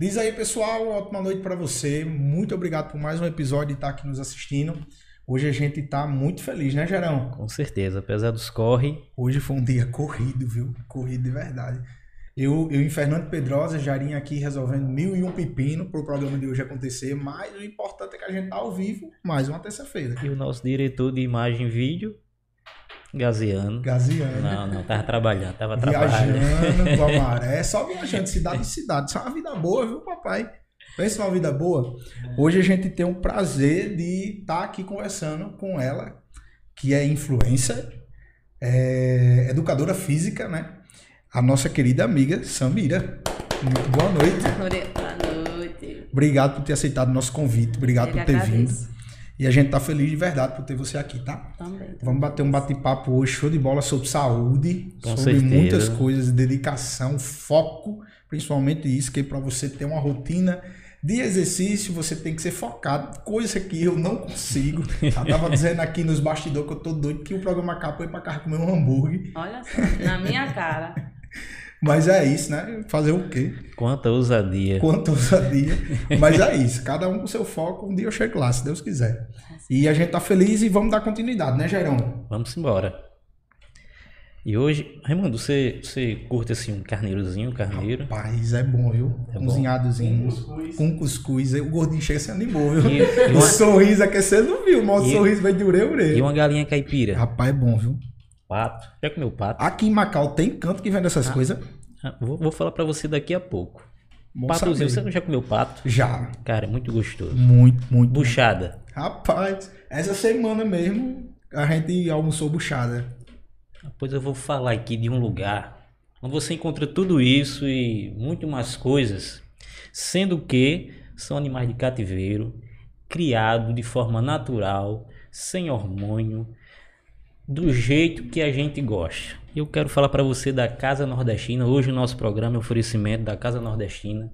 Diz aí, pessoal, ótima noite para você. Muito obrigado por mais um episódio e estar aqui nos assistindo. Hoje a gente tá muito feliz, né, Gerão? Com certeza, apesar dos corre. Hoje foi um dia corrido, viu? Corrido de verdade. Eu, eu e Fernando Pedrosa, Jarinha aqui resolvendo mil e um pepino para o programa de hoje acontecer, mas o importante é que a gente tá ao vivo mais uma terça-feira. E o nosso diretor de imagem e vídeo, Gaziano. Gaziano. Não, não, tava trabalhando, tava Viajando trabalhando. com a maré, só viajando cidade em cidade. Isso é uma vida boa, viu, papai? Pensa numa vida boa. Hoje a gente tem o prazer de estar aqui conversando com ela, que é influencer, é educadora física, né? A nossa querida amiga Samira. Muito boa noite. Boa noite. Obrigado por ter aceitado o nosso convite. Obrigado Eu por ter vindo. E a gente tá feliz de verdade por ter você aqui, tá? Também. Vamos bater um bate-papo hoje, show de bola sobre saúde, Com sobre certeza. muitas coisas, dedicação, foco, principalmente isso, que é para você ter uma rotina de exercício, você tem que ser focado, coisa que eu não consigo. Eu tava dizendo aqui nos bastidores que eu tô doido que o programa acaba ir pra casa comer um hambúrguer. Olha só, na minha cara. Mas é isso, né? Fazer o quê? Quanta ousadia. Quanto ousadia. Mas é isso, cada um com seu foco, um dia eu chego lá, se Deus quiser. E a gente tá feliz e vamos dar continuidade, né, Jairão? Vamos embora. E hoje, Raimundo, você, você curte assim um carneirozinho, um carneiro? Rapaz, é bom, viu? É bom. Cozinhadozinho. Com cuscuz. Aí o gordinho chega se animou, viu? E, e O uma, sorriso aqui você não viu, mas o E- sorriso veio de orelha orelha. e uma galinha caipira. Rapaz, é bom, viu? Pato. Já comeu pato? Aqui em Macau tem canto que vende essas coisas. Ah, Vou, vou falar pra você daqui a pouco. Bom Patozinho, saber. você já comeu pato? Já. Cara, é muito gostoso. Muito, muito. Buchada. Rapaz, essa semana mesmo a gente almoçou buchada. Pois eu vou falar aqui de um lugar onde você encontra tudo isso e muito mais coisas, sendo que são animais de cativeiro, criados de forma natural, sem hormônio, do jeito que a gente gosta. Eu quero falar para você da Casa Nordestina. Hoje o nosso programa é oferecimento da Casa Nordestina.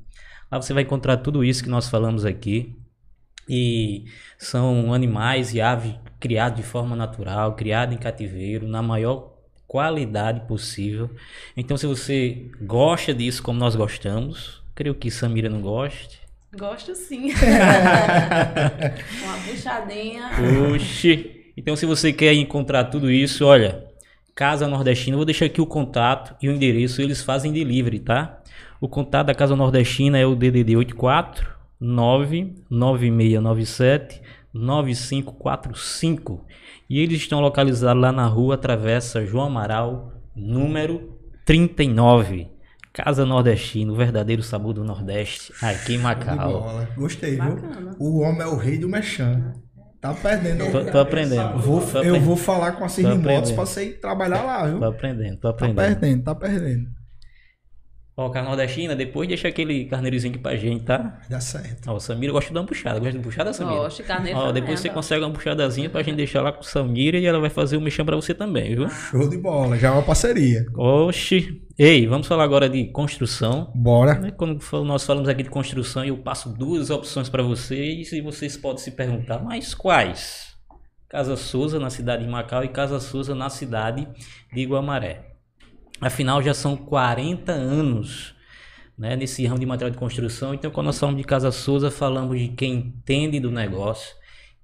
Lá você vai encontrar tudo isso que nós falamos aqui. E são animais e aves criados de forma natural, criados em cativeiro, na maior qualidade possível. Então, se você gosta disso como nós gostamos, creio que Samira não goste. Gosto sim. Uma buchadinha. Oxi! Então, se você quer encontrar tudo isso, olha, Casa Nordestina, eu vou deixar aqui o contato e o endereço, eles fazem delivery, tá? O contato da Casa Nordestina é o DDD 84 99697 9545 e eles estão localizados lá na rua Travessa João Amaral, número 39. Casa Nordestina, o verdadeiro sabor do Nordeste, aqui em Macau. Gostei, viu? Bacana. O homem é o rei do mechan. Tá perdendo. Tô, tô aprendendo. Vou- tô eu aprendendo. vou falar com a Cirne Motos aprendendo. pra você ir trabalhar lá, viu? Tô aprendendo, tô Tá aprendendo. perdendo, tá perdendo. Ó, Casa Nordestina, depois deixa aquele carneirozinho aqui pra gente, tá? Vai dar certo. Ó, Samira gosta de dar uma puxada. Gosta de puxada, Samira? Gosto de carneiro. Ó, depois você consegue uma puxadazinha pra gente deixar lá com Samira e ela vai fazer o mexão pra você também, viu? Show de bola. Já é uma parceria. Oxi. Ei, vamos falar agora de construção. Bora. Né, Quando nós falamos aqui de construção, eu passo duas opções para vocês e vocês podem se perguntar, mas quais? Casa Souza na cidade de Macau e Casa Souza na cidade de Iguamaré. Afinal, já são 40 anos né, nesse ramo de material de construção. Então, quando nós falamos de Casa Souza, falamos de quem entende do negócio,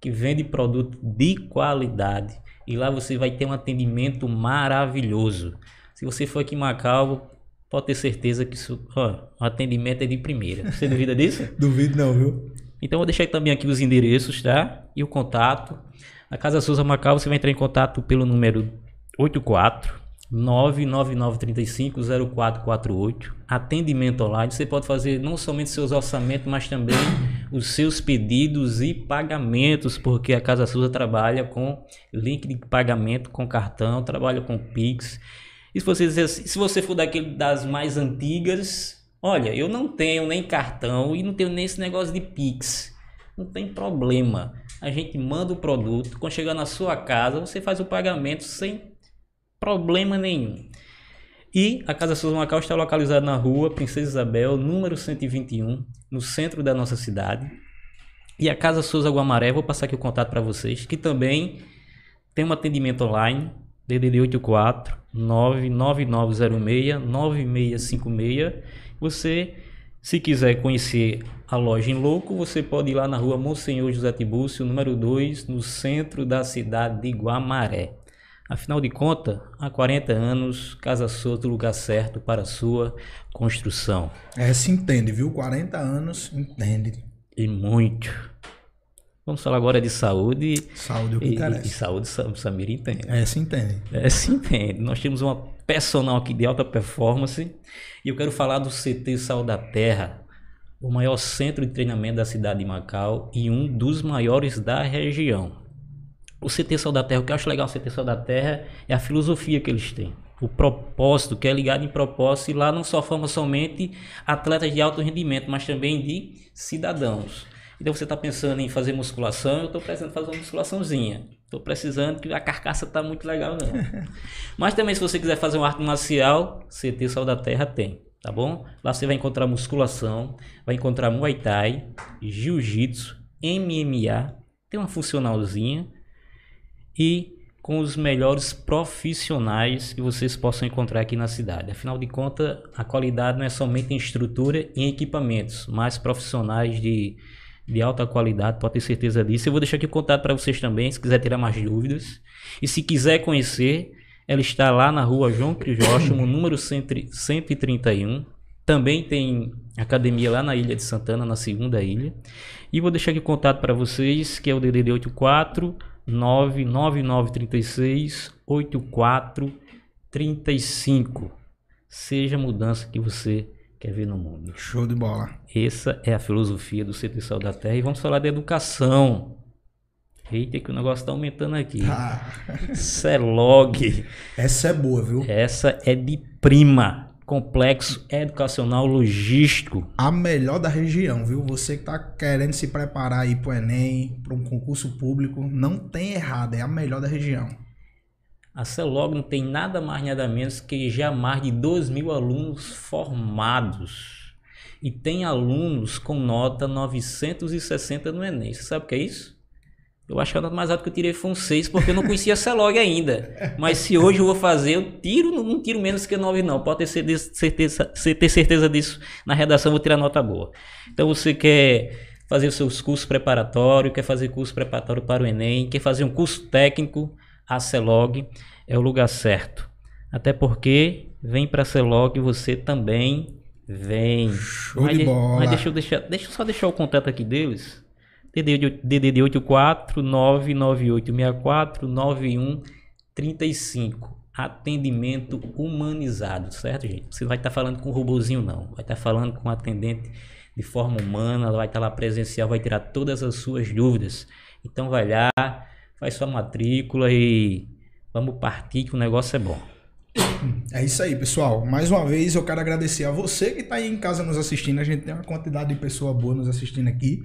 que vende produto de qualidade. E lá você vai ter um atendimento maravilhoso. Se você for aqui em Macau, pode ter certeza que isso, ó, o atendimento é de primeira. Você duvida disso? Duvido não, viu? Então, vou deixar também aqui os endereços, tá? E o contato. Na Casa Souza Macau, você vai entrar em contato pelo número 84 99935 0448. Atendimento online. Você pode fazer não somente seus orçamentos, mas também os seus pedidos e pagamentos, porque a Casa Souza trabalha com link de pagamento com cartão, trabalha com Pix. E se você, assim- se você for daquele das mais antigas, olha, eu não tenho nem cartão e não tenho nem esse negócio de Pix. Não tem problema. A gente manda o produto, quando chegar na sua casa, você faz o pagamento sem problema nenhum. E a Casa Souza Macau está localizada na rua Princesa Isabel, número 121, no centro da nossa cidade. E a Casa Souza Guamaré, vou passar aqui o contato para vocês, que também tem um atendimento online, DDD 84 99906 9656. Você Se quiser conhecer a loja em louco, você pode ir lá na rua Monsenhor José Tibúrcio, número 2, no centro da cidade de Guamaré. Afinal de contas, há 40 anos, Casa Souto, lugar certo para a sua construção. É, se entende, viu? 40 anos, entende. E muito. Vamos falar agora de saúde. Saúde é o que E, interessa. e saúde, Sam- Samir entende. É, se entende. É, se entende. Nós temos uma personal aqui de alta performance e eu quero falar do CT Sal da Terra, o maior centro de treinamento da cidade de Macau e um dos maiores da região. O CT Sal da Terra, o que eu acho legal no CT Sal da Terra é a filosofia que eles têm. O propósito, que é ligado em propósito, e lá não só forma somente atletas de alto rendimento, mas também de cidadãos. Então você está pensando em fazer musculação, eu estou precisando fazer uma musculaçãozinha. Estou precisando, que a carcaça está muito legal não. Mas também se você quiser fazer uma arte marcial, CT Sal da Terra tem, tá bom? Lá você vai encontrar musculação, vai encontrar Muay Thai, Jiu-Jitsu, MMA, tem uma funcionalzinha e com os melhores profissionais que vocês possam encontrar aqui na cidade. Afinal de contas, a qualidade não é somente em estrutura e em equipamentos, mas profissionais de, de alta qualidade, pode ter certeza disso. Eu vou deixar aqui o contato para vocês também, se quiser tirar mais dúvidas. E se quiser conhecer, ela está lá na rua João Crisóstomo, número 100 131. Também tem academia lá na Ilha de Santana, na segunda ilha. E vou deixar aqui o contato para vocês, que é o DDD 84 99936 8435. Seja a mudança que você quer ver no mundo. Show de bola. Essa é a filosofia do CT Sal da Terra. E vamos falar de educação. Eita, que o negócio está aumentando aqui. Ah, CELOG. essa é boa, viu? Essa é de prima. Complexo Educacional Logístico. A melhor da região, viu? Você que tá querendo se preparar aí pro Enem, para um concurso público, não tem errado, é a melhor da região. A CELOG não tem nada mais nada menos que já mais de 2 mil alunos formados. E tem alunos com nota 960 no Enem. Você sabe o que é isso? Eu acho que a nota mais alta que eu tirei foi um 6, porque eu não conhecia a CELOG ainda. Mas se hoje eu vou fazer, eu tiro, não tiro menos que 9 não. Pode ter certeza, ter certeza disso. Na redação eu vou tirar nota boa. Então você quer fazer os seus cursos preparatórios, quer fazer curso preparatório para o Enem, quer fazer um curso técnico, a CELOG é o lugar certo. Até porque vem para a CELOG você também vem. Show mas, de de- bola. mas deixa eu deixar, deixa eu só deixar o contato aqui deles. DDD, DDD 84 998 64 91 35. Atendimento humanizado, certo, gente? Você não vai estar falando com um robozinho, não. Vai estar falando com um atendente de forma humana, ela vai estar lá presencial, vai tirar todas as suas dúvidas. Então vai lá, faz sua matrícula e vamos partir que o negócio é bom. É isso aí, pessoal. Mais uma vez eu quero agradecer a você que está aí em casa nos assistindo. A gente tem uma quantidade de pessoa boa nos assistindo aqui.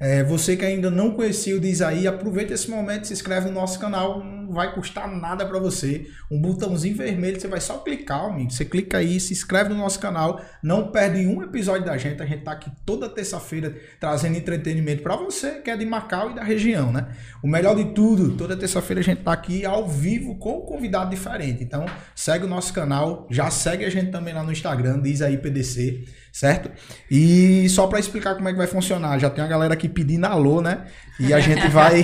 É, você que ainda não conhecia o Diz aí, aproveita esse momento, se inscreve no nosso canal, não vai custar nada para você. Um botãozinho vermelho, você vai só clicar, amigo. Você clica aí, se inscreve no nosso canal, não perde um episódio da gente. A gente tá aqui toda terça-feira trazendo entretenimento para você que é de Macau e da região, né? O melhor de tudo, toda terça-feira a gente tá aqui ao vivo com um convidado diferente. Então, segue o nosso canal, já segue a gente também lá no Instagram, diz aí PDC, certo? E só para explicar como é que vai funcionar, já tem uma galera aqui pedindo alô, né? E a gente vai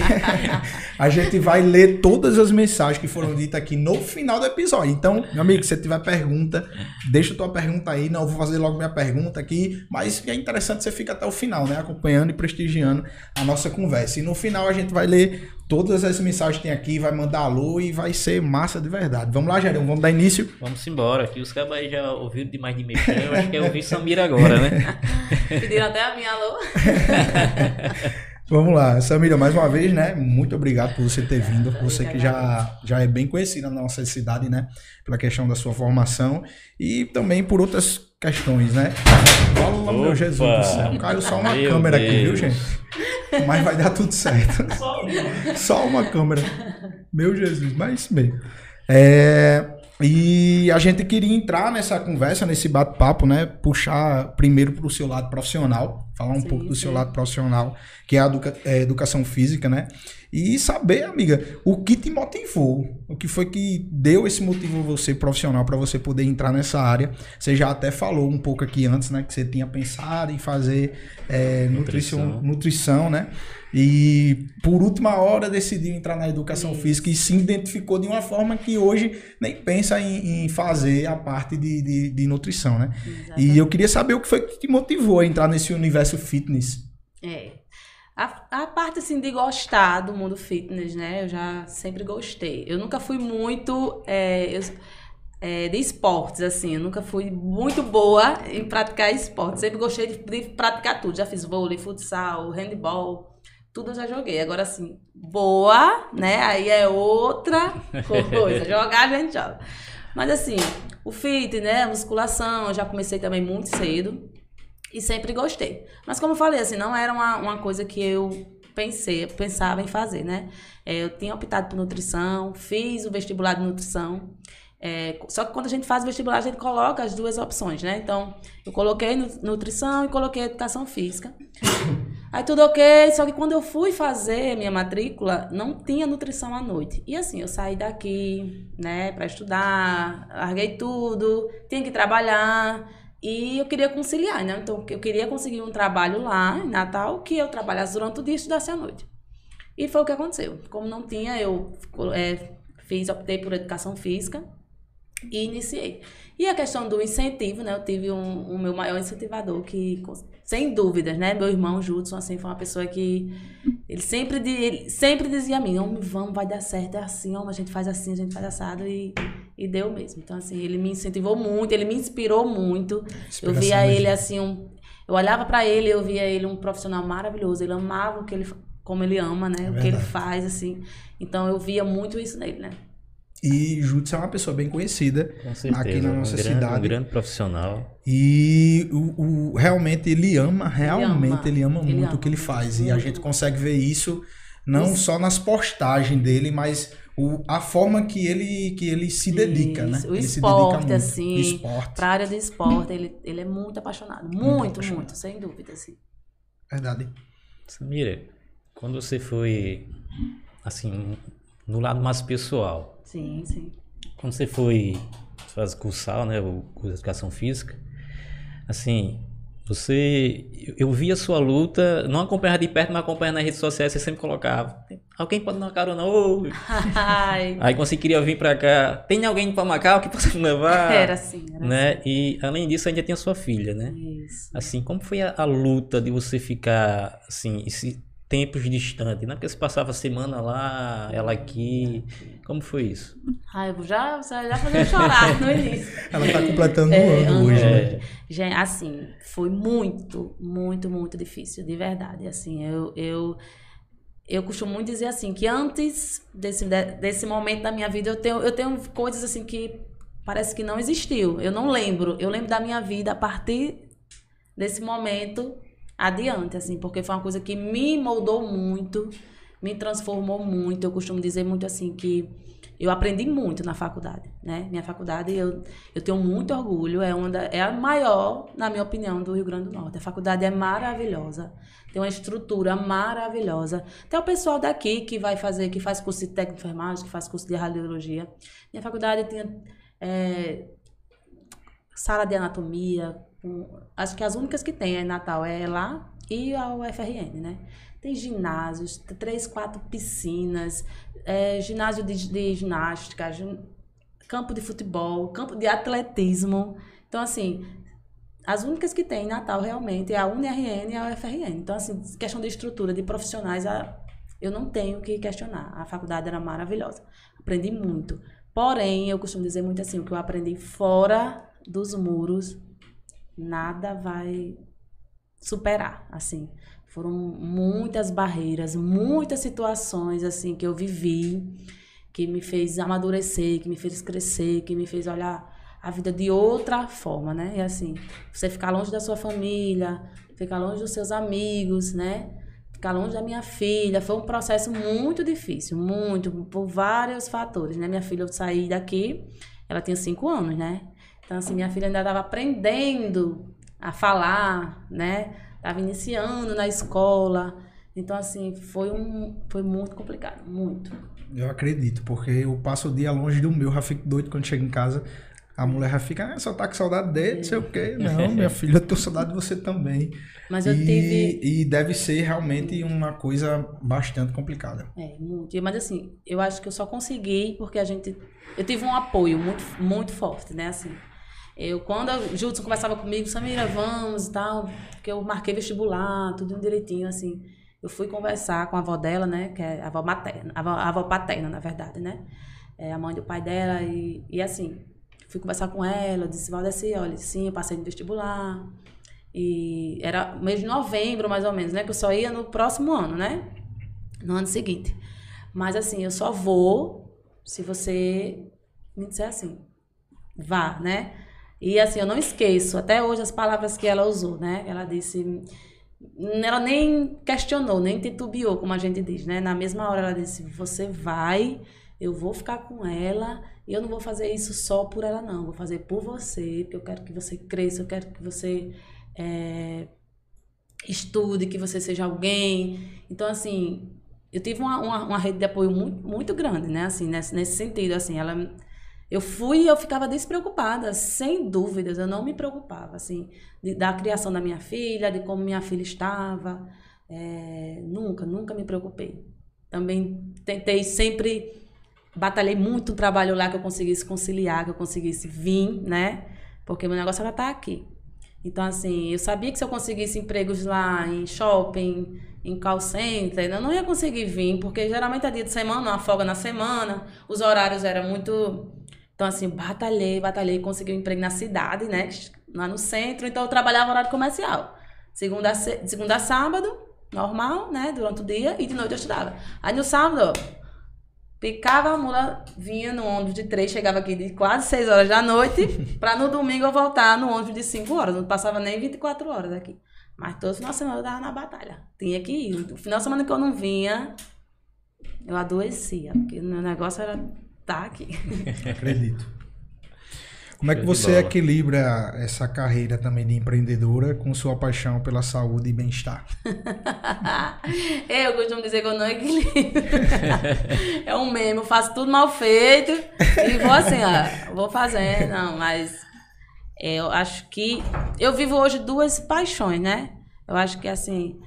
a gente vai ler todas as mensagens que foram ditas aqui no final do episódio. Então, meu amigo, se você tiver pergunta, deixa tua pergunta aí, não eu vou fazer logo minha pergunta aqui, mas é interessante você fica até o final, né, acompanhando e prestigiando a nossa conversa. E no final a gente vai ler todas as mensagens que tem aqui, vai mandar alô e vai ser massa de verdade. Vamos lá, Gerão, vamos dar início. Vamos embora, aqui os cabas aí já ouviram demais de mexer, eu acho que é ouvir Samir agora, né? Pediram até a minha alô. Vamos lá, Samira, mais uma vez, né? Muito obrigado por você ter vindo. Você que já, já é bem conhecida na nossa cidade, né? Pela questão da sua formação e também por outras questões, né? Fala, meu! Jesus do céu. Caiu só uma Meu câmera aqui, viu, Deus. gente? Mas vai dar tudo certo. Só uma câmera. Meu Jesus, mas isso mesmo. É, e a gente queria entrar nessa conversa, nesse bate-papo, né? Puxar primeiro para o seu lado profissional, falar um Sim, pouco do seu sim. lado profissional, que é a educa- é, educação física, né? E saber, amiga, o que te motivou, o que foi que deu esse motivo você profissional para você poder entrar nessa área. Você já até falou um pouco aqui antes, né, que você tinha pensado em fazer é, nutrição, Nutrição. nutrição, né? E por última hora decidiu entrar na educação Isso. física e se identificou de uma forma que hoje nem pensa em, em fazer a parte de, de, de nutrição, né? E eu queria saber o que foi que te motivou a entrar nesse universo fitness. É. A, a parte assim de gostar do mundo fitness, né? Eu já sempre gostei. Eu nunca fui muito é, eu- é, de esportes, assim. Eu nunca fui muito boa em praticar esportes. Sempre gostei de, de praticar tudo. Já fiz vôlei, futsal, handball. Tudo eu já joguei. Agora, assim, boa, né? Aí é outra coisa. Jogar, a gente joga. Mas, assim, o fit, né? A musculação, eu já comecei também muito cedo. E sempre gostei. Mas como eu falei, assim, não era uma, uma coisa que eu pensei, pensava em fazer, né? É, eu tinha optado por nutrição, fiz o vestibular de nutrição. É, só que quando a gente faz o vestibular, a gente coloca as duas opções, né? Então, eu coloquei nu- nutrição e coloquei educação física. Aí tudo ok, só que quando eu fui fazer minha matrícula, não tinha nutrição à noite. E assim, eu saí daqui, né, pra estudar, larguei tudo, tinha que trabalhar. E eu queria conciliar, né? Então, eu queria conseguir um trabalho lá em Natal que eu trabalhasse durante o dia e estudasse à noite. E foi o que aconteceu. Como não tinha, eu é, fiz, optei por educação física e iniciei. E a questão do incentivo, né? Eu tive um, um meu maior incentivador que, sem dúvidas, né? Meu irmão Judson, assim, foi uma pessoa que ele sempre, ele sempre dizia a mim, vamos, vai dar certo, é assim, homem, a gente faz assim, a gente faz assado e, e deu mesmo. Então, assim, ele me incentivou muito, ele me inspirou muito. Eu Inspiração via mesmo. ele assim, um, eu olhava pra ele, eu via ele um profissional maravilhoso. Ele amava o que ele, como ele ama, né? o que ele verdade. faz, assim. Então eu via muito isso nele, né? E Jutsu é uma pessoa bem conhecida. Com certeza. Aqui na nossa um grande, cidade. Um grande profissional. E o, o- realmente ele ama, realmente ele ama, Ele muito ama o que ele faz. E a gente consegue ver isso não só nas postagens dele, mas o, a forma que ele, que ele se dedica, né? Isso, o ele se esporte, dedica muito. assim, O esporte, Pra área de esporte, ele, ele é muito apaixonado. Muito, muito, apaixonado. sem dúvida, assim. verdade. Samira, quando você foi, assim, no lado mais pessoal, Sim, sim. quando você foi fazer cursar, né, o curso de educação física, assim, você, eu- via a sua luta, não acompanhava de perto, mas acompanhava nas redes sociais, você sempre colocava, alguém pode dar uma carona, Ai, aí quando você queria vir pra cá, tem alguém pra Macau que possa me levar? era assim, era né, e além disso ainda tem a sua filha, né? assim. Isso. Assim, como foi a, a luta de você ficar, assim, esse tempos distante, né? Porque você passava a semana lá, ela aqui. Como foi isso? Ai, eu já, você já fazia chorar no início. Ela tá completando um É, ano ano hoje, né? É, Gente, assim, foi muito, muito, muito difícil, de verdade. Assim, eu, eu, eu costumo muito dizer assim, que antes desse, de- desse momento da minha vida, eu tenho, eu tenho coisas assim que parece que não existiu. Eu não lembro. Eu lembro da minha vida a partir desse momento adiante, assim, porque foi uma coisa que me moldou muito, me transformou muito. Eu costumo dizer muito assim que eu aprendi muito na faculdade, né? Minha faculdade, eu, eu tenho muito orgulho, é, uma da, é a maior, na minha opinião, do Rio Grande do Norte. A faculdade é maravilhosa, tem uma estrutura maravilhosa. Tem o pessoal daqui que vai fazer, que faz curso de técnico de enfermagem, que faz curso de radiologia. Minha faculdade tinha é, sala de anatomia, acho que as únicas que tem em Natal é lá e a UFRN, né? Tem ginásios, três, quatro piscinas, é, ginásio de, de ginástica, gin- campo de futebol, campo de atletismo. Então, assim, as únicas que tem em Natal realmente é a UNRN e a UFRN. Então, assim, questão de estrutura, de profissionais, a- eu não tenho que questionar. A faculdade era maravilhosa. Aprendi muito. Porém, eu costumo dizer muito assim, o que eu aprendi fora dos muros, nada vai superar, assim. Foram muitas barreiras, muitas situações, assim, que eu vivi, que me fez amadurecer, que me fez crescer, que me fez olhar a vida de outra forma, né? E assim, você ficar longe da sua família, ficar longe dos seus amigos, né? Ficar longe da minha filha, foi um processo muito difícil, muito, por vários fatores, né? Minha filha, eu saí daqui, ela tinha cinco anos, né? Então, assim, minha filha ainda estava aprendendo a falar, né? Estava iniciando na escola. Então, assim, foi, um, foi muito complicado, muito. Eu acredito, porque eu passo o dia longe do meu, já fico doido quando chego em casa. A mulher já fica, ah, só tá com saudade dele, não sei o quê. Não, minha filha, eu tô saudade de você também. Mas eu e, tive. e deve ser realmente uma coisa bastante complicada. É, muito. Mas assim, eu acho que eu só consegui porque a gente. Eu tive um apoio muito, muito forte, né? Assim, eu, quando o Judson conversava comigo, Samira, vamos e tal, porque eu marquei vestibular, tudo direitinho, assim. Eu fui conversar com a avó dela, né? Que é a avó materna, a avó, a avó paterna, na verdade, né? É a mãe do pai dela, e, e assim, fui conversar com ela, eu disse, Valdeci, olha, sim, eu passei no vestibular. E era mês de novembro, mais ou menos, né? Que eu só ia no próximo ano, né? No ano seguinte. Mas assim, eu só vou se você me disser assim, vá, né? E assim, eu não esqueço até hoje as palavras que ela usou, né? Ela disse, ela nem questionou, nem titubeou, como a gente diz, né? Na mesma hora ela disse, você vai, eu vou ficar com ela e eu não vou fazer isso só por ela, não. Vou fazer por você, porque eu quero que você cresça, eu quero que você é, estude, que você seja alguém. Então, assim, eu tive uma, uma, uma, rede de apoio muito, muito grande, né? Assim, nesse, nesse sentido, assim, ela... Eu fui e eu ficava despreocupada, sem dúvidas, eu não me preocupava, assim, de, da criação da minha filha, de como minha filha estava, é, nunca, nunca me preocupei. Também tentei sempre, batalhei muito trabalho lá que eu conseguisse conciliar, que eu conseguisse vir, né? Porque meu negócio era estar aqui. Então, assim, eu sabia que se eu conseguisse empregos lá em shopping, em call center, eu não ia conseguir vir, porque geralmente é dia de semana, uma folga na semana, os horários eram muito. Então, assim, batalhei, batalhei, consegui um emprego na cidade, né? Lá no centro, então eu trabalhava horário comercial. Segunda, segunda a sábado, normal, né? Durante o dia, e de noite eu estudava. Aí no sábado, Picava a mula, vinha no ônibus de três, chegava aqui de quase seis horas da noite, para no domingo eu voltar no ônibus de cinco horas. Não passava nem 24 horas aqui. Mas todo final de semana eu tava na batalha. Tinha que ir. O final de semana que eu não vinha, eu adoecia, porque o meu negócio era tá aqui. Acredito. Como é que você equilibra essa carreira também de empreendedora com sua paixão pela saúde e bem-estar? eu costumo dizer que eu não equilibro. é um meme, eu faço tudo mal feito e vou assim, ó, vou fazendo, não, mas eu acho que eu vivo hoje duas paixões, né? Eu acho que assim,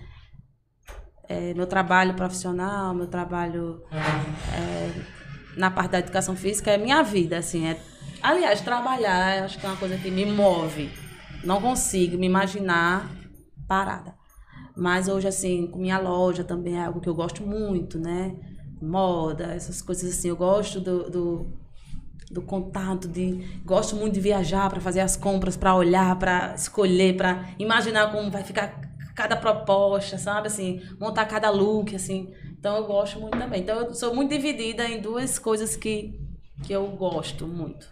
é, meu trabalho profissional, meu trabalho é, na parte da educação física é minha vida, assim, é Aliás, trabalhar acho que é uma coisa que me move. Não consigo me imaginar parada. Mas hoje, assim, com minha loja também é algo que eu gosto muito, né? Moda, essas coisas assim. Eu gosto do, do, do contato, de gosto muito de viajar para fazer as compras, para olhar, para escolher, para imaginar como vai ficar cada proposta, sabe? Assim, montar cada look, assim. Então eu gosto muito também. Então eu sou muito dividida em duas coisas que, que eu gosto muito.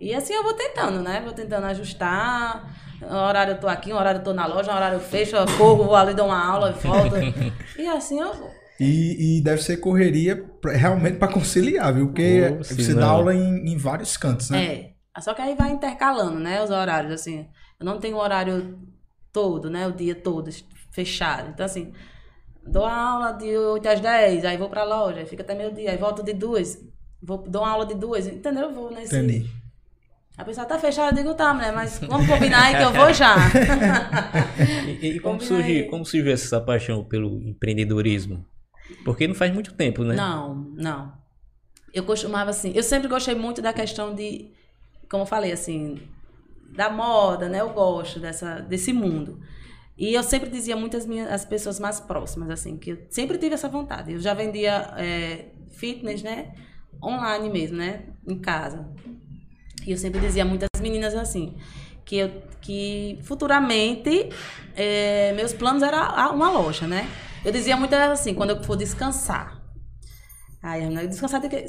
E assim eu vou tentando, né? Vou tentando ajustar. Um horário eu tô aqui, um horário eu tô na loja, um horário eu fecho, eu corro, vou ali, dou uma aula e volto. e assim eu vou. E, e deve ser correria realmente para conciliar, viu? Porque oh, você dá aula em, em, vários cantos, né? É. Só que aí vai intercalando, né? Os horários, assim. Eu não tenho o horário todo, né? O dia todo fechado. Então, assim, dou aula de 8 às 10, aí vou pra loja, fica até meio-dia, aí volto de duas. Vou, dou uma aula de duas, entendeu? Eu vou nesse. Entendi. A pessoa tá fechada, eu digo, tá, mulher, mas vamos combinar aí que eu vou já. e, e como, surgiu, como surgiu essa paixão pelo empreendedorismo? Porque não faz muito tempo, né? Não, não. Eu costumava assim, eu sempre gostei muito da questão de, como eu falei, assim, da moda, né? Eu gosto dessa, desse mundo. E eu sempre dizia muitas minhas as pessoas mais próximas, assim, que eu sempre tive essa vontade. Eu já vendia é, fitness, né? Online mesmo, né? Em casa. E eu sempre dizia muitas meninas assim, que, eu, que futuramente é, meus planos eram uma loja, né? Eu dizia muitas assim, quando eu for descansar. Aí, descansar de que?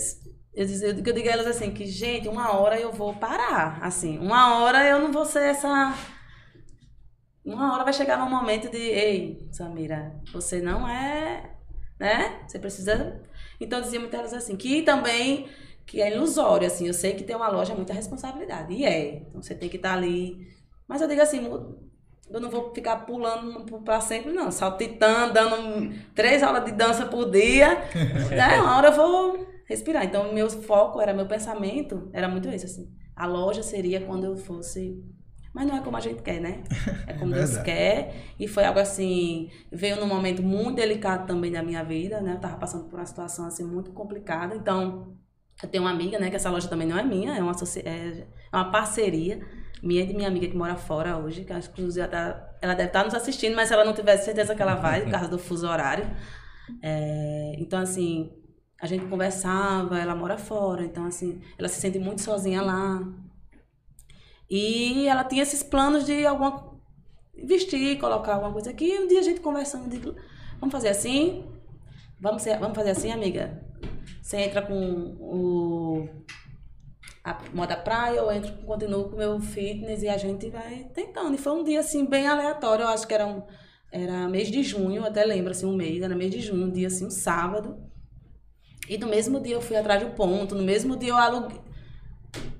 Eu, dizia, eu digo a elas assim, que, gente, uma hora eu vou parar. Assim, uma hora eu não vou ser essa. Uma hora vai chegar num momento de, ei, Samira, você não é. Né? Você precisa. Então eu dizia muitas elas assim, que também que é ilusório, assim. Eu sei que ter uma loja é muita responsabilidade. E é. Então você tem que estar tá ali. Mas eu digo assim, eu não vou ficar pulando para sempre, não. Saltitando, dando três aulas de dança por dia. Daí uma hora eu vou respirar. Então, meu foco era, meu pensamento era muito esse, assim. A loja seria quando eu fosse. Mas não é como a gente quer, né? É como Deus quer. E foi algo assim. Veio num momento muito delicado também da minha vida, né? Eu tava passando por uma situação assim muito complicada. Então, eu tenho uma amiga, né? Que essa loja também não é minha, é uma, é, é uma parceria minha e minha amiga que mora fora hoje, que acho que inclusive ela, deve estar nos assistindo, mas se ela não tivesse certeza que ela vai, por causa do fuso horário. É, então, assim, a gente conversava, ela mora fora, então, assim, ela se sente muito sozinha lá. E ela tinha esses planos de alguma vestir, colocar alguma coisa aqui. E um dia a gente conversando, digo, vamos fazer assim? Vamos, ser, vamos fazer assim, amiga? Você entra com o a moda praia, eu entro, continuo com o meu fitness e a gente vai tentando. E foi um dia, assim, bem aleatório. Eu acho que era, um, era mês de junho, até lembro, assim, um mês, era mês de junho, um dia, assim, um sábado. E no mesmo dia eu fui atrás do ponto, no mesmo dia eu aluguei.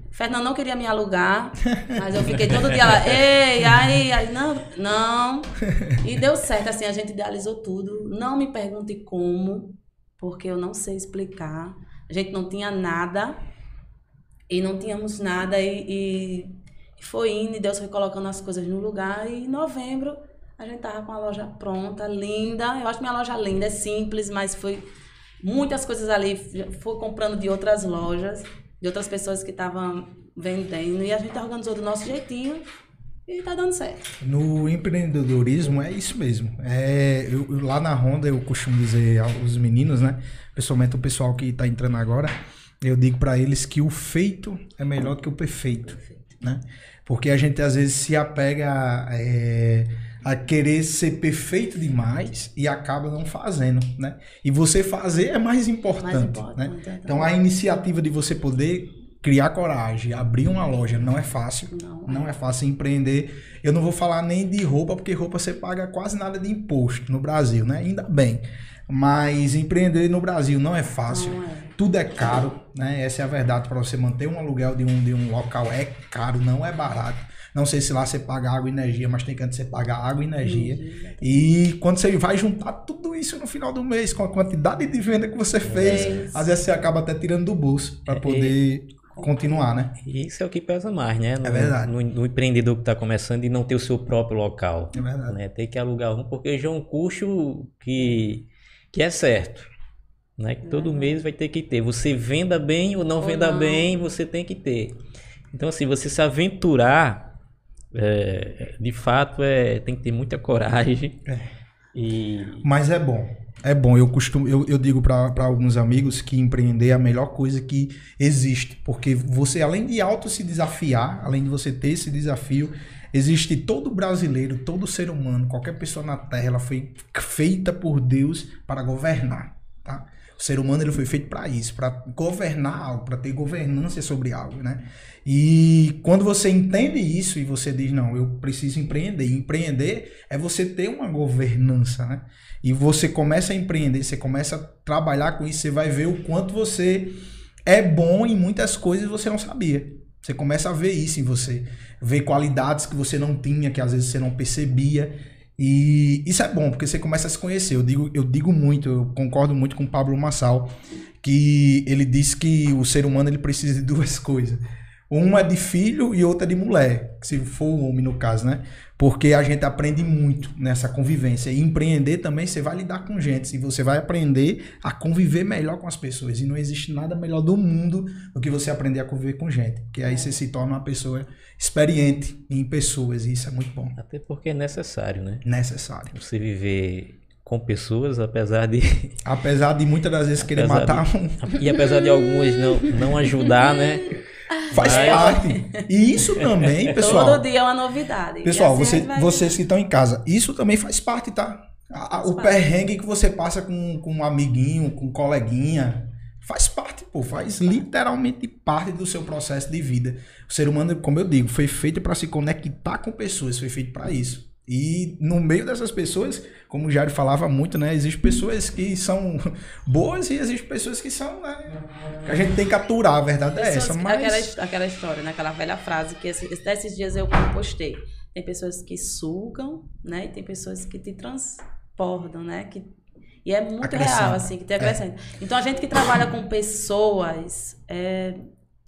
Fernando não queria me alugar, mas eu fiquei todo dia lá, ei, aí, aí, não, não. E deu certo, assim, a gente idealizou tudo. Não me pergunte como, porque eu não sei explicar. A gente não tinha nada e não tínhamos nada e, e, foi indo e Deus foi colocando as coisas no lugar e em novembro a gente tava com a loja pronta, linda. Eu acho minha loja linda, é simples, mas foi muitas coisas ali, fui comprando de outras lojas, de outras pessoas que estavam vendendo e a gente organizou do nosso jeitinho e tá dando certo. No empreendedorismo é isso mesmo. É, eu, lá na Honda eu costumo dizer aos meninos, né? Pessoalmente o pessoal que tá entrando agora, eu digo para eles que o feito é melhor do que o perfeito, né? Porque a gente às vezes se apega a, é, a querer ser perfeito demais e acaba não fazendo, né? E você fazer é mais importante, mais importante né? Então, então a iniciativa de você poder criar coragem, abrir uma loja não é fácil, não, não é fácil empreender. Eu não vou falar nem de roupa, porque roupa você paga quase nada de imposto no Brasil, né? Ainda bem. Mas empreender no Brasil não é fácil. Não é. Tudo é caro, né? Essa é a verdade. Para você manter um aluguel de um, de um local é caro, não é barato. Não sei se lá você paga água e energia, mas tem que antes você pagar água e energia. E quando você vai juntar tudo isso no final do mês, com a quantidade de venda que você fez, é às vezes você acaba até tirando do bolso para é, poder continuar, né? Isso é o que pesa mais, né? No, é verdade. No, no empreendedor que está começando e não ter o seu próprio local. É verdade. Né? Tem que alugar um, porque já é um custo que que é certo. Né? Que todo uhum. mês vai ter que ter. Você venda bem ou não ou venda não. bem, você tem que ter. Então, assim, você se aventurar, é, de fato, é, tem que ter muita coragem. É. E... Mas é bom. É bom. Eu costumo, eu, eu digo para alguns amigos que empreender é a melhor coisa que existe. Porque você, além de auto se desafiar, além de você ter esse desafio, Existe todo brasileiro, todo ser humano, qualquer pessoa na Terra, ela foi feita por Deus para governar, tá? O ser humano ele foi feito para isso, para governar algo, para ter governança sobre algo, né? E quando você entende isso e você diz não, eu preciso empreender. E empreender é você ter uma governança, né? E você começa a empreender, você começa a trabalhar com isso, você vai ver o quanto você é bom em muitas coisas que você não sabia. Você começa a ver isso em você, ver qualidades que você não tinha, que às vezes você não percebia. E isso é bom, porque você começa a se conhecer. Eu digo, eu digo muito, eu concordo muito com o Pablo Massal, que ele diz que o ser humano ele precisa de duas coisas. Uma é de filho e outra de mulher, se for o homem no caso, né? Porque a gente aprende muito nessa convivência. E empreender também, você vai lidar com gente. E você vai aprender a conviver melhor com as pessoas. E não existe nada melhor do mundo do que você aprender a conviver com gente. Porque aí você se torna uma pessoa experiente em pessoas. E isso é muito bom. Até porque é necessário, né? Necessário. Você viver com pessoas, apesar de. Apesar de muitas das vezes querer matar de... um. E apesar de algumas não, não ajudar, né? Faz Mas... parte. E isso também, pessoal. Todo dia é uma novidade. Pessoal, assim você, vai... vocês que estão em casa, isso também faz parte, tá? faz o parte. perrengue que você passa com, com um amiguinho, com um coleguinha, faz parte, pô, faz literalmente parte do seu processo de vida. O ser humano, como eu digo, foi feito para se conectar com pessoas, foi feito para isso. E no meio dessas pessoas, como o Jairo falava muito, né? Existem pessoas que são boas e existem pessoas que são, né? Que a gente tem que aturar, a verdade é essa. Mas... Aquela, aquela história, né? Aquela velha frase que esses, esses dias eu postei. tem pessoas que sugam, né? E tem pessoas que te transbordam, né? Que, e é muito Acrescenta. real, assim, que te acrescenta. Então, a gente que trabalha com pessoas, é,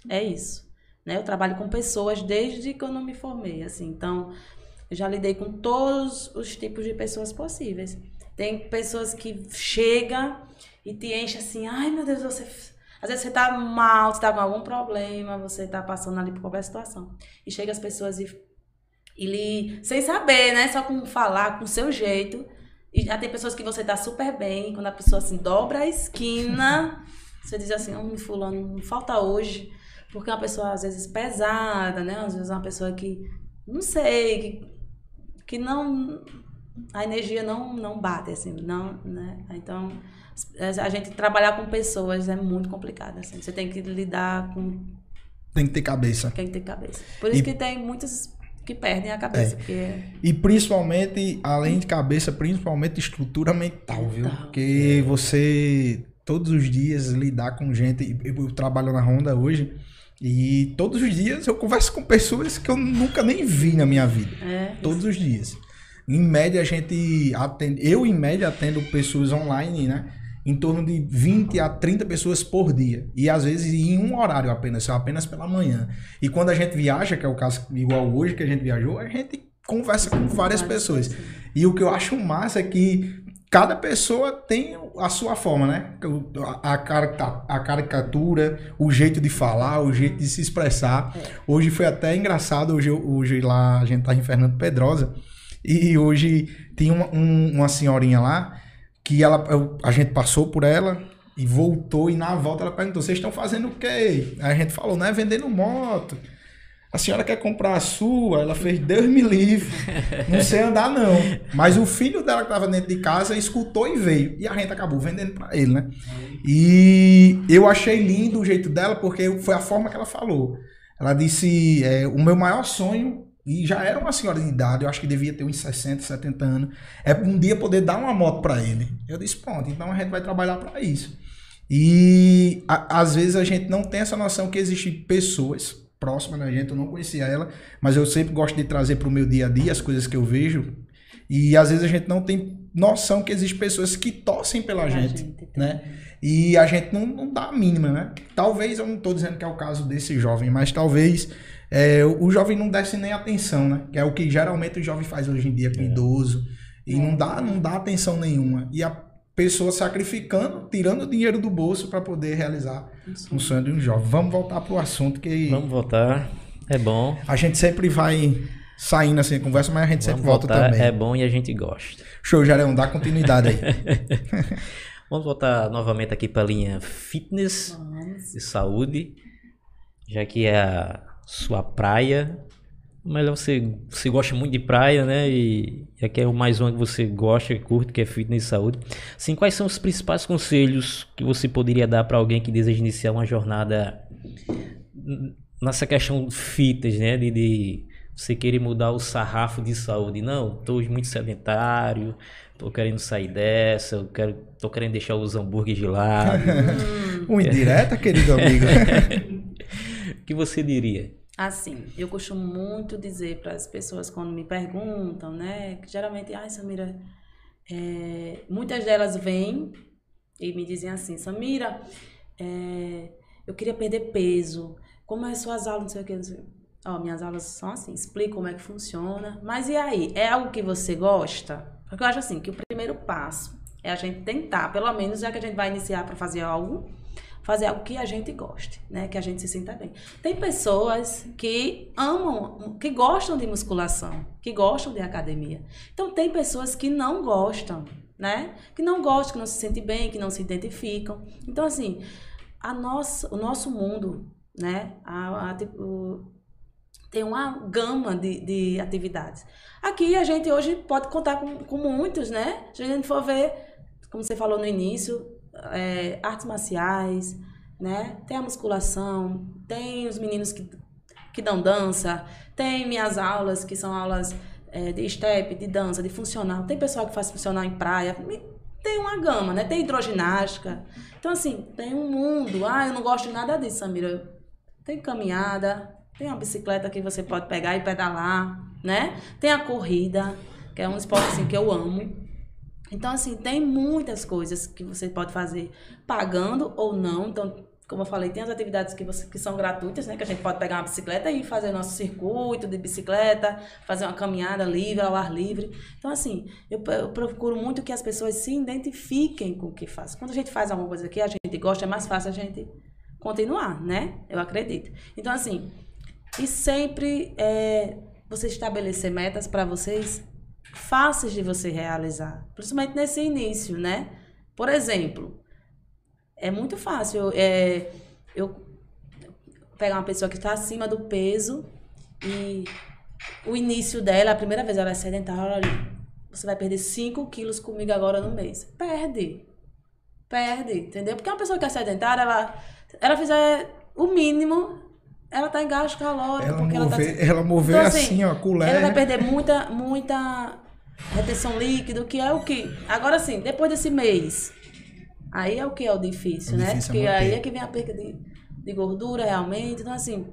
é isso. Né? Eu trabalho com pessoas desde que eu não me formei, assim. Então, eu já lidei com todos os tipos de pessoas possíveis. Tem pessoas que chegam e te enchem assim, ai meu Deus, você. Às vezes você tá mal, você tá com algum problema, você tá passando ali por qualquer situação. E chega as pessoas e, e lhe, sem saber, né? Só com falar, com o seu jeito. E já tem pessoas que você tá super bem, quando a pessoa assim dobra a esquina, você diz assim, oh, fulano, não falta hoje. Porque é uma pessoa, às vezes, pesada, né? Às vezes é uma pessoa que, não sei, que, que não. A energia não, não bate, assim, não, né? Então, a gente trabalhar com pessoas é muito complicado, assim. Você tem que lidar com Tem que ter cabeça. tem cabeça. Por isso E- que tem muitos que perdem a cabeça, porque E principalmente, além de cabeça, principalmente estrutura mental, viu? Mental. Porque você, todos os dias, lidar com gente. Eu, eu trabalho na Honda hoje. E todos os dias eu converso com pessoas que eu nunca nem vi na minha vida. é, Todos os dias. Em média, a gente atende. Eu, em média, atendo pessoas online, né? Em torno de 20 a 30 pessoas por dia. E às vezes em um horário apenas, apenas pela manhã. E quando a gente viaja, que é o caso igual hoje que a gente viajou, a gente conversa com várias pessoas. E o que eu acho massa é que cada pessoa tem a sua forma, né? A, a, a caricatura, o jeito de falar, o jeito de se expressar. Hoje foi até engraçado, hoje, hoje lá a gente tá em Fernando Pedrosa. E hoje tem uma, um- uma senhorinha lá que ela, eu- a gente passou por ela e voltou e na volta ela perguntou: "Vocês estão fazendo o quê?" Aí a gente falou: "Não é vendendo moto". A senhora quer comprar a sua? Ela fez, Deus me livre. Não sei andar, não. Mas o filho dela que estava dentro de casa escutou e veio. E a gente acabou vendendo para ele, né? E eu achei lindo o jeito dela, porque foi a forma que ela falou. Ela disse: é, o meu maior sonho, e já era uma senhora de idade, eu acho que devia ter uns 60, 70 anos, é um dia poder dar uma moto para ele. Eu disse: pronto, então a gente vai trabalhar para isso. E a- às vezes a gente não tem essa noção que existem pessoas próximas da gente, eu não conhecia ela, mas eu sempre gosto de trazer para o meu dia a dia as coisas que eu vejo. E às vezes a gente não tem noção que existem pessoas que torcem pela a gente, gente né? E a gente não, não dá a mínima, né? Talvez, eu não estou dizendo que é o caso desse jovem, mas talvez é, o jovem não desse nem atenção, né? Que é o que geralmente o jovem faz hoje em dia com o idoso. E não dá, não dá atenção nenhuma. E a pessoa sacrificando, tirando o dinheiro do bolso para poder realizar um sonho de um jovem. Vamos voltar pro assunto que Vamos voltar. É bom. a gente sempre vai saindo assim, conversa, mas a gente sempre Vamos volta voltar. também. É bom e a gente gosta. Show, Jarão, dá continuidade aí. Vamos voltar novamente aqui para a linha fitness Vamos. e saúde, já que é a sua praia. Melhor você, você gosta muito de praia, né? E e aqui é o mais uma que você gosta, e curte, que é fitness e saúde. Assim, quais são os principais conselhos que você poderia dar para alguém que deseja iniciar uma jornada nessa questão fitness, né? De, de você querer mudar o sarrafo de saúde. Não, tô muito sedentário, tô querendo sair dessa, eu quero, tô querendo deixar os hambúrgueres de lado. Um indireta, querido amigo. que você diria? Assim, eu costumo muito dizer para as pessoas quando me perguntam, né? Que geralmente, ai, Samira, é, muitas delas vêm e me dizem assim, Samira, é, eu queria perder peso. Como é suas aulas, não sei o que, sei o quê." Ó, minhas aulas são assim, explico como é que funciona. Mas e aí, é algo que você gosta? Porque eu acho assim, que o primeiro passo é a gente tentar, pelo menos já que a gente vai iniciar para fazer algo, fazer algo que a gente goste, né? Que a gente se sinta bem. Tem pessoas que amam, que gostam de musculação, que gostam de academia. Então tem pessoas que não gostam, né? Que não gostam, que não se sentem bem, que não se identificam. Então assim, a nossa, o nosso mundo, né? A, a, tipo, tem uma gama de, de atividades. Aqui a gente hoje pode contar com, com muitos, né? Se a gente for ver, como você falou no início, é, artes marciais, né? Tem a musculação, tem os meninos que, que dão dança, tem minhas aulas que são aulas é, de step, de dança, de funcional. Tem pessoal que faz funcional em praia. Tem uma gama, né? Tem hidroginástica. Então, assim, tem um mundo. Ah, eu não gosto de nada disso, Samira. Tem caminhada, Tem uma bicicleta que você pode pegar e pedalar, né? Tem a corrida, que é um esporte assim, que eu amo. Então, assim, tem muitas coisas que você pode fazer pagando ou não. Então, como eu falei, tem as atividades que, você, que são gratuitas, né? Que a gente pode pegar uma bicicleta e fazer nosso circuito de bicicleta, fazer uma caminhada livre, ao ar livre. Então, assim, eu, eu procuro muito que as pessoas se identifiquem com o que faz. Quando a gente faz alguma coisa que a gente gosta, é mais fácil a gente continuar, né? Eu acredito. Então, assim, e sempre é, você estabelecer metas para vocês fáceis de você realizar, principalmente nesse início, né? Por exemplo, é muito fácil é, eu pegar uma pessoa que está acima do peso e o início dela, a primeira vez ela é sedentária, olha, você vai perder 5 quilos comigo agora no mês. Perde. Perde, entendeu? Porque uma pessoa que é sedentária, ela, ela fizer o mínimo, ela tá em gasto calórico. Ela porque mover, ela, tá... ela mover Então, assim, assim, ó, colher. ela vai perder muita, muita retenção líquida, que é o que. Agora sim, depois desse mês, aí é o que é o difícil, O né? difícil é Porque manter. aí é que vem a perda de, de gordura realmente. Então, assim,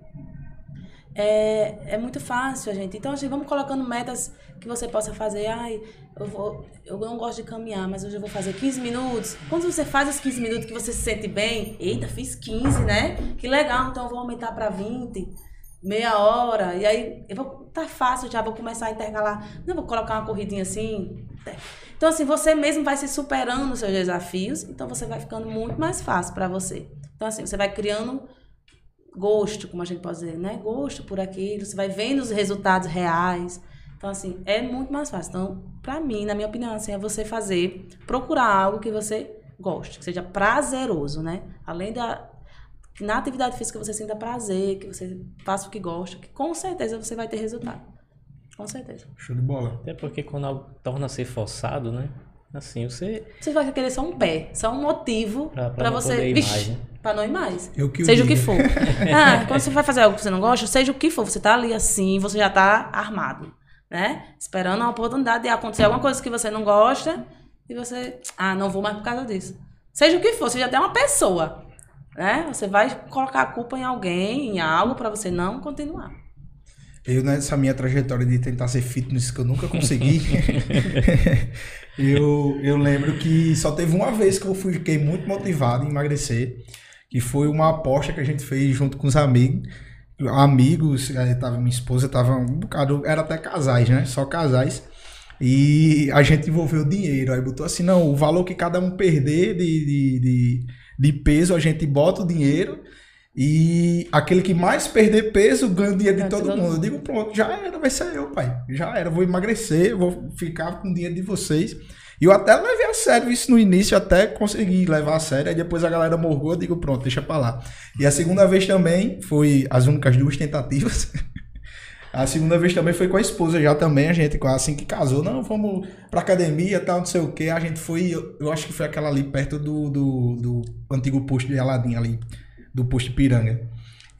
é, é muito fácil, a gente. Então, assim, vamos colocando metas que você possa fazer. Ai, eu, vou, eu não gosto de caminhar, mas hoje eu vou fazer 15 minutos. Quando você faz os 15 minutos que você se sente bem, eita, fiz 15, né? Que legal, então eu vou aumentar para 20 meia hora, e aí eu vou, tá fácil, já vou começar a intercalar, não vou colocar uma corridinha assim. Então assim, você mesmo vai se superando nos seus desafios, então você vai ficando muito mais fácil para você. Então assim, você vai criando gosto, como a gente pode dizer, né? Gosto por aquilo, você vai vendo os resultados reais. Então assim, é muito mais fácil. Então, para mim, na minha opinião, assim, é você fazer, procurar algo que você goste, que seja prazeroso, né? Além da que na atividade física você sinta prazer, que você faça o que gosta, que com certeza você vai ter resultado. Com certeza. Show de bola. Até porque quando algo torna a ser forçado, né? Assim, você. Você vai querer só um pé, só um motivo para você. poder ir Vixe, mais, né? Pra não ir mais. Eu que seja o que for. ah, quando você vai fazer algo que você não gosta, seja o que for, você tá ali assim, você já tá armado, né? Esperando a oportunidade de acontecer alguma coisa que você não gosta e você, ah, não vou mais por causa disso. Seja o que for, você já tem uma pessoa, né? Você vai colocar a culpa em alguém, em algo para você não continuar. Eu, nessa minha trajetória de tentar ser fitness que eu nunca consegui, eu, eu lembro que só teve uma vez que eu fiquei muito motivado em emagrecer, que foi uma aposta que a gente fez junto com os amigos. Amigos, aí tava, minha esposa tava um bocado, era até casais, né? Só casais. E a gente envolveu dinheiro. Aí botou assim: não, o valor que cada um perder de, de, de, de peso, a gente bota o dinheiro. E aquele que mais perder peso ganha o dinheiro de todo todo mundo. Eu digo, pronto, já era, vai ser eu, pai. Já era, vou emagrecer, vou ficar com o dinheiro de vocês. E eu até levei a sério isso no início, até consegui levar a sério. Aí depois a galera morgou, eu digo, pronto, deixa pra lá. E a segunda vez também, foi as únicas duas tentativas. A segunda vez também foi com a esposa já também, a gente assim que casou, não, vamos pra academia, tal, não sei o que. A gente foi, eu, eu acho que foi aquela ali perto do, do, do antigo posto de Aladim ali, do posto Piranga.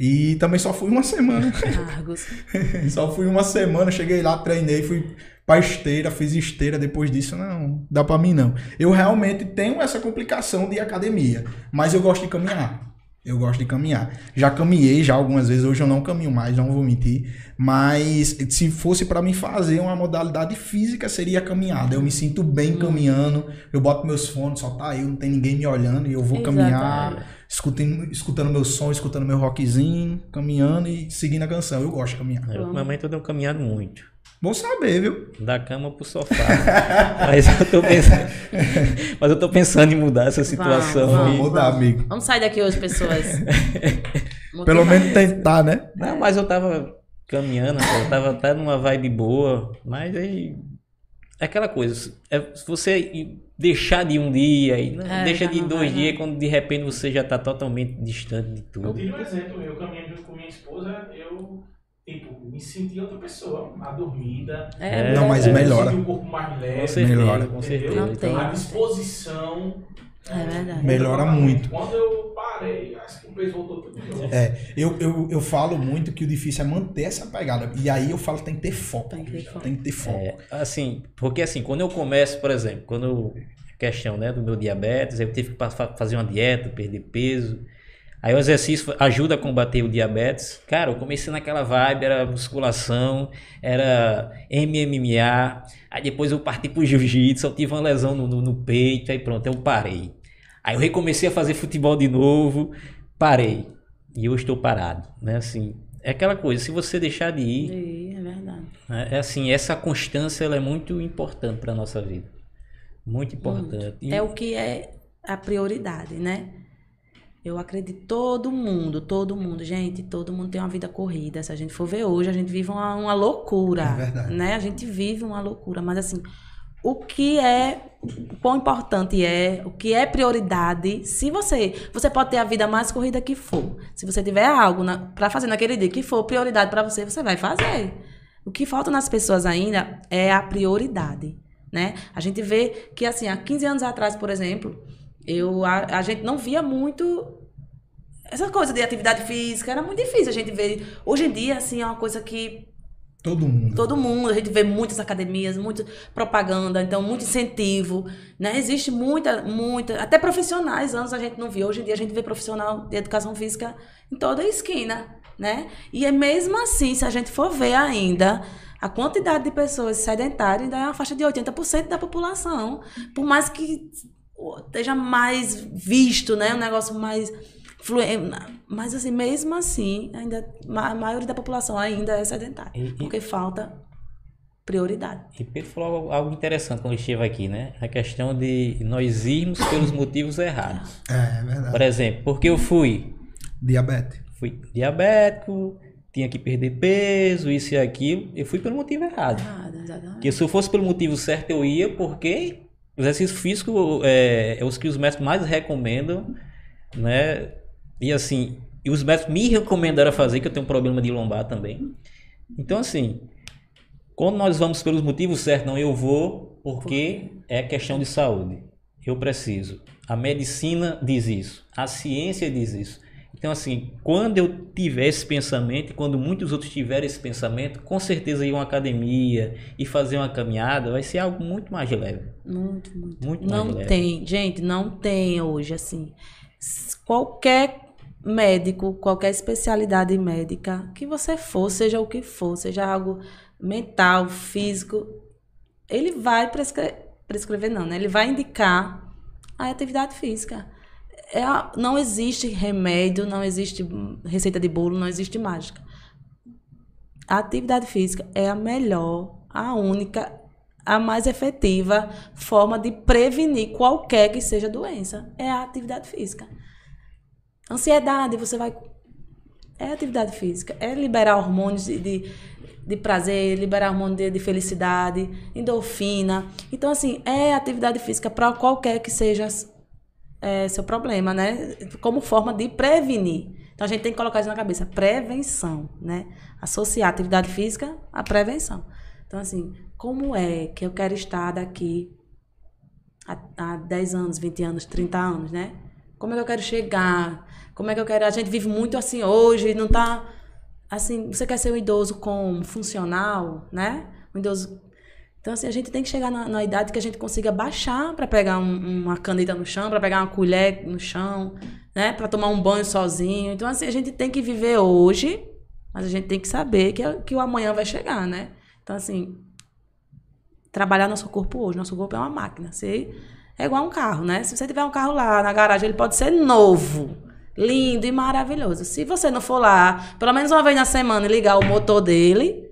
E também só fui uma semana. Só fui uma semana, cheguei lá, treinei, fui pra esteira, fiz esteira, depois disso, não, dá pra mim não. Eu realmente tenho essa complicação de academia, mas eu gosto de caminhar. Eu gosto de caminhar. Já caminhei já algumas vezes, hoje eu não caminho mais, não vou mentir. Mas se fosse pra mim fazer uma modalidade física, seria a caminhada. Eu me sinto bem caminhando, eu boto meus fones, só tá eu, não tem ninguém me olhando e eu vou caminhar, Exatamente. escutando, escutando meu som, escutando meu rockzinho, caminhando e seguindo a canção. Eu gosto de caminhar. Eu, ultimamente eu tenho caminhado muito. Bom saber, viu? Da cama pro sofá. mas eu tô pensando. mas eu tô pensando em mudar essa situação. Vamos, Vamos mudar, amigo. Vamos sair daqui hoje, pessoas. Pelo menos tentar, né? Não, mas eu tava caminhando, eu tava até numa vibe boa, mas aí. É aquela coisa, é, se você deixar de um dia, e não, É, deixa de não dois vai, dias, quando de repente você já tá totalmente distante de Eu tudo. tive um exemplo, eu caminhando junto com minha esposa, eu tipo, me senti outra pessoa, adormida. É, Não, mas eu melhora. senti o corpo mais Com leve, certeza, Melhora. com entendeu? certeza. Não tem. A disposição. É verdade. Melhora muito. Quando eu parei, acho que o peso voltou tudo de novo. É, eu, eu, eu falo muito que o difícil é manter essa pegada. E aí eu falo que tem que ter foco. Tem que ter foco. Tem que ter foco. É, assim, porque assim, quando eu começo, por exemplo, quando eu, questão, né, do meu diabetes, eu tive que fazer uma dieta, perder peso. Aí o exercício ajuda a combater o diabetes. Cara, eu comecei naquela vibe, era musculação, era MMA. Aí depois eu parti pro jiu-jitsu, eu tive uma lesão no, no, no peito, aí pronto, eu parei. Aí eu recomecei a fazer futebol de novo, parei. E eu estou parado, né? Assim, é aquela coisa, se você deixar de ir, é verdade. né, é assim, essa constância ela é muito importante para nossa vida. Muito importante. E- É o que é a prioridade, né? Eu acredito todo mundo, todo mundo, gente, todo mundo tem uma vida corrida. Se a gente for ver hoje, a gente vive uma, uma loucura, É verdade. né? A gente vive uma loucura, mas assim, o que é, o quão importante é, o que é prioridade, se você, você pode ter a vida mais corrida que for. Se você tiver algo para fazer naquele dia que for prioridade para você, você vai fazer. O que falta nas pessoas ainda é a prioridade, né? A gente vê que assim, há 15 anos atrás, por exemplo, eu a, a gente não via muito essa coisa de atividade física, era muito difícil a gente ver. Hoje em dia assim é uma coisa que Todo mundo. Todo mundo, a gente vê muitas academias, muita propaganda, então muito incentivo, né? Existe muita, muita, até profissionais, anos a gente não via. Hoje em dia a gente vê profissional de educação física em toda a esquina, né? E é mesmo assim, se a gente for ver ainda, a quantidade de pessoas sedentárias ainda é uma faixa de 80% da população. Por mais que esteja mais visto, né? Um negócio mais fluen- mas assim, mesmo assim, ainda a maioria da população ainda é sedentária, E- e- porque falta prioridade. E Pedro falou algo- algo interessante quando ele esteve aqui, né? A questão de nós irmos pelos motivos errados. É, é verdade. Por exemplo, porque eu fui, Diabetes. fui diabético, tinha que perder peso, isso e aquilo, eu fui pelo motivo errado. Errado, exatamente. Porque se eu fosse pelo motivo certo, eu ia, porque exercício físico é, é os que os médicos mais recomendam, né? E assim, e os médicos me recomendaram fazer, que eu tenho um problema de lombar também. Então, assim, quando nós vamos pelos motivos certos, não, eu vou porque é questão de saúde. Eu preciso. A medicina diz isso. A ciência diz isso. Então, assim, quando eu tiver esse pensamento, e quando muitos outros tiverem esse pensamento, com certeza ir uma academia e fazer uma caminhada vai ser algo muito mais leve. Muito, muito. Muito mais Não leve. tem, gente, não tem hoje, assim. Qualquer médico, qualquer especialidade médica que você for, seja o que for, seja algo mental, físico, ele vai prescre- prescrever, não, né? Ele vai indicar a atividade física. É a- não existe remédio, não existe receita de bolo, não existe mágica. A atividade física é a melhor, a única, a mais efetiva forma de prevenir qualquer que seja doença. É a atividade física. Ansiedade, você vai. É atividade física. É liberar hormônios de, de, de prazer, liberar hormônios de, de felicidade, endorfina. Então, assim, é atividade física para qualquer que seja é, seu problema, né? Como forma de prevenir. Então a gente tem que colocar isso na cabeça, prevenção, né? Associar atividade física à prevenção. Então, assim, como é que eu quero estar daqui a, a 10 anos, 20 anos, 30 anos, né? Como é que eu quero chegar? Como é que eu quero. A gente vive muito assim hoje, não tá. Assim, você quer ser um idoso com funcional, né? Um idoso então, assim, a gente tem que chegar na, na idade que a gente consiga baixar para pegar um- uma caneta no chão, para pegar uma colher no chão, né? Para tomar um banho sozinho. Então, assim, a gente tem que viver hoje, mas a gente tem que saber que, que o amanhã vai chegar, né? Então, assim, trabalhar nosso corpo hoje. Nosso corpo é uma máquina. Você é igual um carro, né? Se você tiver um carro lá na garagem, ele pode ser novo, lindo e maravilhoso. Se você não for lá, pelo menos uma vez na semana, ligar o motor dele,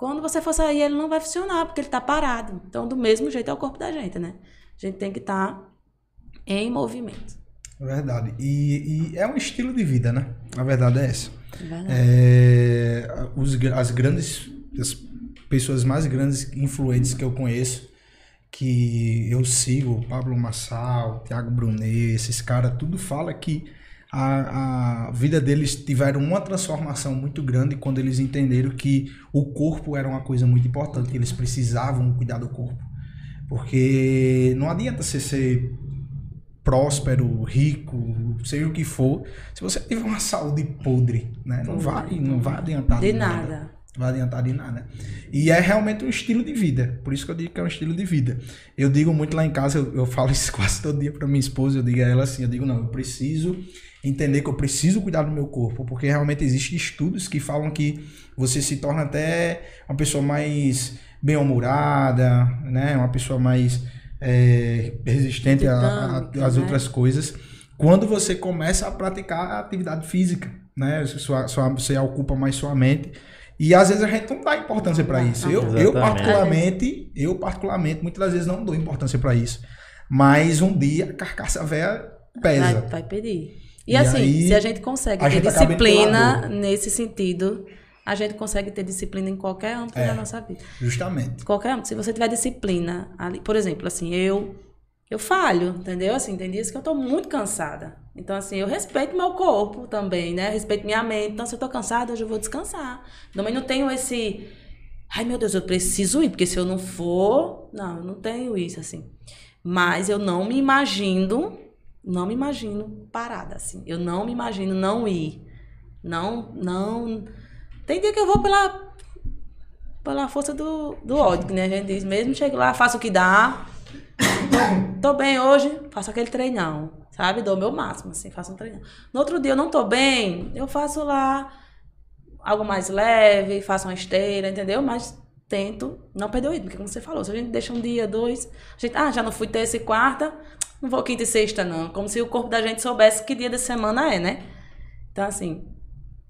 quando você for sair, ele não vai funcionar, porque ele está parado. Então, do mesmo jeito é o corpo da gente, né? A gente tem que estar em movimento. Verdade. E, e é um estilo de vida, né? A verdade é essa. Verdade. É, os, as grandes, as pessoas mais grandes influentes que eu conheço, que eu sigo, Pablo Massal, Thiago Brunet, esses caras, tudo fala que a, a vida deles tiveram uma transformação muito grande quando eles entenderam que o corpo era uma coisa muito importante, que eles precisavam cuidar do corpo. Porque não adianta você ser próspero, rico, seja o que for, se você tiver uma saúde podre, né? Não vai, não vai adiantar De nada. Não vai adiantar de nada. E é realmente um estilo de vida. Por isso que eu digo que é um estilo de vida. Eu digo muito lá em casa, eu, eu falo isso quase todo dia para minha esposa, eu digo a ela assim, eu digo, não, eu preciso entender que eu preciso cuidar do meu corpo, porque realmente existem estudos que falam que você se torna até uma pessoa mais bem-humorada, né? Uma pessoa mais é, resistente às né? outras coisas, quando você começa a praticar a atividade física, né? Sua, sua, você ocupa mais sua mente. E às vezes a gente não dá importância para isso. Eu, eu Exatamente. particularmente, eu particularmente, muitas das vezes não dou importância para isso. Mas um dia a carcaça velha pesa. Vai, vai pedir. E, E assim, aí, se a gente consegue a ter gente disciplina nesse sentido, a gente consegue ter disciplina em qualquer âmbito É. da nossa vida. Justamente. Qualquer âmbito. Se você tiver disciplina ali, por exemplo, assim, eu eu falho, entendeu? Assim, tem dias que eu tô muito cansada. Então, assim, eu respeito meu corpo também, né? Respeito minha mente. Então, se eu tô cansada, hoje eu vou descansar. Também não tenho esse. Ai, meu Deus, eu preciso ir, porque se eu não for. Não, eu não tenho isso, assim. Mas eu não me imagino, não me imagino parada, assim. Eu não me imagino não ir. Não, não. Tem dia que eu vou pela, pela força do, do ódio, nem a gente diz. Mesmo chego lá, faço o que dá. Tô, tô bem hoje, faço aquele treinão, sabe? Dou o meu máximo, assim, faço um treinão. No outro dia eu não tô bem, eu faço lá algo mais leve, faço uma esteira, entendeu? Mas tento não perder o ritmo, porque como você falou, se a gente deixa um dia, dois, a gente, ah, já não fui terça e quarta, não vou quinta e sexta, não. Como se o corpo da gente soubesse que dia da semana é, né? Então, assim,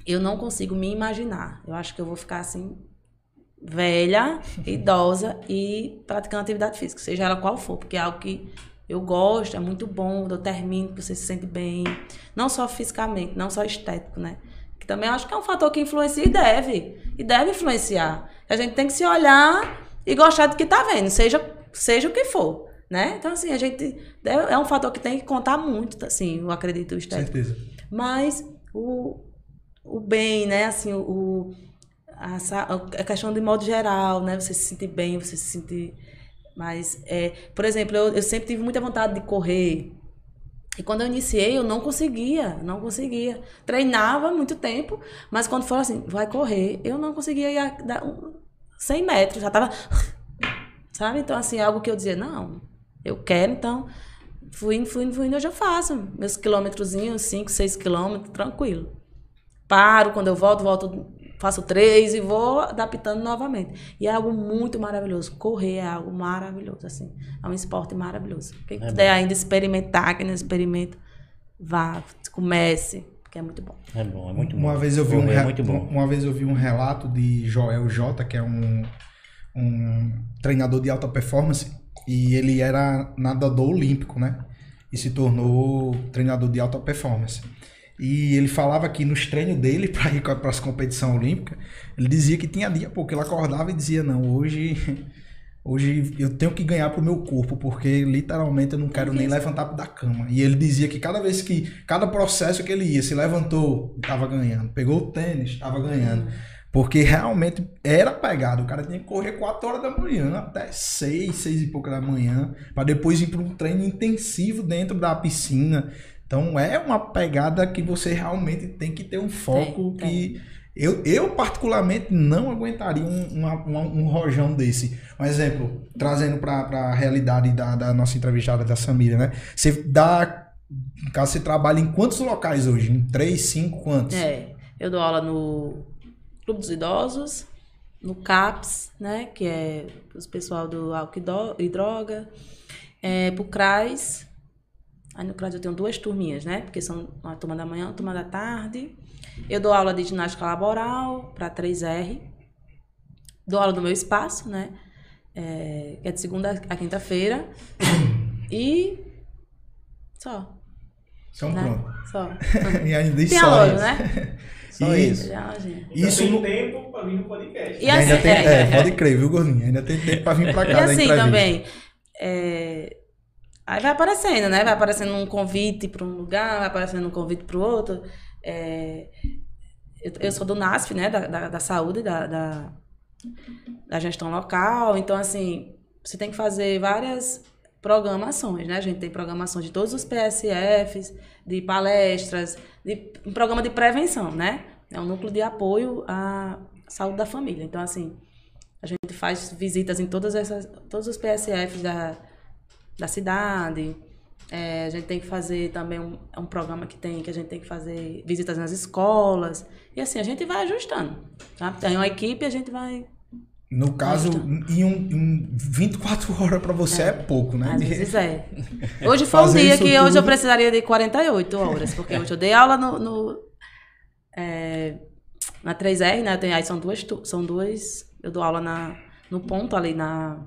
eu não consigo me imaginar. Eu acho que eu vou ficar assim, velha, idosa e praticando atividade física, seja ela qual for, porque é algo que eu gosto, é muito bom, eu termino, que você se sente bem. Não só fisicamente, não só estético, né? Que também acho que é um fator que influencia e deve. E deve influenciar. A gente tem que se olhar e gostar do que tá vendo, seja, seja o que for. Né? Então, assim, a gente. É um fator que tem que contar muito, assim, eu acredito, estético. certeza. Mas o, o bem, né? Assim, o, a, a questão de modo geral, né? Você se sentir bem, você se sentir mais... É, por exemplo, eu, eu sempre tive muita vontade de correr. E quando eu iniciei, eu não conseguia, não conseguia. Treinava muito tempo, mas quando foi assim, vai correr, eu não conseguia ir a, dar um, 100 metros, já tava... Sabe? Então, assim, é algo que eu dizia, não, eu quero, então... Fui indo, fui indo, fui indo, hoje eu faço meus quilômetrozinhos, 5, 6 quilômetros, tranquilo. Paro, quando eu volto, volto, faço três e vou adaptando novamente. E é algo muito maravilhoso. Correr é algo maravilhoso, assim. É um esporte maravilhoso. Quem É puder ainda experimentar, quem não experimenta, vá, comece, porque é muito bom. É bom, é muito bom. Uma vez eu vi um, é muito bom. uma vez eu vi um relato de Joel J, que é um, um treinador de alta performance, e ele era nadador olímpico, né? E se tornou treinador de alta performance. E ele falava que nos treinos dele para ir para as competições olímpicas, ele dizia que tinha dia, porque ele acordava e dizia: "Não, hoje Hoje eu tenho que ganhar pro meu corpo, porque literalmente eu não quero nem levantar da cama. E ele dizia que cada vez que, cada processo que ele ia, se levantou, estava ganhando. Pegou o tênis, estava ganhando. Porque realmente era pegado. O cara tinha que correr 4 horas da manhã, até 6, 6 e pouca da manhã, para depois ir para um treino intensivo dentro da piscina. Então é uma pegada que você realmente tem que ter um foco Tem, que eu, eu particularmente não aguentaria um, uma- uma- um rojão desse. Um exemplo, trazendo para a realidade da, da nossa entrevistada, da Samira, né? Você dá. No caso, você trabalha em quantos locais hoje? Em três, cinco, quantos? É, eu dou aula no Clube dos Idosos, no CAPS, né, que é os pessoal do álcool e droga, é, pro CRAS, aí no CRAS eu tenho duas turminhas, né, porque são uma turma da manhã, uma turma da tarde, eu dou aula de ginástica laboral para 3R, dou aula do meu espaço, né, é, que é de segunda a quinta-feira, e só, Então né, pronto. só. e ainda Tem a loja, né? Só E- isso. Então Isso tem no- tempo pra vir no podcast. E E ainda assim, tem, é. é, pode crer, viu, Gordinho? Ainda tem tempo pra vir pra cá E assim entrevista. também, é, aí vai aparecendo, né? Vai aparecendo um convite para um lugar, vai aparecendo um convite para o outro. É, eu, eu sou do NASF, né? Da, da, da saúde, da, da, da gestão local. Então, assim, você tem que fazer várias programações, né? A gente tem programações de todos os PSFs, de palestras, de um programa de prevenção, né? É um núcleo de apoio à saúde da família. Então, assim, a gente faz visitas em todas essas, todos os PSFs da, da cidade. É, a gente tem que fazer também um, é um programa que tem que a gente tem que fazer visitas nas escolas. E assim, a gente vai ajustando. Tá? Tem uma equipe, a gente vai. No caso, em, um, em 24 horas pra você é, pouco, né? Às vezes é. Hoje foi um dia que hoje eu tudo. precisaria de 48 horas, porque hoje eu dei aula no. no, é, na 3R, né? Tenho, aí são duas, são duas. Eu dou aula na, no ponto ali na.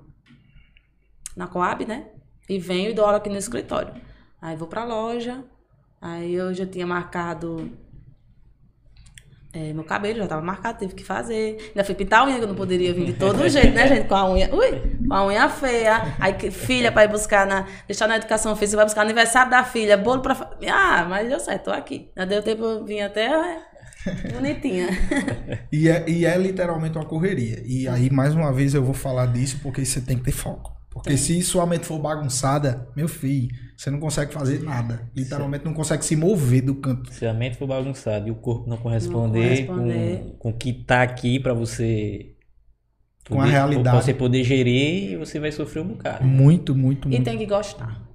Na Coab, né? E venho e dou aula aqui no escritório. Aí vou pra loja. Aí eu já tinha marcado. é, meu cabelo já tava marcado, tive que fazer. Ainda fui pintar a unha, que eu não poderia vir de todo jeito, né, gente? Com a unha. Ui, com a unha feia. Aí filha pra ir buscar na. Deixar na educação física, vai buscar aniversário da filha, bolo pra. fa- Ah, mas deu certo, tô aqui. Já deu tempo, eu vim até bonitinha. E é, e é literalmente uma correria. E aí, mais uma vez, eu vou falar disso porque você tem que ter foco. Porque se sua mente for bagunçada, meu filho, você não consegue fazer nada. Literalmente não consegue se mover do canto. Se a mente for bagunçada e o corpo não corresponder, corresponder. Com, com o que tá aqui pra você. Com a realidade. Pra você poder gerir, você vai sofrer um bocado. Muito, muito, E muito. tem que gostar,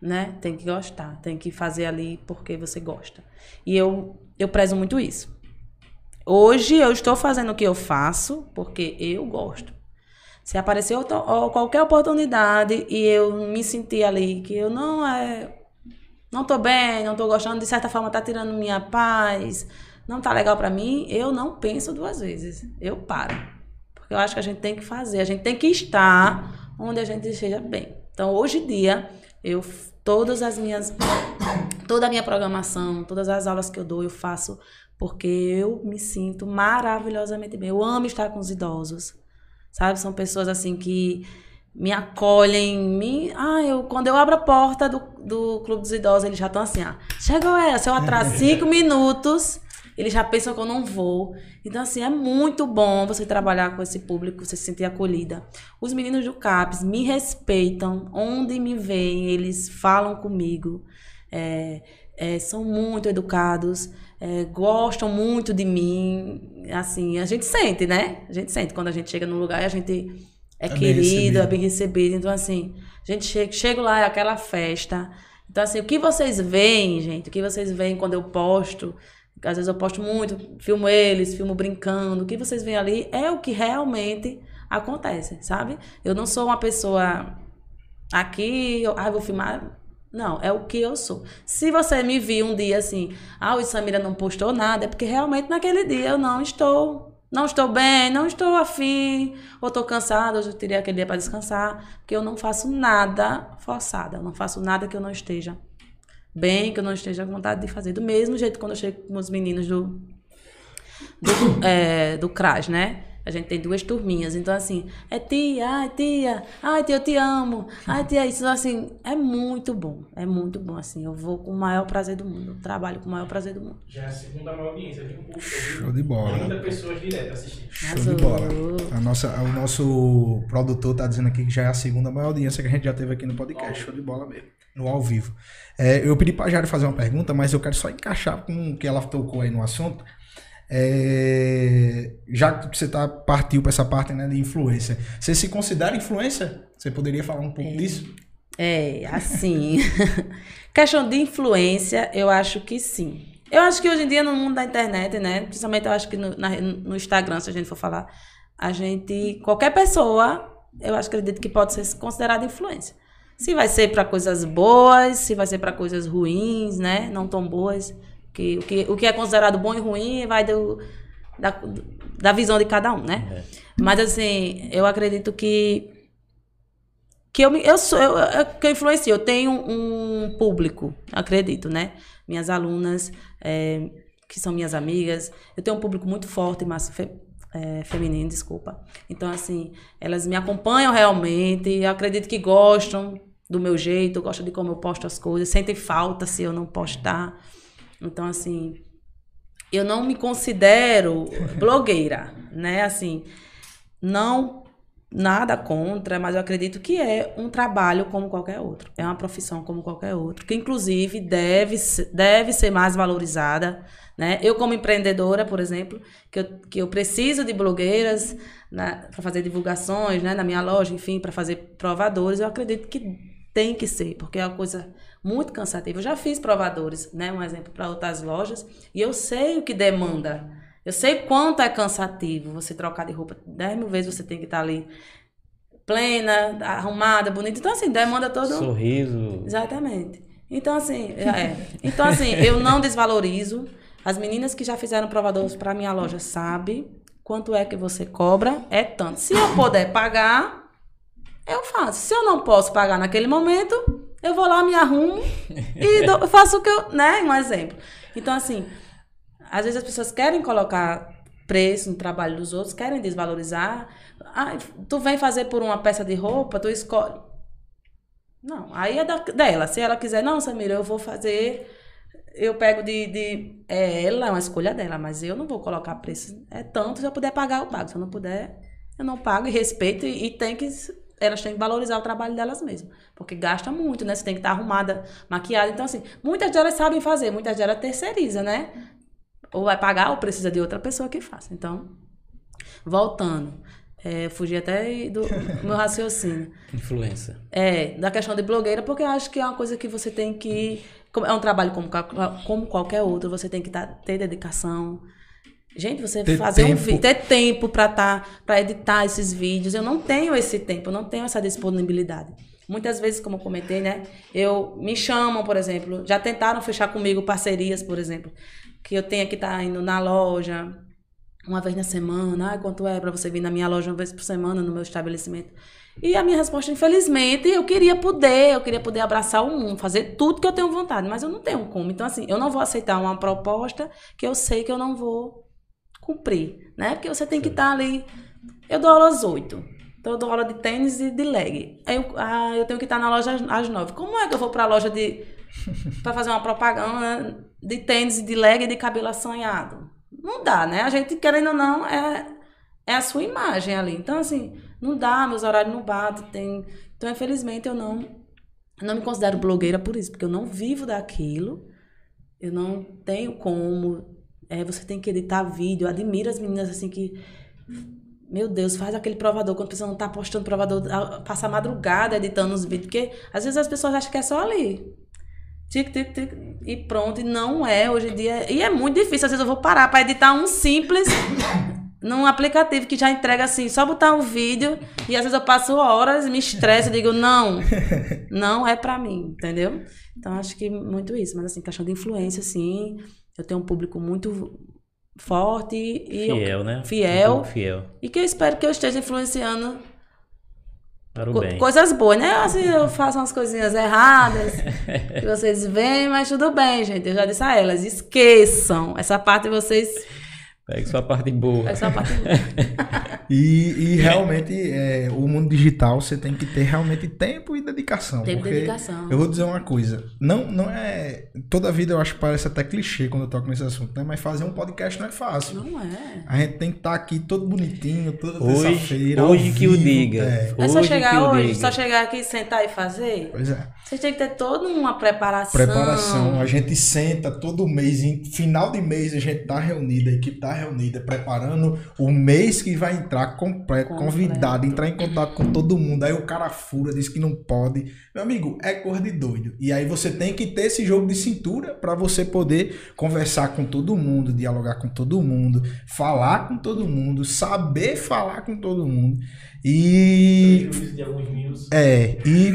né? Tem que gostar, tem que fazer ali porque você gosta. E eu, eu prezo muito isso. Hoje eu estou fazendo o que eu faço porque eu gosto. Se aparecer outra- ou qualquer oportunidade e eu me sentir ali que eu não é não tô bem, não tô gostando, de certa forma tá tirando minha paz, não tá legal pra mim, eu não penso duas vezes. Eu paro. Porque eu acho que a gente tem que fazer, a gente tem que estar onde a gente esteja bem. Então, hoje em dia, eu todas as minhas toda a minha programação, todas as aulas que eu dou, eu faço porque eu me sinto maravilhosamente bem. Eu amo estar com os idosos. Sabe? São pessoas assim que me acolhem, me... Ah, eu, quando eu abro a porta do, do Clube dos Idosos, eles já estão assim, ah, chegou ela, se eu atraso cinco minutos, eles já pensam que eu não vou. Então, assim, é muito bom você trabalhar com esse público, você se sentir acolhida. Os meninos do CAPES me respeitam, onde me veem, eles falam comigo, é, é, são muito educados, é, gostam muito de mim. Assim, a gente sente, né? A gente sente quando a gente chega num lugar e a gente é, É querido, é bem recebido. Então, assim, a gente chega, chega lá, é aquela festa. Então, assim, o que vocês veem, gente, o que vocês veem quando eu posto, às vezes eu posto muito, filmo eles, filmo brincando, o que vocês veem ali é o que realmente acontece, sabe? Eu não sou uma pessoa aqui, eu, ah, vou filmar. Não, é o que eu sou. Se você me viu um dia assim, ah, o Samira não postou nada, é porque realmente naquele dia eu não estou, não estou bem, não estou afim, ou estou cansada, hoje eu tirei aquele dia para descansar, porque eu não faço nada forçada, eu não faço nada que eu não esteja bem, que eu não esteja com vontade de fazer. Do mesmo jeito quando eu chego com os meninos do, do, é, do CRAS, né? A gente tem duas turminhas, então assim, é tia, ai tia, ai tia, eu te amo, ai tia, isso assim, é muito bom, é muito bom, assim, eu vou com o maior prazer do mundo, eu trabalho com o maior prazer do mundo. Já é a segunda maior audiência. Eu vi um pouco. Show de bola. 30 pessoas direto assistindo. Show de bola. A nossa, o nosso produtor tá dizendo aqui que já é a segunda maior audiência que a gente já teve aqui no podcast. Show de bola mesmo. No ao vivo. É, eu pedi pra Jari fazer uma pergunta, mas eu quero só encaixar com o que ela tocou aí no assunto. É, já que você tá, partiu para essa parte né, de influência, você se considera influência? Você poderia falar um pouco disso? É, assim. Questão de influência, eu acho que sim. Eu acho que hoje em dia, no mundo da internet, né? Principalmente eu acho que no, na- no Instagram, se a gente for falar, a gente. Qualquer pessoa, eu acho que acredito que pode ser considerada influência. Se vai ser para coisas boas, se vai ser para coisas ruins, né? Não tão boas. Que, o, que, o que é considerado bom e ruim vai do, da, da visão de cada um, né? Mas assim, eu acredito que que eu me, eu sou eu, eu, que eu influencio, eu tenho um público, acredito, né? Minhas alunas, é, que são minhas amigas, eu tenho um público muito forte, massa fe, é, feminino, desculpa. Então, assim, elas me acompanham realmente, eu acredito que gostam do meu jeito, gostam de como eu posto as coisas, sentem falta se eu não postar. Então, assim, eu não me considero blogueira, né? Assim, não nada contra, mas eu acredito que é um trabalho como qualquer outro. É uma profissão como qualquer outro, que inclusive deve, deve ser mais valorizada. Né? Eu, como empreendedora, por exemplo, que eu, que eu preciso de blogueiras para fazer divulgações né, na minha loja, enfim, para fazer provadores, eu acredito que Tem que ser, porque é uma coisa muito cansativa. Eu já fiz provadores, né? Um exemplo para outras lojas, e eu sei o que demanda. Eu sei quanto é cansativo você trocar de roupa. Dez mil vezes você tem que estar ali plena, arrumada, bonita. Então, assim, demanda todo. Sorriso. Exatamente. Então, assim, é. Então, assim, eu não desvalorizo. As meninas que já fizeram provadores para minha loja sabem quanto é que você cobra, é tanto. Se eu puder pagar, eu faço. Se eu não posso pagar naquele momento, eu vou lá, me arrumo e dou, faço o que eu. Né? Um exemplo. Então, assim, às vezes as pessoas querem colocar preço no trabalho dos outros, querem desvalorizar. Ah, tu vem fazer por uma peça de roupa, tu escolhe. Não, aí é da, dela. Se ela quiser, não, Samira, eu vou fazer. Eu pego de, de. É ela, é uma escolha dela, mas eu não vou colocar preço. É tanto, se eu puder pagar, eu pago. Se eu não puder, eu não pago e respeito. E, e tem que. Elas têm que valorizar o trabalho delas mesmas. Porque gasta muito, né? Você tem que estar arrumada, maquiada. Então, assim, muitas delas sabem fazer, muitas delas terceiriza, né? Ou vai pagar ou precisa de outra pessoa que faça. Então, voltando. É, fugi até do meu raciocínio. Influência. É, da questão de blogueira, porque eu acho que é uma coisa que você tem que. É um trabalho como, como qualquer outro, você tem que tá, ter dedicação. Gente, você ter fazer tempo. um vídeo, ter tempo para tá, para editar esses vídeos. Eu não tenho esse tempo, eu não tenho essa disponibilidade. Muitas vezes, como eu comentei, né? Eu me chamam, por exemplo, já tentaram fechar comigo parcerias, por exemplo, que eu tenha que estar tá indo na loja, uma vez na semana, ah, quanto é para você vir na minha loja uma vez por semana no meu estabelecimento? E a minha resposta, infelizmente, eu queria poder, eu queria poder abraçar o mundo, fazer tudo que eu tenho vontade, mas eu não tenho como. Então, assim, eu não vou aceitar uma proposta que eu sei que eu não vou cumprir, né? Porque você tem que estar tá ali. Eu dou aula às oito. Então, eu dou aula de tênis e de leg. Aí eu, ah, eu tenho que estar tá na loja às nove. Como é que eu vou para a loja de. para fazer uma propaganda de tênis e de leg e de cabelo assanhado? não dá, né? A gente, querendo ou não, é, é a sua imagem ali. Então, assim, não dá, meus horários não batem. Tem... Então, infelizmente, eu não, não me considero blogueira por isso, porque eu não vivo daquilo. Eu não tenho como. É, você tem que editar vídeo. Admiro as meninas assim que. Meu Deus, faz aquele provador quando você não tá postando provador, passa a madrugada editando os vídeos, porque às vezes as pessoas acham que é só ali tic, tic, tic, e pronto. E não é hoje em dia. E é muito difícil. Às vezes eu vou parar para editar um simples num aplicativo que já entrega assim, só botar um vídeo. E às vezes eu passo horas, me estresso e digo, não, não é para mim, entendeu? Então acho que muito isso. Mas assim, questão de influência, assim, eu tenho um público muito forte e fiel, eu, né? Fiel, um fiel. E que eu espero que eu esteja influenciando para o bem. Coisas boas, né? Assim, eu faço umas coisinhas erradas, que vocês veem, mas tudo bem, gente. Eu já disse a elas, esqueçam. Essa parte vocês Pegue sua parte boa. Sua parte boa. e, e realmente, é, o mundo digital, você tem que ter realmente tempo e dedicação. Tempo e dedicação. Eu vou dizer uma coisa. Não, não é... Toda vida eu acho que parece até clichê quando eu toco nesse assunto, né? Mas fazer um podcast não é fácil. Não é. A gente tem que estar tá aqui todo bonitinho, toda terça-feira. Hoje que o diga. É, é só chegar hoje, diga. só chegar aqui, sentar e fazer? Pois é. Você tem que ter toda uma preparação. Preparação. A gente senta todo mês, em final de mês a gente tá reunida, a equipe tá reunida, preparando o mês que vai entrar completo, completo, convidado, entrar em contato com todo mundo. Aí o cara fura, diz que não pode. Meu amigo, é cor de doido. E aí você tem que ter esse jogo de cintura para você poder conversar com todo mundo, dialogar com todo mundo, falar com todo mundo, saber falar com todo mundo. E. É, e.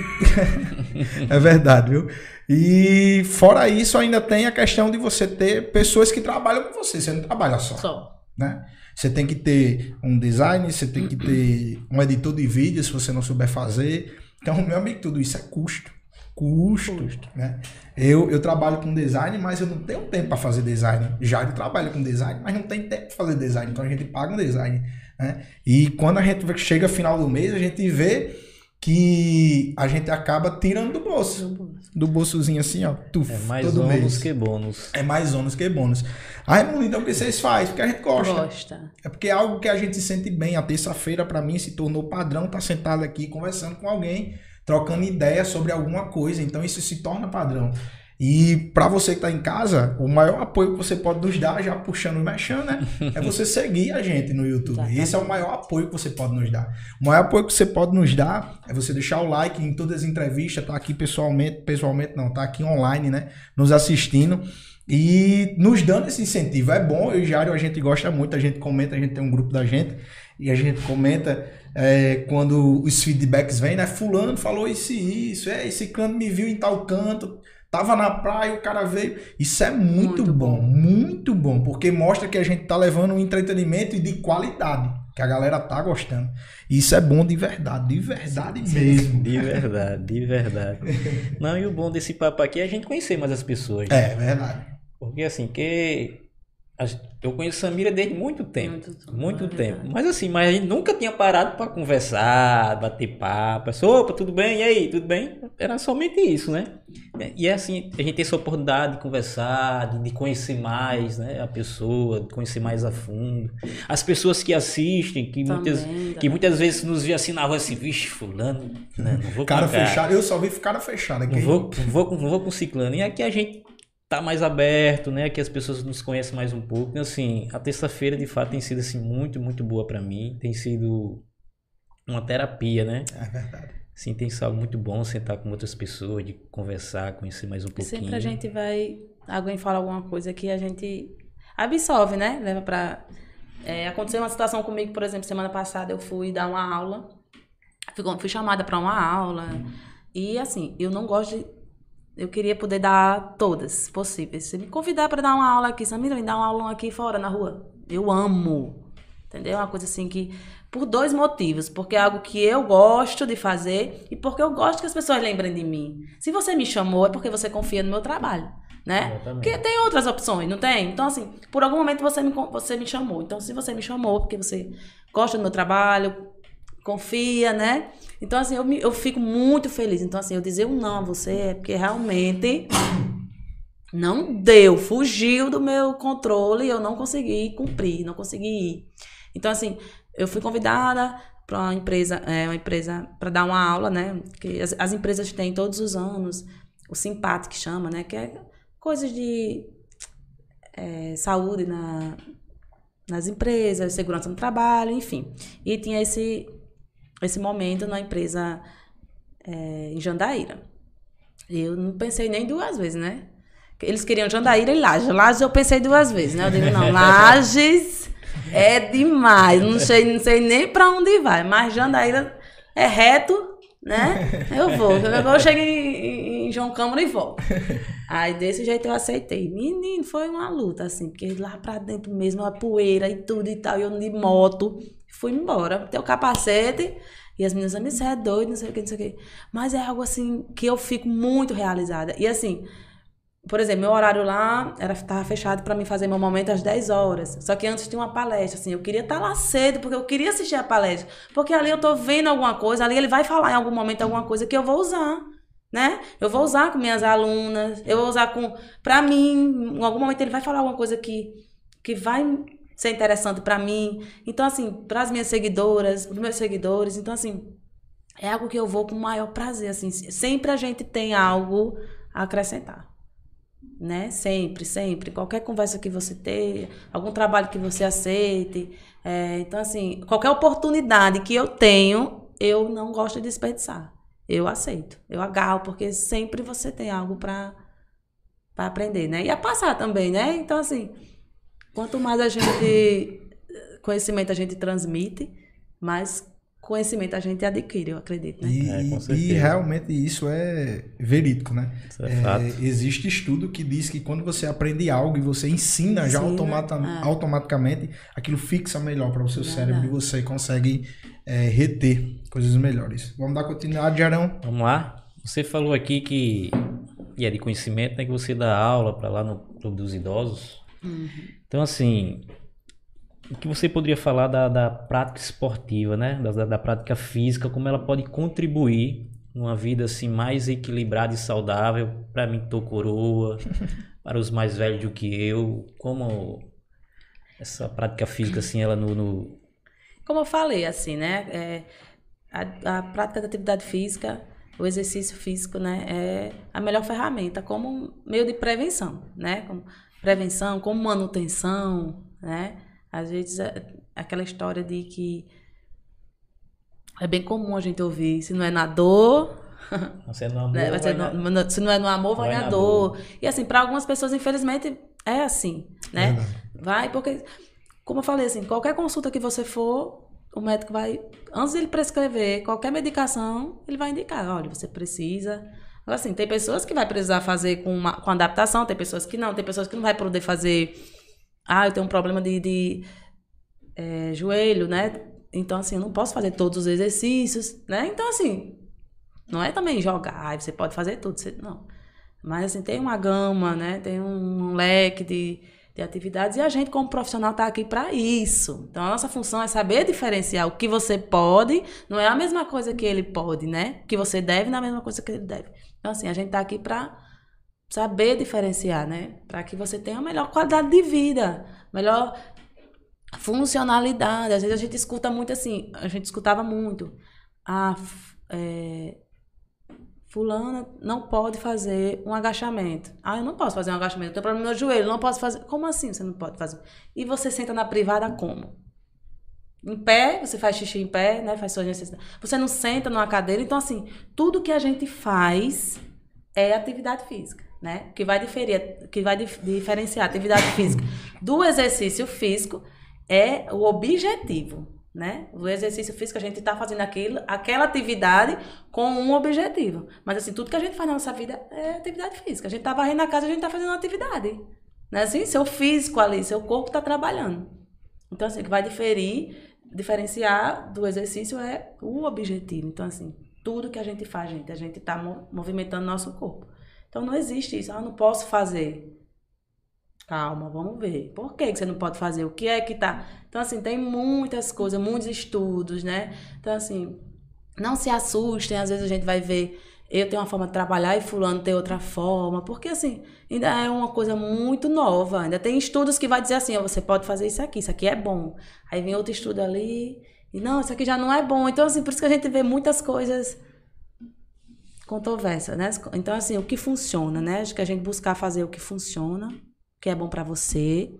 é verdade, viu? E fora isso, ainda tem a questão de você ter pessoas que trabalham com você. Você não trabalha só. Só. Né? Você tem que ter um design, você tem que ter um editor de vídeo se você não souber fazer. Então, meu amigo, tudo isso é custo. Custo, custo. né? Eu, eu trabalho com design, mas eu não tenho tempo para fazer design. Já eu trabalho com design, mas não tem tempo para fazer design. Então a gente paga um design. Né? E quando a gente chega final do mês, a gente vê que a gente acaba tirando do bolso. Do bolsozinho assim, ó. Tuf, é mais ônus mês. que bônus. É mais ônus que bônus. Aí, então, o que vocês fazem? Porque a gente gosta. Gosta. É porque é algo que a gente se sente bem. A terça-feira, para mim, se tornou padrão estar tá sentado aqui conversando com alguém, trocando ideia sobre alguma coisa. Então, isso se torna padrão. E para você que está em casa, o maior apoio que você pode nos dar, já puxando e mexendo, né? É você seguir a gente no YouTube. Exatamente. Esse é o maior apoio que você pode nos dar. O maior apoio que você pode nos dar é você deixar o like em todas as entrevistas, tá aqui pessoalmente, pessoalmente não, tá aqui online, né? Nos assistindo e nos dando esse incentivo. É bom, eu e Jário, a gente gosta muito, a gente comenta, a gente tem um grupo da gente e a gente comenta é, quando os feedbacks vêm, né? Fulano falou isso e isso, é, esse canto me viu em tal canto, tava na praia, o cara veio. Isso é muito, Muito bom, bom. muito bom, porque mostra que a gente tá levando um entretenimento de qualidade, que a galera tá gostando. Isso é bom de verdade, de verdade mesmo. De verdade, de verdade. Não, e o bom desse papo aqui é a gente conhecer mais as pessoas. né? É, verdade. Porque assim, que eu conheço a Samira desde muito tempo. Muito Muito, tempo, é tempo. verdade. Mas assim, mas a gente nunca tinha parado para conversar, bater papo. Assim, Opa, tudo bem? E aí, tudo bem? Era somente isso, né? E é assim, a gente tem essa oportunidade de conversar, de, de conhecer mais né, a pessoa, de conhecer mais a fundo. As pessoas que assistem, que muitas, Também, que muitas vezes nos vê assim na rua assim, vixe, fulano, né, não vou com Cara fechado, eu só vi cara fechado aqui. Não vou, não vou, com- não vou com ciclano. E aqui a gente tá mais aberto, né? Aqui as pessoas nos conhecem mais um pouco. Então, assim, a terça-feira de fato tem sido assim muito, muito boa pra mim. Tem sido uma terapia, né? É verdade. Sim, tem sido algo muito bom sentar com outras pessoas, de conversar, conhecer mais um pouquinho. Sempre a gente vai. Alguém fala alguma coisa que a gente absorve, né? Leva pra. É, aconteceu uma situação comigo, por exemplo, semana passada eu fui dar uma aula. Fui, fui chamada para uma aula. E assim, eu não gosto de. Eu queria poder dar todas possíveis. Se me convidar para dar uma aula aqui, Samira, me dá uma aula aqui fora na rua. Eu amo. Entendeu? É uma coisa assim que. Por dois motivos. Porque é algo que eu gosto de fazer e porque eu gosto que as pessoas lembrem de mim. Se você me chamou, é porque você confia no meu trabalho. Né? Porque tem outras opções, não tem? Então, assim, por algum momento você me, você me chamou. Então, se você me chamou porque você gosta do meu trabalho, confia, né? Então, assim, eu, me- eu fico muito feliz. Então, assim, eu dizer um não a você é porque realmente não deu, fugiu do meu controle e eu não consegui cumprir, não consegui ir. Então, assim, eu fui convidada para uma empresa, é, uma empresa para dar uma aula, né? Que as, as empresas têm todos os anos o Simpate que chama, né? Que é coisas de é, saúde na, nas empresas, segurança no trabalho, enfim. E tinha esse esse momento na empresa é, em Jandaíra. Eu não pensei nem duas vezes, né? Eles queriam Jandaíra e Lages. Lages eu pensei duas vezes, né? Eu digo, não, Lages é demais. Não sei, não sei nem pra onde vai. Mas Jandaíra é reto, né? Eu vou. Eu chego em, em- em João Câmara e volto. Aí desse jeito eu aceitei. Menino, foi uma luta, assim, porque lá pra dentro mesmo, a poeira e tudo e tal, e eu de moto, fui embora. Tem o capacete, e as meninas, "Amiga, você é doido, não sei o que, não sei o que. Mas é algo assim que eu fico muito realizada. E assim, por exemplo, meu horário lá era tava fechado para mim fazer meu momento às 10 horas. Só que antes tinha uma palestra, assim, eu queria estar lá cedo, porque eu queria assistir a palestra. Porque ali eu tô vendo alguma coisa, ali ele vai falar em algum momento alguma coisa que eu vou usar, né? Eu vou usar com minhas alunas, eu vou usar com para mim, em algum momento ele vai falar alguma coisa que que vai ser interessante para mim. Então assim, para as minhas seguidoras, para meus seguidores, então assim, é algo que eu vou com o maior prazer, assim, sempre a gente tem algo a acrescentar né? Sempre, sempre. Qualquer conversa que você tenha, algum trabalho que você aceite. é, então, assim, qualquer oportunidade que eu tenho, eu não gosto de desperdiçar. Eu aceito. Eu agarro, porque sempre você tem algo para aprender, né? E a passar também, né? Então, assim, quanto mais a gente conhecimento a gente transmite, mais conhecimento a gente adquire, eu acredito, né? E, É, e realmente isso é verídico, né? Isso é fato. existe estudo que diz que quando você aprende algo e você ensina já Ensina, automata- é. automaticamente, aquilo fixa melhor para o seu cérebro e você consegue é, reter coisas melhores. Vamos dar continuidade, Jarão? Vamos lá? Você falou aqui que e é de conhecimento, né? Que você dá aula para lá no Clube dos Idosos. Então, assim, o que você poderia falar da, da prática esportiva, né? Da, da- prática física, como ela pode contribuir numa vida assim mais equilibrada e saudável para mim tô coroa, para os mais velhos do que eu, como essa prática física assim, ela no, no- Como eu falei, assim, né? é, a, a prática da atividade física o exercício físico, né, é a melhor ferramenta como meio de prevenção, né? Como prevenção, como manutenção, né? Às vezes é aquela história de que é bem comum a gente ouvir, se não é na dor, Você não amor, né, vai ser vai no- na- se não é no amor, vai, vai na, na dor. E assim, para algumas pessoas, infelizmente, é assim, né? Verdade. Vai, porque, como eu falei, assim, qualquer consulta que você for, o médico vai, antes de ele prescrever qualquer medicação, ele vai indicar, olha, você precisa. Assim, tem pessoas que vai precisar fazer com, uma, com adaptação, tem pessoas que não, tem pessoas que não vai poder fazer. Ah, eu tenho um problema de, de é, joelho, né? Então, assim, eu não posso fazer todos os exercícios, né? Então, assim, não é também jogar, "Ai, você pode fazer tudo, você, não. Mas, assim, tem uma gama, né? Tem um, leque de, de atividades e a gente, como profissional, está aqui para isso. Então, a nossa função é saber diferenciar o que você pode, não é a mesma coisa que ele pode, né? O que você deve não é a mesma coisa que ele deve. Então, assim, a gente está aqui para saber diferenciar, né? Para que você tenha a melhor qualidade de vida, melhor funcionalidade. Às vezes a gente escuta muito assim, a gente escutava muito. Ah, é, fulana não pode fazer um agachamento. Ah, eu não posso fazer um agachamento, eu tenho problema no meu joelho, não posso fazer. Como assim você não pode fazer? E você senta na privada como? Em pé, você faz xixi em pé, né? Faz suas necessidades. Você não senta numa cadeira. Então, assim, tudo que a gente faz é atividade física, né? Que vai diferir, que vai dif- diferenciar a atividade física do exercício físico é o objetivo, né? O exercício físico a gente está fazendo aquilo, aquela atividade com um objetivo. Mas assim, tudo que a gente faz na nossa vida é atividade física. A gente tá varrendo a casa, a gente tá fazendo uma atividade. Né? Assim, seu físico ali, seu corpo está trabalhando. Então, assim, o que vai diferir, diferenciar do exercício é o objetivo. Então, assim, tudo que a gente faz, gente, a gente está movimentando nosso corpo. Então, não existe isso. Ah, não posso fazer. Calma, vamos ver. Por que que você não pode fazer? O que é que tá? Então, assim, tem muitas coisas, muitos estudos, né? Então, assim, não se assustem. Às vezes a gente vai ver, eu tenho uma forma de trabalhar e fulano tem outra forma. Porque, assim, ainda é uma coisa muito nova. Ainda tem estudos que vai dizer assim, você pode fazer isso aqui, isso aqui é bom. Aí vem outro estudo ali, e não, isso aqui já não é bom. Então, assim, por isso que a gente vê muitas coisas controversas, né? Então, assim, o que funciona, né? Acho que a gente buscar fazer o que funciona, que é bom pra você,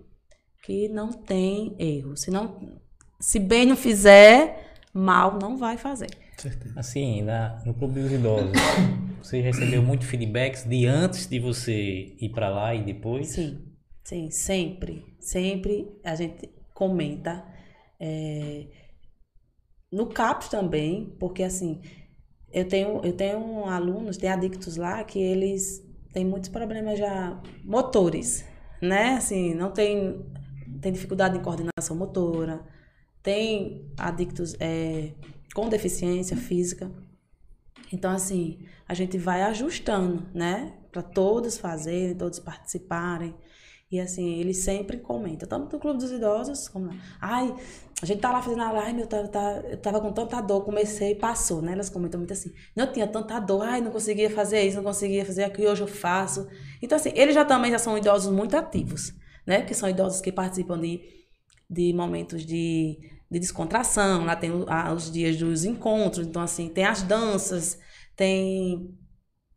que não tem erro. Se não, se bem não fizer, mal não vai fazer. Certeza. Assim, na, no Clube dos Idosos, você recebeu muito feedbacks de antes de você ir pra lá e depois? Sim, sim, sempre, sempre a gente comenta. é, no CAPS também, porque assim, eu tenho, eu tenho alunos, tem adictos lá que eles têm muitos problemas já motores, né? Assim, não tem, tem dificuldade em coordenação motora, tem adictos é, com deficiência física. Então, assim, a gente vai ajustando, né? Para todos fazerem, todos participarem. E, assim, eles sempre comentam, tanto no Clube dos Idosos, como. Ai, a gente tá lá fazendo a live, eu tava, tá- eu tava com tanta dor, comecei e passou, né? Elas comentam muito assim, não tinha tanta dor, ai, não conseguia fazer isso, não conseguia fazer aquilo, hoje eu faço. Então, assim, eles já também já são idosos muito ativos, né? Que são idosos que participam de, de momentos de, de descontração, lá tem os dias dos encontros, então, assim, tem as danças, tem...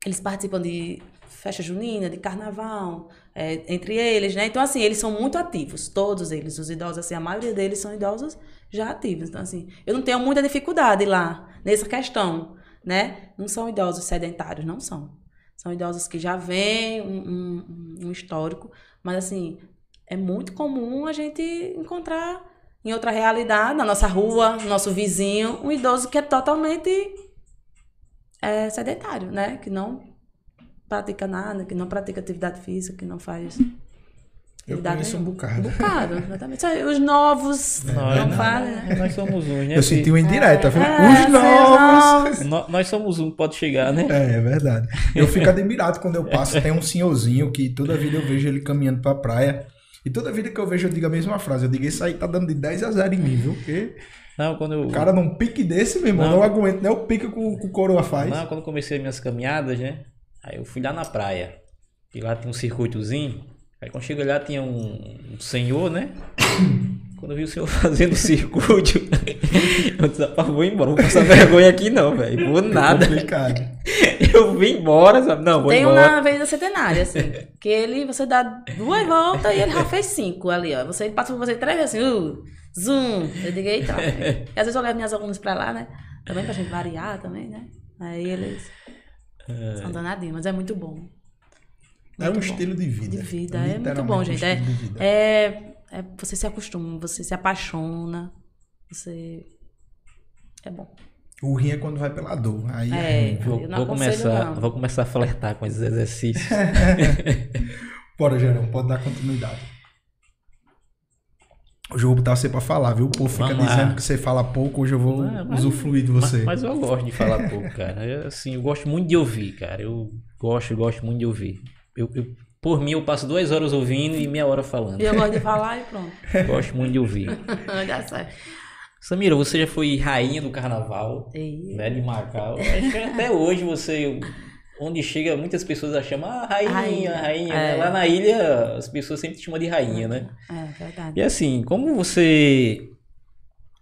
Eles participam de festa junina, de carnaval, é, entre eles, né? Então, assim, eles são muito ativos, todos eles, os idosos, assim, a maioria deles são idosos já ativos. Então, assim, eu não tenho muita dificuldade lá nessa questão, né? Não são idosos sedentários, não são. São idosos que já vêm um, um- um histórico, mas, assim, é muito comum a gente encontrar em outra realidade, na nossa rua, no nosso vizinho, um idoso que é totalmente é, sedentário, né? Que não pratica nada, que não pratica atividade física, que não faz Eu atividade conheço um nenhuma. bocado. Um bocado, exatamente. Os novos Nós, não nós- fazem, né? nós somos uns, né? Eu senti uma indireta, viu? É, Os novos. No- Nós somos um, pode chegar, né? É, é verdade. Eu fico admirado quando eu passo. Tem um senhorzinho que toda vida eu vejo ele caminhando pra praia. E toda vida que eu vejo eu digo a mesma frase. Eu digo, isso aí tá dando de 10 a 0 em mim, viu? Porque Não, quando eu, o cara num pique desse, meu irmão, não, Não. aguento nem o pique que o, que o coroa faz. não, quando eu comecei minhas caminhadas, né? Aí eu fui lá na praia. E lá tem um circuitozinho. Aí quando chega lá tinha um, um senhor, né? Quando eu vi o senhor fazendo o circuito, eu disse, rapaz, vou embora, não vou passar vergonha aqui não, velho. Vou É nada. complicado. eu vim embora, sabe? Não, vou Tem embora. na Avenida Centenária, assim. que ele, você dá duas voltas e ele já fez cinco ali, ó. Você passa por você três vezes assim, uh, zoom. Eu digo, eita. E às vezes eu levo minhas alunas pra lá, né? Também pra gente variar também, né? Aí eles são danadinhos, mas é muito bom. É um Muito bom. estilo de vida. De vida, é muito Literalmente bom, um gente. É, estilo de vida. é, é- você se acostuma, você se apaixona, você. É bom. O rim é quando vai pela dor. Aí É. é. Vou, Eu vou começar, não. vou começar a flertar com esses exercícios. Bora, Gerão, pode dar continuidade. Hoje eu vou botar você pra falar, viu? O povo fica Vamos lá. dizendo que você fala pouco, hoje eu vou Não, mas- usufruir de você. Mas, mas eu gosto de falar pouco, cara. Eu, assim, eu gosto muito de ouvir, cara. Eu gosto, gosto muito de ouvir. Eu, eu- por mim, eu passo duas horas ouvindo e meia hora falando. E eu gosto de falar e pronto. Gosto muito de ouvir. Dá certo. Samira, você já foi rainha do carnaval, E- né, de Macau. Acho que até hoje você, onde chega, muitas pessoas a chamam ah, rainha, Rainha, rainha. é. né? Lá na ilha, as pessoas sempre te chamam de rainha, né? É, verdade. E assim, como você.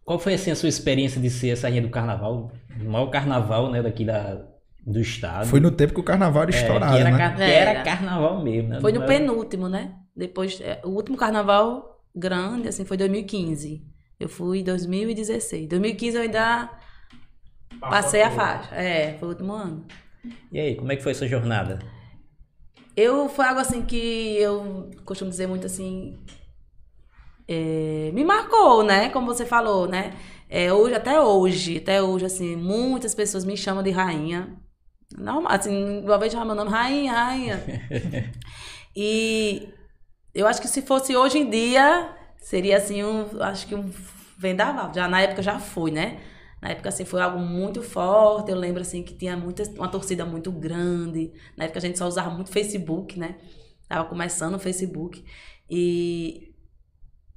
Qual foi assim, a sua experiência de ser essa rainha do carnaval? O maior carnaval, né, daqui da, do estado. Foi no tempo que o carnaval era É, estourado, que era, né? car- que era carnaval mesmo, né? Foi no era- penúltimo, né? Depois, é, o último carnaval grande, assim, foi 2015. Eu fui em 2016. 2015 eu ainda passei a faixa. É, foi o último ano. E aí, como é que foi essa jornada? Eu, foi algo assim que eu costumo dizer muito assim. é, me marcou, né? Como você falou, né? É, hoje, até hoje, até hoje, assim, muitas pessoas me chamam de rainha. Normal, assim, uma vez meu nome, rainha, rainha. e eu acho que se fosse hoje em dia, seria assim, um, acho que um vendaval. Já na época já foi, né? Na época, assim, foi algo muito forte. Eu lembro, assim, que tinha muita, uma torcida muito grande. Na época, a gente só usava muito Facebook, né? Tava começando o Facebook. E,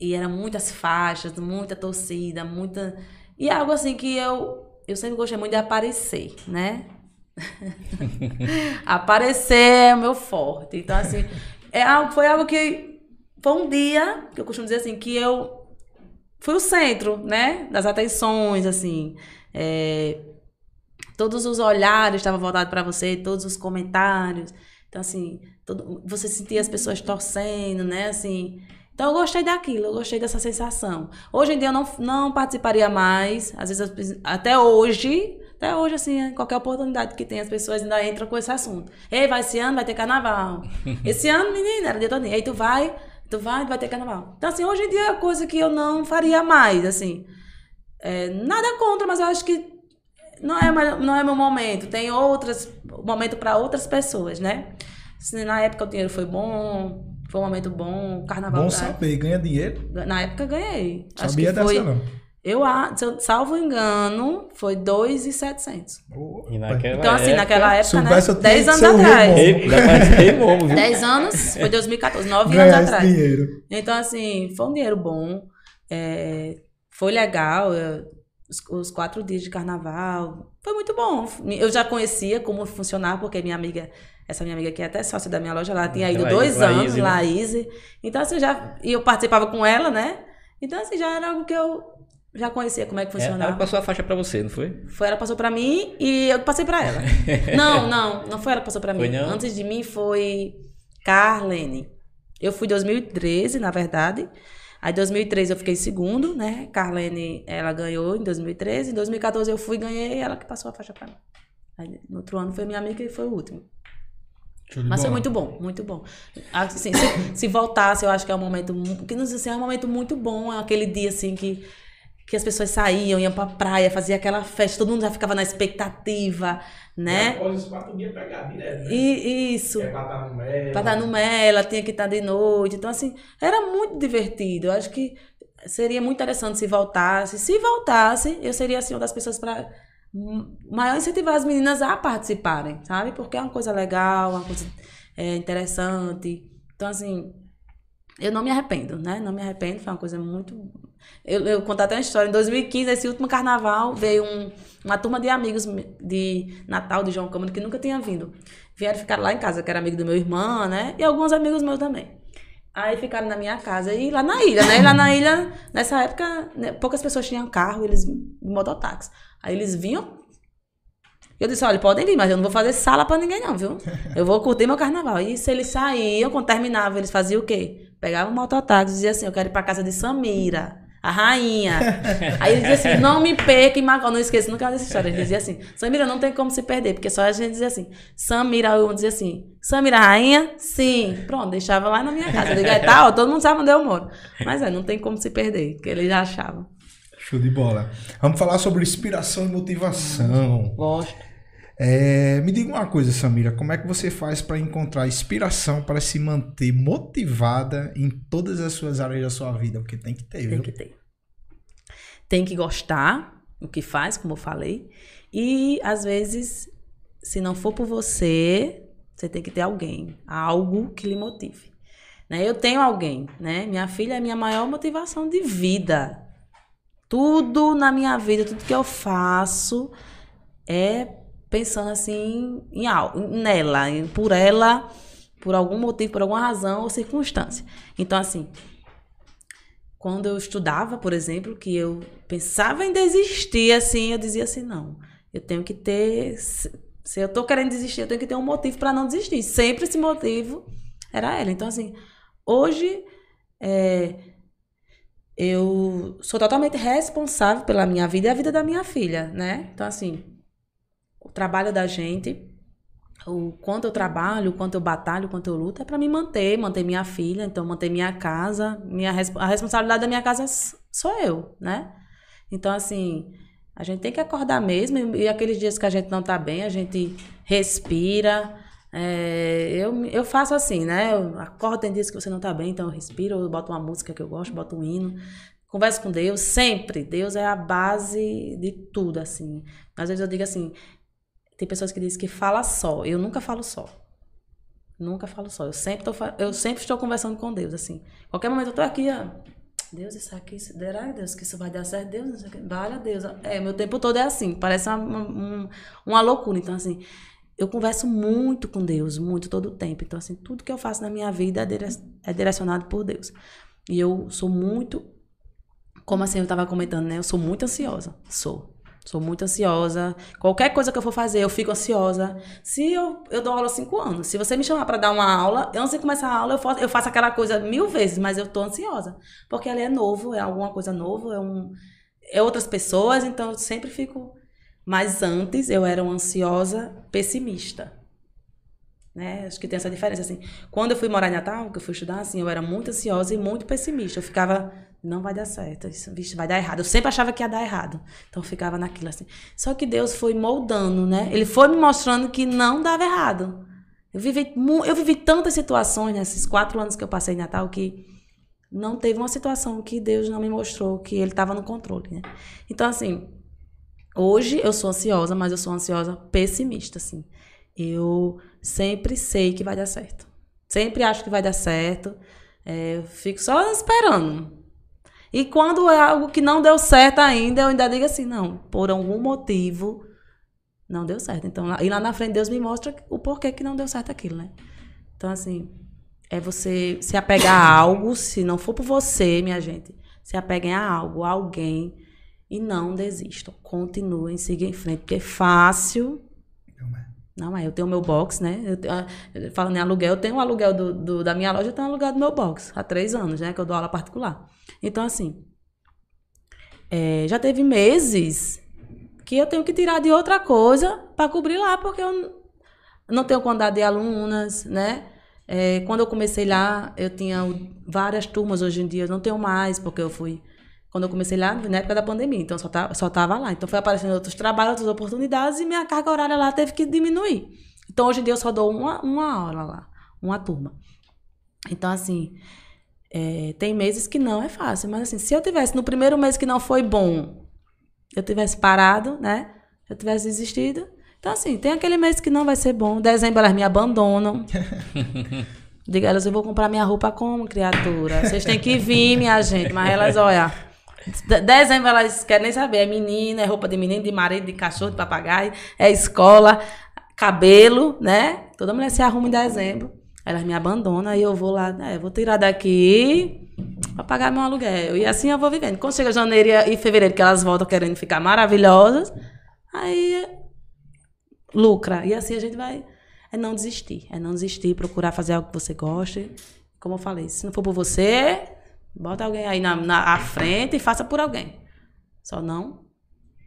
e eram muitas faixas, muita torcida, muita... E é algo, assim, que eu, eu sempre gostei muito de aparecer, né? aparecer é meu forte. Então, assim, é algo, foi algo que... Foi um dia, que eu costumo dizer assim, que eu fui o centro, né? Das atenções, assim. É, todos os olhares estavam voltados para você, todos os comentários. Então, assim, todo- você sentia as pessoas torcendo, né? Assim. Então, eu gostei daquilo, eu gostei dessa sensação. Hoje em dia, eu não, não participaria mais. Às vezes, até hoje, até hoje, assim, em qualquer oportunidade que tem, as pessoas ainda entram com esse assunto. Ei, vai esse ano, vai ter carnaval. Esse ano, menina, era dia todo. Aí tu vai, tu vai, vai ter carnaval. Então, assim, hoje em dia é coisa que eu não faria mais, assim. É, nada contra, mas eu acho que não é, não é meu momento. Tem outras momento para outras pessoas, né? Se na época o dinheiro foi bom, foi um momento bom, carnaval. Bom saber, ganha dinheiro. Na época ganhei. Sabia dessa foi. não. Eu, a- se eu salvo engano, foi 2,700. Ô, E naquela Então, assim, época- naquela época, né? tinha 10 que anos atrás. Viu? 10 anos, foi 2014, 9 anos atrás. dinheiro. Então, assim, foi um dinheiro bom. é, foi legal. eu- os, os quatro dias de carnaval. Foi muito bom. Eu já conhecia como funcionava, porque minha amiga, essa minha amiga que é até sócia da minha loja, ela tinha ido Laís- dois Laís, anos, né? Laís. Então, assim, já. E eu participava com ela, né? Então, assim, já era algo que eu já conhecia como é que É, ela funcionava. passou a faixa pra você, não foi? Foi ela que passou pra mim e eu passei pra ela. não, não, não foi ela que passou pra mim. Foi não? Antes de mim foi Carlene. Eu fui em 2013, na verdade. Aí em 2013 eu fiquei segundo, né? Carlene, ela ganhou em 2013. Em 2014 eu fui e ganhei, ela que passou a faixa pra mim. Aí, no outro ano foi minha amiga e foi o último. Mas foi bola. muito bom, muito bom. Assim, se, se voltasse, eu acho que é um momento, que não sei se é um momento muito bom, é aquele dia assim que que as pessoas saíam, iam pra praia, fazia aquela festa, todo mundo já ficava na expectativa, né? Após os quatro dias pegar direto, né? E isso. É no mela, tinha que estar de noite. Então, assim, era muito divertido. Eu acho que seria muito interessante se voltasse. Se voltasse, eu seria, assim, uma das pessoas para maior incentivar as meninas a participarem, sabe? Porque é uma coisa legal, uma coisa é, interessante. Então, assim, eu não me arrependo, né? Não me arrependo, foi uma coisa muito. Eu, eu contar até uma história. Em 2015, esse último carnaval, veio um- uma turma de amigos de Natal de João Câmara que nunca tinha vindo. Vieram ficar lá em casa, que era amigo do meu irmão, né? E alguns amigos meus também. Aí ficaram na minha casa e lá na ilha, né? E lá na ilha, nessa época, né, poucas pessoas tinham carro, eles mototáxi. Aí eles vinham Eu disse, olha, podem vir, mas eu não vou fazer sala pra ninguém não, viu? Eu vou curtir meu carnaval. E se eles saíam, quando terminavam, eles faziam o quê? Pegavam o mototáxi e diziam assim, eu quero ir pra casa de Samira, a rainha. Aí ele dizia assim, não me perca em Macau. Não esqueça nunca dessa história. Ele dizia assim, Samira, não tem como se perder, porque só a gente dizia assim, Samira, eu dizia assim, Samira, rainha? Sim. Pronto, deixava lá na minha casa. Eu digo, "É, tá, ó, todo mundo sabe onde eu moro. Mas é, não tem como se perder, porque ele já achava. Show de bola. Vamos falar sobre inspiração e motivação. Gosto. É, me diga uma coisa, Samira, como é que você faz para encontrar inspiração para se manter motivada em todas as suas áreas da sua vida? Porque tem que ter, Tem viu? que ter. Tem que gostar do que faz, como eu falei. E, às vezes, se não for por você, você tem que ter alguém, algo que lhe motive. Né? Eu tenho alguém, né? Minha filha é a minha maior motivação de vida. Tudo na minha vida, tudo que eu faço é pensando assim em nela, em- por ela, por algum motivo, por alguma razão ou circunstância. Então, assim, quando eu estudava, por exemplo, que eu pensava em desistir, assim, eu dizia assim, não, eu tenho que ter, se eu tô querendo desistir, eu tenho que ter um motivo para não desistir. Sempre esse motivo era ela. Então, assim, hoje é, eu sou totalmente responsável pela minha vida e a vida da minha filha, né? Então, assim, trabalho da gente, o quanto eu trabalho, o quanto eu batalho, o quanto eu luto, é para me manter, manter minha filha, então manter minha casa. Minha, a responsabilidade da minha casa sou eu, né? Então, assim, a gente tem que acordar mesmo, e, e aqueles dias que a gente não tá bem, a gente respira. É, eu, eu faço assim, né? Eu acordo, tem dias que você não tá bem, então eu respiro, eu boto uma música que eu gosto, boto um hino. Converso com Deus, sempre. Deus é a base de tudo, assim. Às vezes eu digo assim, tem pessoas que dizem que fala só. Eu nunca falo só. Nunca falo só. Eu sempre, tô, eu sempre estou conversando com Deus, assim. Qualquer momento eu tô aqui, ó. Deus, isso aqui, será Deus que isso vai dar certo? Deus, isso aqui, vale a Deus. É, meu tempo todo é assim. Parece uma, uma, um- uma loucura. Então, assim, eu converso muito com Deus, muito todo o tempo. Então, assim, tudo que eu faço na minha vida é, é direcionado por Deus. E eu sou muito, como assim eu estava comentando, né? Eu sou muito ansiosa. Sou. Sou muito ansiosa. Qualquer coisa que eu for fazer, eu fico ansiosa. Se eu, eu dou aula há cinco anos, se você me chamar para dar uma aula, eu antes de começar a aula, eu faço, eu faço aquela coisa mil vezes, mas eu tô ansiosa. Porque ela é novo, é alguma coisa novo, é, um, é outras pessoas, então eu sempre fico. Mas antes eu era uma ansiosa pessimista. Né? Acho que tem essa diferença, assim. Quando eu fui morar em Natal, que eu fui estudar, assim, eu era muito ansiosa e muito pessimista. Eu ficava, não vai dar certo, isso, vixe, vai dar errado. Eu sempre achava que ia dar errado. Então eu ficava naquilo, assim. Só que Deus foi moldando, né? Ele foi me mostrando que não dava errado. Eu vivi, eu vivi tantas situações nesses quatro anos que eu passei em Natal que não teve uma situação que Deus não me mostrou que Ele estava no controle, né? Então, assim, hoje eu sou ansiosa, mas eu sou ansiosa pessimista, assim. Eu sempre sei que vai dar certo. Sempre acho que vai dar certo. É, eu fico só esperando. E quando é algo que não deu certo ainda, eu ainda digo assim, não, por algum motivo não deu certo. Então, lá- e lá na frente Deus me mostra o porquê que não deu certo aquilo, né? Então, assim, é você se apegar a algo, se não for por você, minha gente, se apeguem a algo, a alguém e não desistam. Continuem, sigam em frente, porque é fácil não é, eu tenho meu box, né? Eu, ah, falando em aluguel, eu tenho o aluguel do, do- da minha loja, eu tenho o aluguel do meu box, há três anos, né? Que eu dou aula particular. Então, assim, é, já teve meses que eu tenho que tirar de outra coisa para cobrir lá, porque eu não tenho quantidade de alunas, né? É, quando eu comecei lá, eu tinha várias turmas, hoje em dia eu não tenho mais, porque eu fui. Quando eu comecei lá, na época da pandemia, então só tava, só tava lá. Então foi aparecendo outros trabalhos, outras oportunidades e minha carga horária lá teve que diminuir. Então hoje em dia eu só dou uma, uma aula lá, uma turma. Então, assim, é, tem meses que não é fácil, mas assim, se eu tivesse no primeiro mês que não foi bom, eu tivesse parado, né? Eu tivesse desistido. Então, assim, tem aquele mês que não vai ser bom. Dezembro elas me abandonam. Diga elas, eu vou comprar minha roupa como, criatura? Vocês têm que vir, minha gente. Mas elas, olha. De- Dezembro elas querem nem saber. É menina, é roupa de menino, de marido, de cachorro, de papagaio, é escola, cabelo, né? Toda mulher se arruma em dezembro. Elas me abandonam e eu vou lá, é, vou tirar daqui pra pagar meu aluguel. E assim eu vou vivendo. Quando chega janeiro e fevereiro, que elas voltam querendo ficar maravilhosas, aí lucra. E assim a gente vai. É não desistir. É não desistir, procurar fazer algo que você goste. Como eu falei, se não for por você, bota alguém aí na, na à frente e faça por alguém. Só não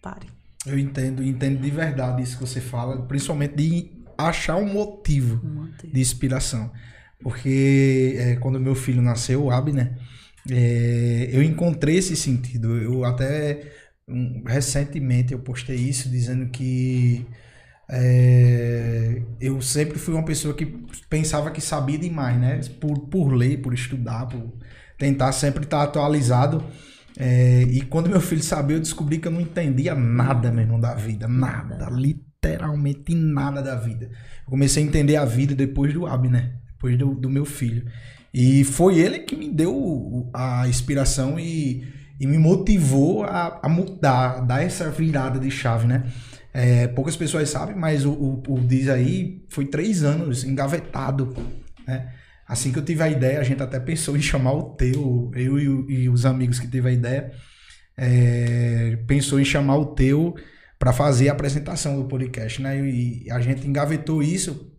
pare. Eu entendo, entendo de verdade isso que você fala, principalmente de achar um motivo Motivo. de inspiração. Porque é, quando meu filho nasceu, o Abner, é, eu encontrei esse sentido. Eu até um, recentemente eu postei isso dizendo que é, eu sempre fui uma pessoa que pensava que sabia demais, né? Por, por ler, por estudar, por tentar sempre estar atualizado. É, e quando meu filho sabia, eu descobri que eu não entendia nada, meu irmão, da vida. Nada. Literalmente nada da vida. Eu comecei a entender a vida depois do Abner, depois do, do meu filho. E foi ele que me deu a inspiração e, e me motivou a, a mudar, dar essa virada de chave, né? É, poucas pessoas sabem, mas o, o, o Diz aí foi três anos engavetado, né? Assim que eu tive a ideia, a gente até pensou em chamar o Teu, eu e, e os amigos que teve a ideia, é, pensou em chamar o Teu para fazer a apresentação do podcast, né? E a gente engavetou isso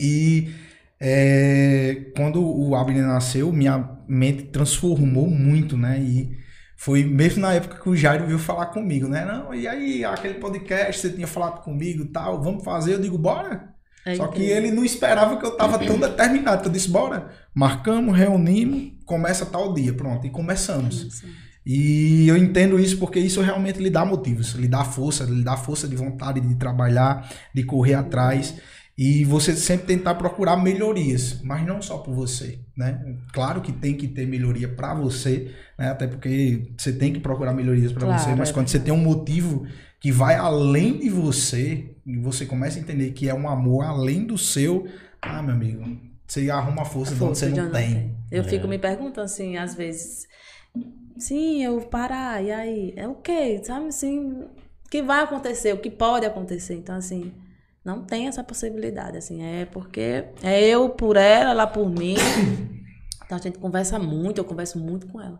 e é, quando o Abner nasceu, minha mente transformou muito, né? E foi mesmo na época que o Jairo veio falar comigo, né? Não, e aí, aquele podcast, você tinha falado comigo tal, vamos fazer? Eu digo, bora. É Só que ele não esperava que eu tava tão determinado. Eu disse, bora, marcamos, reunimos, começa tal dia, pronto, e começamos. E eu entendo isso porque isso realmente lhe dá motivos, lhe dá força, lhe dá força de vontade de trabalhar, de correr atrás. E você sempre tentar procurar melhorias, mas não só por você, né? Claro que tem que ter melhoria para você, né? Até porque você tem que procurar melhorias para Claro, você, mas é quando você tem um motivo que vai além de você, e você começa a entender que é um amor além do seu, ah, meu amigo, você arruma força, de onde Força você de não onde tem. Eu É. fico me perguntando assim, às vezes. Sim, eu parar, e aí? É o quê? Sabe assim? O que vai acontecer? O que pode acontecer? Então, assim, não tem essa possibilidade, assim. É porque é eu por ela, ela por mim. Então a gente conversa muito, eu converso muito com ela.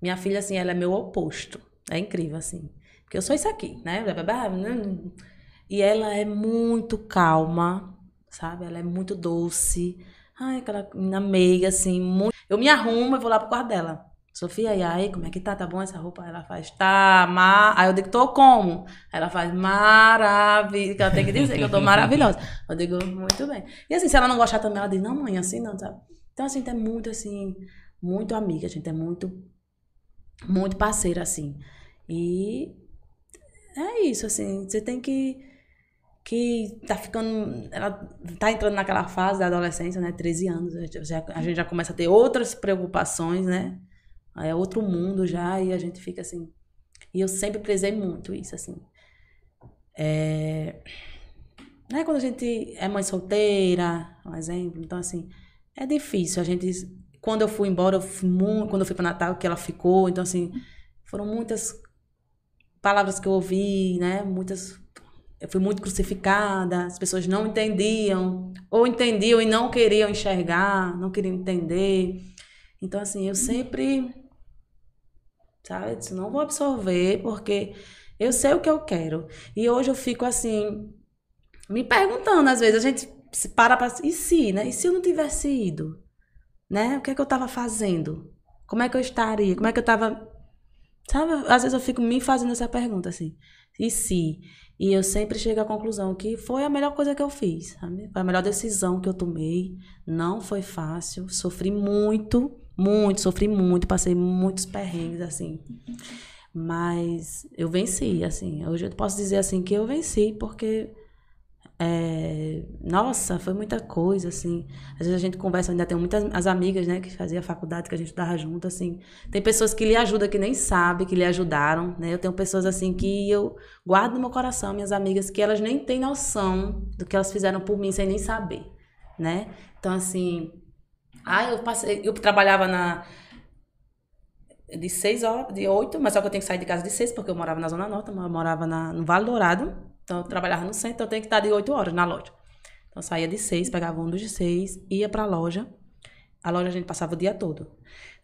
Minha filha, assim, ela é meu oposto. É incrível, assim. Porque eu sou isso aqui, né? E ela é muito calma, sabe? Ela é muito doce. Ai, aquela menina meiga, assim, muito. Eu me arrumo e vou lá pro quarto dela. Sofia, e aí, como é que tá? Tá bom essa roupa? Ela faz, tá, ma... Aí eu digo, tô como? Ela faz maravilha. Ela tem que dizer que eu tô maravilhosa. Eu digo, muito bem. E assim, se ela não gostar também, ela diz, não, mãe, assim não, sabe? Então, assim, é muito, assim, muito amiga, a gente é muito, muito parceira, assim. E é isso, assim, você tem que que tá ficando. Ela tá entrando naquela fase da adolescência, né? 13 anos. A gente já, a gente já começa a ter outras preocupações, né? É outro mundo já, e a gente fica assim. E eu sempre prezei muito isso, assim. É. Né, quando a gente é mãe solteira, um exemplo, então assim, é difícil. A gente. Quando eu fui embora, eu fui muito, quando eu fui para Natal, que ela ficou, então assim, foram muitas palavras que eu ouvi, né? Muitas eu fui muito crucificada, as pessoas não entendiam, ou entendiam e não queriam enxergar, não queriam entender. Então, assim, eu sempre, sabe, eu disse, não vou absorver, porque eu sei o que eu quero. E hoje eu fico, assim, me perguntando, às vezes, a gente se para pra... E se, né? E se eu não tivesse ido? Né? O que é que eu estava fazendo? Como é que eu estaria? Como é que eu estava... Sabe, às vezes eu fico me fazendo essa pergunta, assim. E se? E eu sempre chego à conclusão que foi a melhor coisa que eu fiz, sabe? Foi a melhor decisão que eu tomei. Não foi fácil, sofri muito, muito, sofri muito, passei muitos perrengues, assim. Mas eu venci, assim. Hoje eu posso dizer, assim, que eu venci, porque... é, nossa, foi muita coisa, assim. Às vezes a gente conversa, ainda tem muitas as amigas, né, que fazia faculdade, que a gente estava junto, assim. Tem pessoas que lhe ajudam que nem sabem, que lhe ajudaram, né? Eu tenho pessoas, assim, que eu guardo no meu coração, minhas amigas, que elas nem têm noção do que elas fizeram por mim sem nem saber, né? Então, assim, ah, eu passei, eu trabalhava na de seis horas, de oito, mas só que eu tenho que sair de casa de seis, porque eu morava na Zona Norte, eu morava na, no Vale Dourado, então eu trabalhava no centro, então eu tenho que estar de oito horas na loja. Então eu saía de seis, pegava ônibus de seis, ia pra loja, a loja a gente passava o dia todo.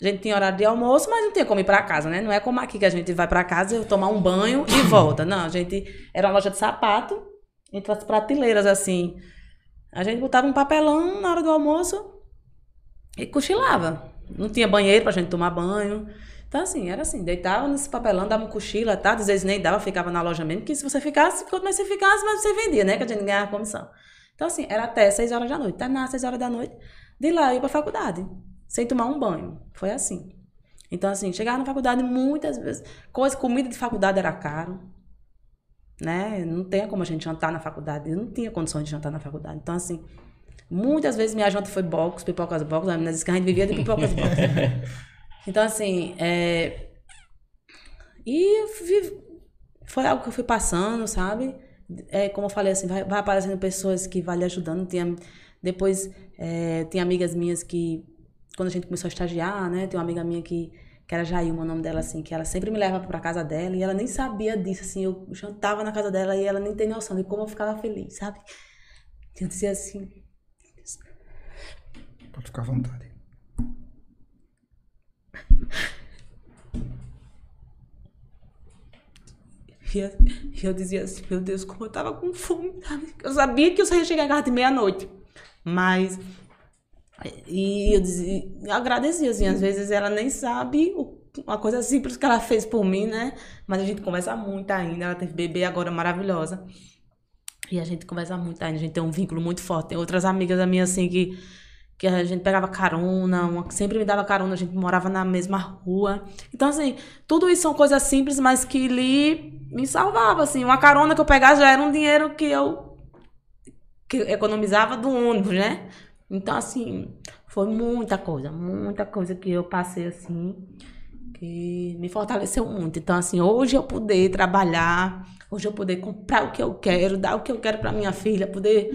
A gente tinha horário de almoço, mas não tinha como ir pra casa, né? Não é como aqui que a gente vai pra casa, eu tomar um banho e volta. Não, a gente era uma loja de sapato entre as prateleiras, assim. A gente botava um papelão na hora do almoço e cochilava. Não tinha banheiro pra gente tomar banho. Então, assim, era assim, deitava nesse papelão, dava um cochilo, tá? Às vezes nem dava, ficava na loja mesmo, porque se você ficasse, quanto mais você ficasse, mais você vendia, né? Que a gente ganhava comissão. Então, assim, era até 6 horas da noite. Terminava 6 horas da noite, de lá eu ia pra faculdade, sem tomar um banho. Foi assim. Então, assim, chegava na faculdade muitas vezes. Coisa, comida de faculdade era caro. Né? Não tem como a gente jantar na faculdade. Eu não tinha condições de jantar na faculdade. Então, assim, muitas vezes minha janta foi box, pipocas box. Disse que a gente vivia de pipocas box. Então, assim, é... E vi... foi algo que eu fui passando, sabe? É, como eu falei, assim, vai, vai aparecendo pessoas que vão lhe ajudando. Tinha... Depois, é... tem amigas minhas que, quando a gente começou a estagiar, né? Tem uma amiga minha que, que era Jailma, o nome dela, assim, que ela sempre me leva pra casa dela e ela nem sabia disso, assim. Eu jantava na casa dela e ela nem tem noção de como eu ficava feliz, sabe? Eu dizia assim... Pode ficar à vontade. E eu, dizia assim, meu Deus, como eu tava com fome? Eu sabia que eu só ia chegar em casa de meia-noite. Mas. E eu, dizia, agradecia, assim, às vezes ela nem sabe uma coisa simples que ela fez por mim, né? Mas a gente conversa muito ainda. Ela teve bebê agora maravilhosa. E a gente conversa muito ainda, a gente tem um vínculo muito forte. Tem outras amigas da minha, assim, que que a gente pegava carona, uma, sempre me dava carona, a gente morava na mesma rua. Então, assim, tudo isso são coisas simples, mas que lhe me salvava, assim. Uma carona que eu pegava já era um dinheiro que eu, que eu economizava do ônibus, né? Então, assim, foi muita coisa, muita coisa que eu passei, assim, que me fortaleceu muito. Então, assim, hoje eu poder trabalhar, hoje eu poder comprar o que eu quero, dar o que eu quero para minha filha, poder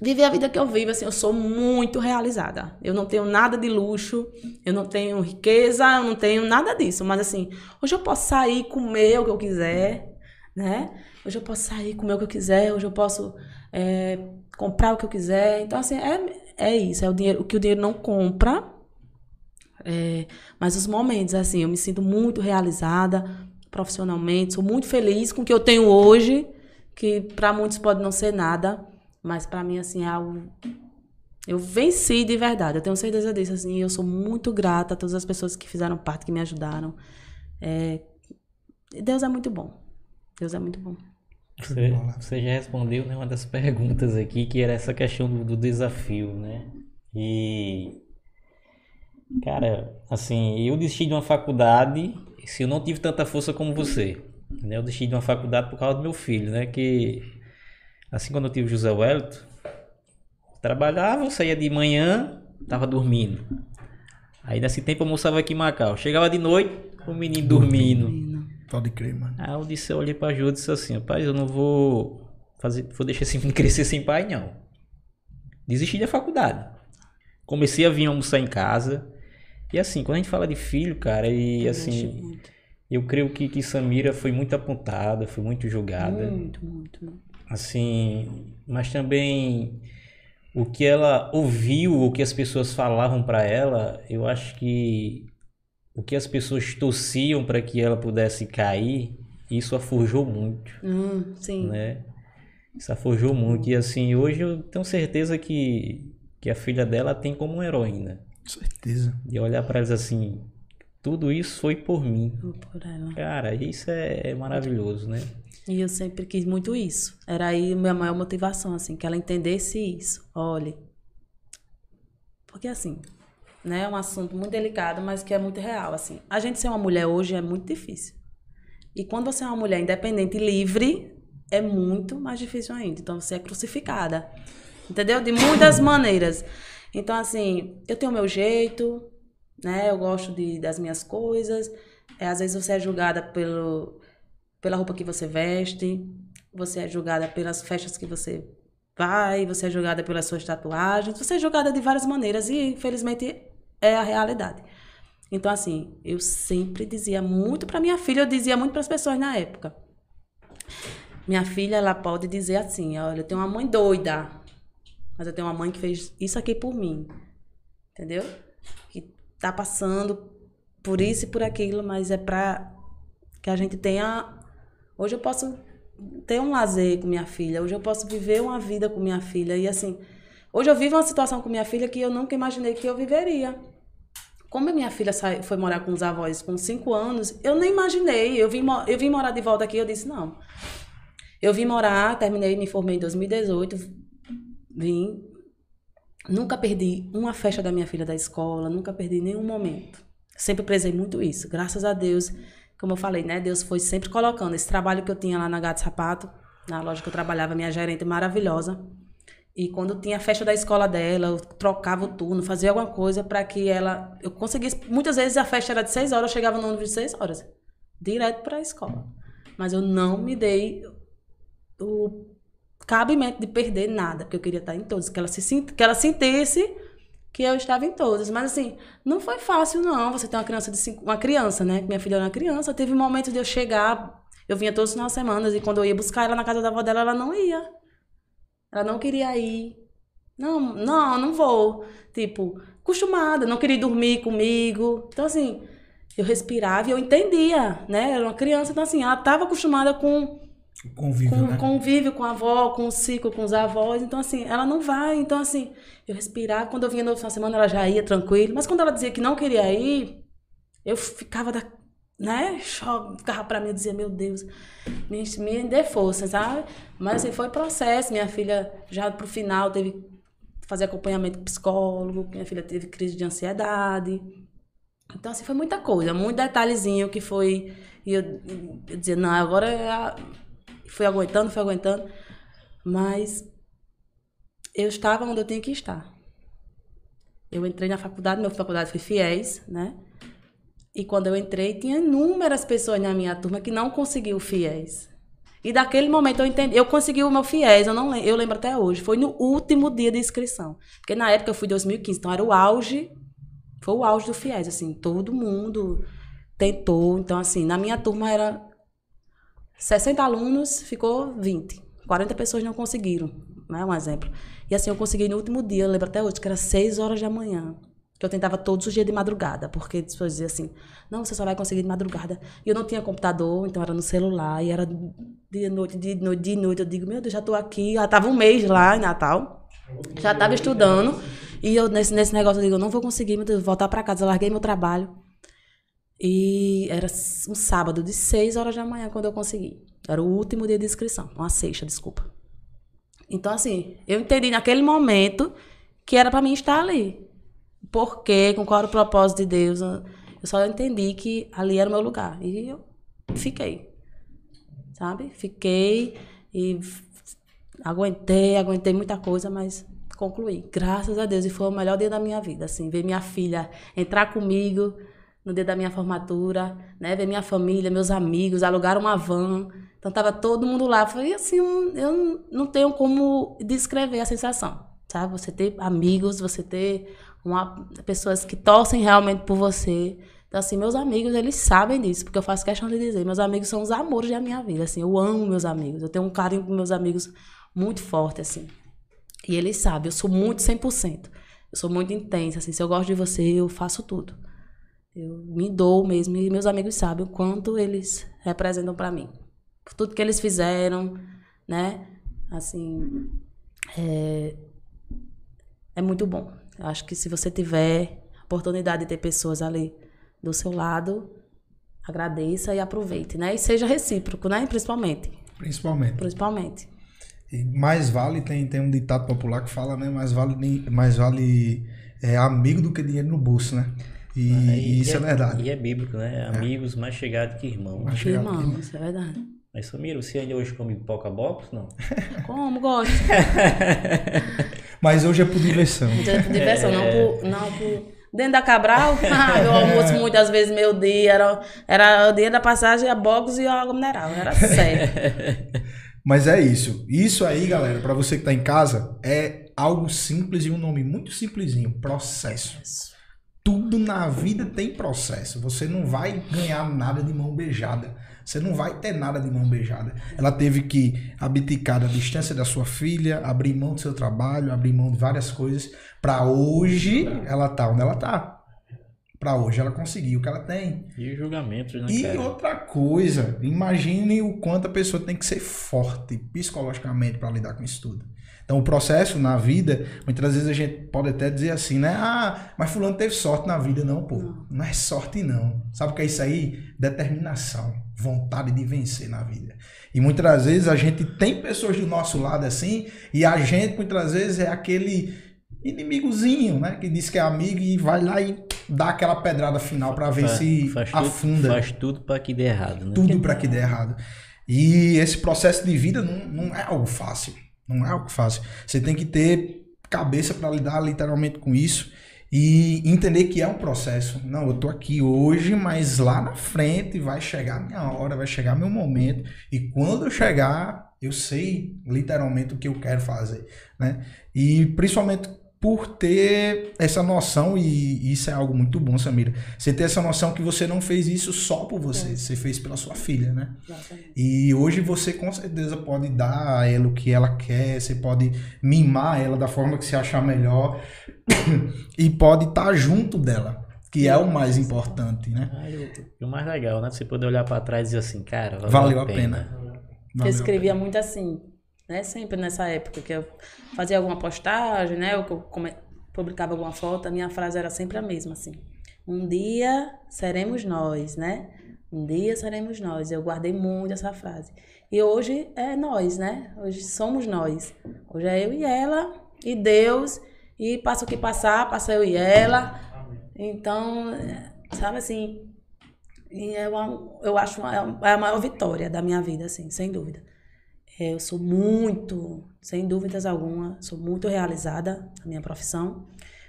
viver a vida que eu vivo, assim, eu sou muito realizada. Eu não tenho nada de luxo, eu não tenho riqueza, eu não tenho nada disso. Mas assim, hoje eu posso sair comer o que eu quiser, né? Hoje eu posso sair comer o que eu quiser, hoje eu posso é, comprar o que eu quiser. Então, assim, é, é isso, é o dinheiro, o que o dinheiro não compra. É, mas os momentos, assim, eu me sinto muito realizada profissionalmente, sou muito feliz com o que eu tenho hoje, que para muitos pode não ser nada mas para mim, assim, é algo. Eu venci de verdade, eu tenho certeza disso, assim, eu sou muito grata a todas as pessoas que fizeram parte, que me ajudaram. É... Deus é muito bom. Deus é muito bom. Você, você já respondeu né, uma das perguntas aqui, que era essa questão do, do desafio, né? E. Cara, assim, eu desisti de uma faculdade se eu não tive tanta força como você. Né? Eu desisti de uma faculdade por causa do meu filho, né? Que Assim, quando eu tive o José Wellington, trabalhava, eu saía de manhã, tava dormindo. Aí nesse tempo eu almoçava aqui em Macau. Chegava de noite, o menino dormindo. Pode crer, mano. Aí eu disse, eu olhei pra Ju e disse assim, rapaz, eu não vou fazer, vou deixar esse menino crescer sem pai, não. Desisti da faculdade. Comecei a vir almoçar em casa. E assim, quando a gente fala de filho, cara, e assim, eu creio que, que Samira foi muito apontada, foi muito julgada. Muito, muito, muito assim, mas também o que ela ouviu, o que as pessoas falavam para ela, eu acho que o que as pessoas torciam para que ela pudesse cair, isso a forjou muito. Hum, sim. Né? Isso a forjou muito. E assim, hoje eu tenho certeza que, que a filha dela tem como uma heroína. Certeza. De olhar para elas assim, tudo isso foi por mim. Por ela. Cara, isso é, é maravilhoso, né? E eu sempre quis muito isso. Era aí a minha maior motivação, assim, que ela entendesse isso. Olhe. Porque assim, né, é um assunto muito delicado, mas que é muito real, assim. A gente ser uma mulher hoje é muito difícil. E quando você é uma mulher independente e livre, é muito mais difícil ainda. Então você é crucificada. Entendeu? De muitas maneiras. Então, assim, eu tenho o meu jeito, né? Eu gosto de, das minhas coisas. É, às vezes você é julgada pelo, pela roupa que você veste, você é julgada pelas festas que você vai, você é julgada pelas suas tatuagens, você é julgada de várias maneiras e, infelizmente, é a realidade. Então, assim, eu sempre dizia muito para minha filha, eu dizia muito para as pessoas na época. Minha filha, ela pode dizer assim: olha, eu tenho uma mãe doida, mas eu tenho uma mãe que fez isso aqui por mim. Entendeu? Que tá passando por isso e por aquilo, mas é para que a gente tenha Hoje eu posso ter um lazer com minha filha. Hoje eu posso viver uma vida com minha filha. E assim, hoje eu vivo uma situação com minha filha que eu nunca imaginei que eu viveria. Como minha filha foi morar com os avós com cinco anos, eu nem imaginei. Eu vim, eu vim morar de volta aqui, eu disse, não. Eu vim morar, terminei, me formei em 2018, vim. Nunca perdi uma festa da minha filha da escola, nunca perdi nenhum momento. Sempre prezei muito isso. Graças a Deus, como eu falei, né? Deus foi sempre colocando esse trabalho que eu tinha lá na Gato Sapato, na loja que eu trabalhava, minha gerente maravilhosa. E quando tinha a festa da escola dela, eu trocava o turno, fazia alguma coisa para que ela. Eu conseguisse. Muitas vezes a festa era de seis horas, eu chegava no ônibus de seis horas, direto para a escola. Mas eu não me dei o cabimento de perder nada, porque eu queria estar em todas, que ela se que ela sentisse que eu estava em todas. Mas assim, não foi fácil não. Você tem uma criança de cinco, uma criança, né? Minha filha era uma criança, teve um momento de eu chegar, eu vinha todas as semanas e quando eu ia buscar ela na casa da avó dela, ela não ia. Ela não queria ir. Não, não, não vou. Tipo, acostumada, não queria dormir comigo. Então, assim, eu respirava e eu entendia, né? Era uma criança, então, assim, ela estava acostumada com Convívio, com né? convívio com a avó, com o ciclo, com os avós. Então, assim, ela não vai. Então, assim, eu respirava. Quando eu vinha no final de semana, ela já ia tranquilo. Mas quando ela dizia que não queria ir, eu ficava da. Né? Ficava pra mim e dizia, meu Deus, me, me dê força, sabe? Mas assim, foi processo. Minha filha, já pro final, teve que fazer acompanhamento com psicólogo. Minha filha teve crise de ansiedade. Então, assim, foi muita coisa, muito detalhezinho que foi. E eu, eu dizia, não, agora é a- fui aguentando, fui aguentando. Mas eu estava onde eu tinha que estar. Eu entrei na faculdade, minha faculdade foi FIES, né? E quando eu entrei, tinha inúmeras pessoas na minha turma que não conseguiu o FIES. E daquele momento eu entendi, eu consegui o meu FIES, eu não lem- eu lembro até hoje, foi no último dia de inscrição. Porque na época eu fui em 2015, então era o auge, foi o auge do FIES, assim, todo mundo tentou. Então, assim, na minha turma era 60 alunos, ficou 20. 40 pessoas não conseguiram, né? Um exemplo. E assim, eu consegui no último dia, eu lembro até hoje, que era 6 horas da manhã. Que eu tentava todos os dias de madrugada, porque as pessoas diziam assim, não, você só vai conseguir de madrugada. E eu não tinha computador, então era no celular, e era de noite, de noite, de noite. Eu digo, meu Deus, já tô aqui, já tava um mês lá em Natal. Já estava estudando. E eu, nesse, nesse negócio, eu digo, eu não vou conseguir, meu Deus, voltar para casa. Eu larguei meu trabalho. E era um sábado, de 6 horas da manhã, quando eu consegui. Era o último dia de inscrição. Uma sexta, desculpa. Então, assim, eu entendi naquele momento que era para mim estar ali. Por quê? Com qual era o propósito de Deus? Eu só entendi que ali era o meu lugar. E eu fiquei. Sabe? Fiquei e aguentei, aguentei muita coisa, mas concluí. Graças a Deus. E foi o melhor dia da minha vida, assim, ver minha filha entrar comigo no dia da minha formatura, né? Ver minha família, meus amigos, alugaram uma van. Então tava todo mundo lá. Foi assim, eu não tenho como descrever a sensação, sabe? Você ter amigos, você ter uma, pessoas que torcem realmente por você. Então, assim, meus amigos, eles sabem disso, porque eu faço questão de dizer. Meus amigos são os amores da minha vida, assim. Eu amo meus amigos. Eu tenho um carinho com meus amigos muito forte, assim. E eles sabem, eu sou muito 100%. Eu sou muito intensa, assim. Se eu gosto de você, eu faço tudo. Eu me dou mesmo. E meus amigos sabem o quanto eles representam pra mim. Por tudo que eles fizeram, né? Assim, é, é muito bom. Eu acho que se você tiver a oportunidade de ter pessoas ali do seu lado, agradeça e aproveite, né? E seja recíproco, né? Principalmente. Principalmente. Principalmente. E mais vale, tem, tem um ditado popular que fala, né? Mais vale, mais vale é, amigo do que dinheiro no bolso, né? E, e isso é, verdade. E é bíblico, né? Amigos mais chegados que irmãos. Mais chegado que Irmão, isso é verdade. Mas Samira, você ainda hoje come pipoca box? Não. Como gosto. Mas hoje é por diversão. Não tem diversão, não por, não por... Dentro da Cabral, ah, eu almoço muitas vezes meu dia, era, era o dia da passagem, a box e a água mineral, era sério. Mas é isso. Isso aí, galera, pra você que tá em casa, é algo simples e um nome muito simplesinho, processo. Tudo na vida tem processo. Você não vai ganhar nada de mão beijada. Você não vai ter nada de mão beijada. Ela teve que abdicar da distância da sua filha, abrir mão do seu trabalho, abrir mão de várias coisas, pra hoje ela tá onde ela tá. para hoje ela conseguir o que ela tem. E os julgamentos, né, E cara? outra coisa, imagine o quanto a pessoa tem que ser forte psicologicamente para lidar com isso tudo. Então, o processo na vida, muitas vezes a gente pode até dizer assim, né? Ah, mas fulano teve sorte na vida. Não, pô. Não é sorte, não. Sabe o que é isso aí? Determinação. Vontade de vencer na vida. E muitas vezes a gente tem pessoas do nosso lado assim, e a gente muitas vezes é aquele inimigozinho, né? Que diz que é amigo e vai lá e dá aquela pedrada final para ver Fa- se faz tudo, afunda faz tudo para que dê errado, né? tudo para que dê errado. E esse processo de vida não, não é algo fácil. Não é algo fácil. Você tem que ter cabeça para lidar literalmente com isso e entender que é um processo. Não, eu tô aqui hoje, mas lá na frente vai chegar minha hora, vai chegar meu momento. E quando eu chegar, eu sei literalmente o que eu quero fazer, né? E principalmente por ter essa noção, e isso é algo muito bom, Samira. Você ter essa noção que você não fez isso só por você, você fez pela sua filha, né? Exatamente. E hoje você com certeza pode dar a ela o que ela quer, você pode mimar ela da forma que você achar melhor e pode estar junto dela, que é o mais importante, né? Ah, e o- mais legal, né? Você poder olhar para trás e dizer assim, cara, valeu, Valeu a pena. Eu Valeu a escrevia muito assim, né? Sempre nessa época que eu fazia alguma postagem, né? Ou que eu publicava alguma foto, a minha frase era sempre a mesma, assim. Um dia seremos nós, né? Um dia seremos nós. Eu guardei muito essa frase. E hoje é nós, né? Hoje somos nós. Hoje é eu e ela e Deus. E passa o que passar, passa eu e ela. Então, é, sabe assim, e é uma, eu acho é a maior vitória da minha vida, assim, sem dúvida. É, Eu sou muito, sem dúvidas alguma, sou muito realizada na minha profissão,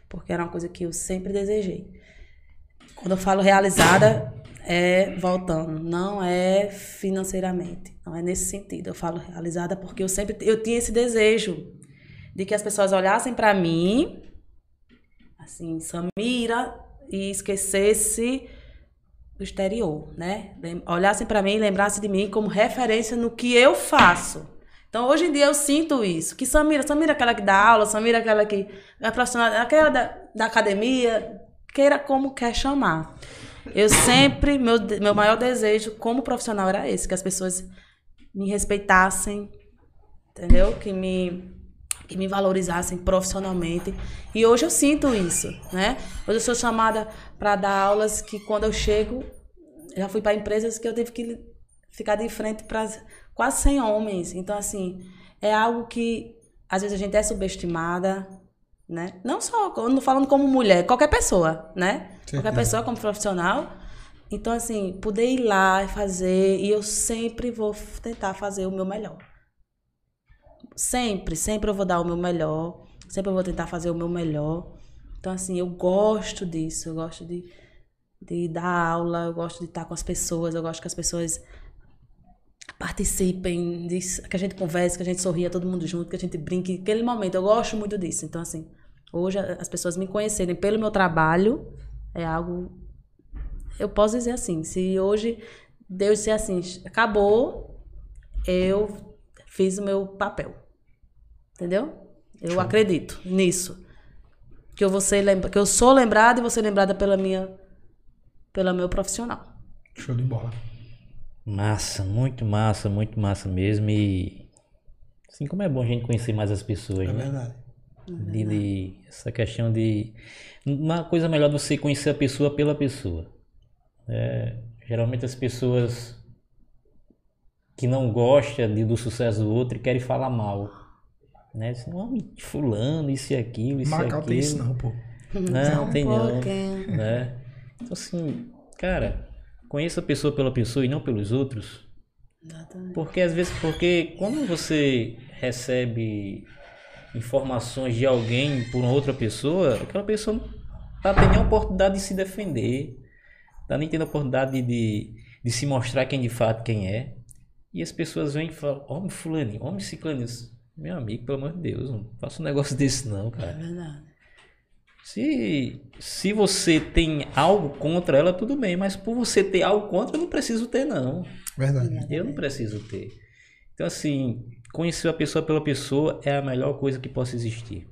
porque era uma coisa que eu sempre desejei. Quando eu falo realizada, é voltando, não é financeiramente, não é nesse sentido. Eu falo realizada porque eu sempre eu tinha esse desejo de que as pessoas olhassem para mim, assim, Samira, e esquecesse do exterior, né? Olhassem para mim e lembrassem de mim como referência no que eu faço. Então, hoje em dia, eu sinto isso. Que Samira, Samira é aquela que dá aula, Samira é aquela que é profissional, aquela da, da academia, queira como quer chamar. Eu sempre, meu, meu maior desejo como profissional era esse, que as pessoas me respeitassem, entendeu? Que me que me valorizassem profissionalmente. E hoje eu sinto isso, né? Hoje eu sou chamada para dar aulas que quando eu chego, já fui para empresas que eu tive que ficar de frente para quase 100 homens. Então assim, é algo que às vezes a gente é subestimada, né? Não só não falando como mulher, qualquer pessoa, né? Qualquer Certeza. pessoa como profissional. Então assim, poder ir lá e fazer e eu sempre vou tentar fazer o meu melhor. Sempre, sempre eu vou dar o meu melhor. Sempre eu vou tentar fazer o meu melhor. Então, assim, eu gosto disso. Eu gosto de, de dar aula, eu gosto de estar com as pessoas, eu gosto que as pessoas participem, disso, que a gente converse, que a gente sorria todo mundo junto, que a gente brinque. Aquele momento, eu gosto muito disso. Então, assim, hoje as pessoas me conhecerem pelo meu trabalho é algo. Eu posso dizer assim, se hoje Deus disser assim, acabou, eu fiz o meu papel. Entendeu? Eu acredito nisso. Que eu, vou ser lembra... que eu sou lembrada e vou ser lembrada pela minha pelo meu profissional. Show de bola. Massa, muito massa, muito massa mesmo. E assim como é bom a gente conhecer mais as pessoas, É né? verdade. De, de- essa questão de. Uma coisa melhor você conhecer a pessoa pela pessoa. É, geralmente as pessoas que não gostam de- do sucesso do outro e querem falar mal. Né? Dizem, "Não, fulano, isso e aquilo, isso e Macau tem isso aquilo. não, pô. Não, tem não. Né? Então assim, cara, conheça a pessoa pela pessoa e não pelos outros. Exatamente. Porque às vezes, porque quando você recebe informações de alguém por uma outra pessoa, aquela pessoa não tá tendo nem a oportunidade de se defender, tá nem tendo a oportunidade de, de, de se mostrar quem de fato quem é. E as pessoas vêm e falam, homem fulano, homem ciclano, meu amigo, pelo amor de Deus, não faça um negócio desse não, É cara. verdade. Se, se você tem algo contra ela, tudo bem, mas por você ter algo contra, eu não preciso ter não. Verdade. Eu não preciso ter. Então, assim, conhecer a pessoa pela pessoa é a melhor coisa que possa existir.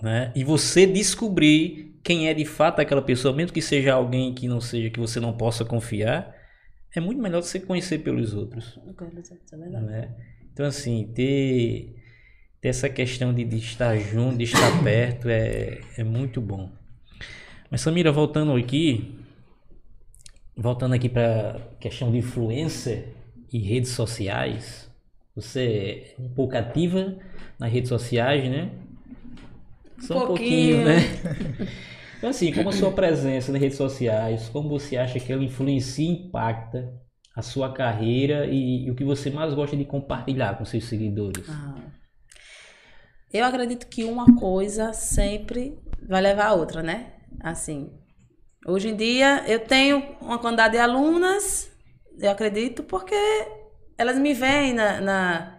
Né? E você descobrir quem é de fato aquela pessoa, mesmo que seja alguém que não seja, que você não possa confiar, é muito melhor você conhecer pelos outros. É verdade. Né? Então, assim, ter, ter essa questão de, de estar junto, de estar perto, é, é muito bom. Mas, Samira, voltando aqui, voltando aqui para questão de influencer e redes sociais, você é um pouco ativa nas redes sociais, né? Só um pouquinho, pouquinho. né? Então, assim, como a sua presença nas redes sociais, como você acha que ela influencia e impacta a sua carreira e, e o que você mais gosta de compartilhar com seus seguidores? Ah. Eu acredito que uma coisa sempre vai levar a outra, né? Assim, hoje em dia eu tenho uma quantidade de alunas, eu acredito, porque elas me veem na, na-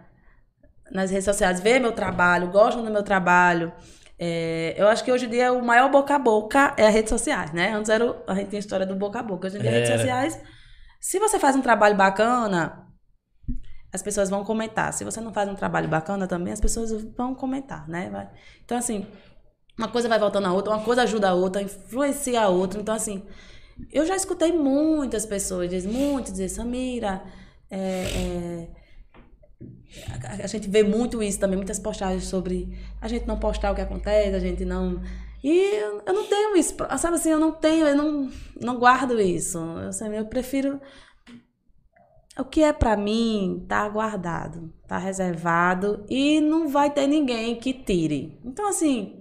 nas redes sociais, vê meu trabalho, gostam do meu trabalho. É, eu acho que hoje em dia o maior boca a boca é as redes sociais, né? Antes era, o- a gente tinha a história do boca a boca. Hoje em dia, as redes sociais, se você faz um trabalho bacana, as pessoas vão comentar. Se você não faz um trabalho bacana também, as pessoas vão comentar, né? Vai- Então, assim, uma coisa vai voltando a outra, uma coisa ajuda a outra, influencia a outra. Então, assim, eu já escutei muitas pessoas, diz, muitos dizer, Samira, é, é, a gente vê muito isso também, muitas postagens sobre a gente não postar o que acontece, a gente não. E eu, não tenho isso, sabe assim, eu não tenho, eu não, não guardo isso. Eu, assim, eu prefiro. O que é pra mim tá guardado, tá reservado e não vai ter ninguém que tire. Então, assim,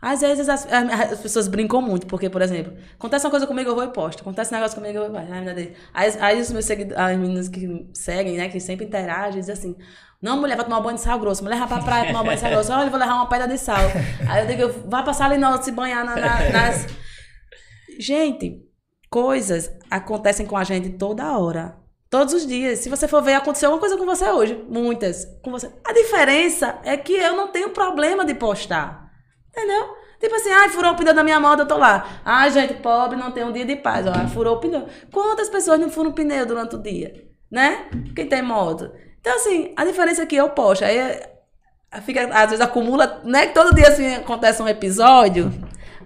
às vezes as, as pessoas brincam muito, porque, por exemplo, acontece uma coisa comigo, eu vou e posto. Acontece um negócio comigo, eu vou e posto. Aí, aí os meus seguidores, as meninas que seguem, né, que sempre interagem, dizem assim: Não, mulher, vai tomar um banho de sal grosso. Mulher, vai pra praia tomar um banho de sal grosso. Olha, eu vou levar uma pedra de sal. Aí eu digo: Vai passar ali não, se banhar na- na- nas. Gente, coisas acontecem com a gente toda hora. Todos os dias. Se você for ver, aconteceu uma coisa com você hoje. Muitas. Com você. A diferença é que eu não tenho problema de postar. Entendeu? Tipo assim, ai, furou o pneu da minha moto, eu tô lá. Ai, gente, pobre não tem um dia de paz. Ó, furou o pneu. Quantas pessoas não furam pneu durante o dia? Né? Quem tem moto. Então, assim, a diferença é que eu posto. Aí eh, fica, às vezes acumula, né? Todo dia assim acontece um episódio.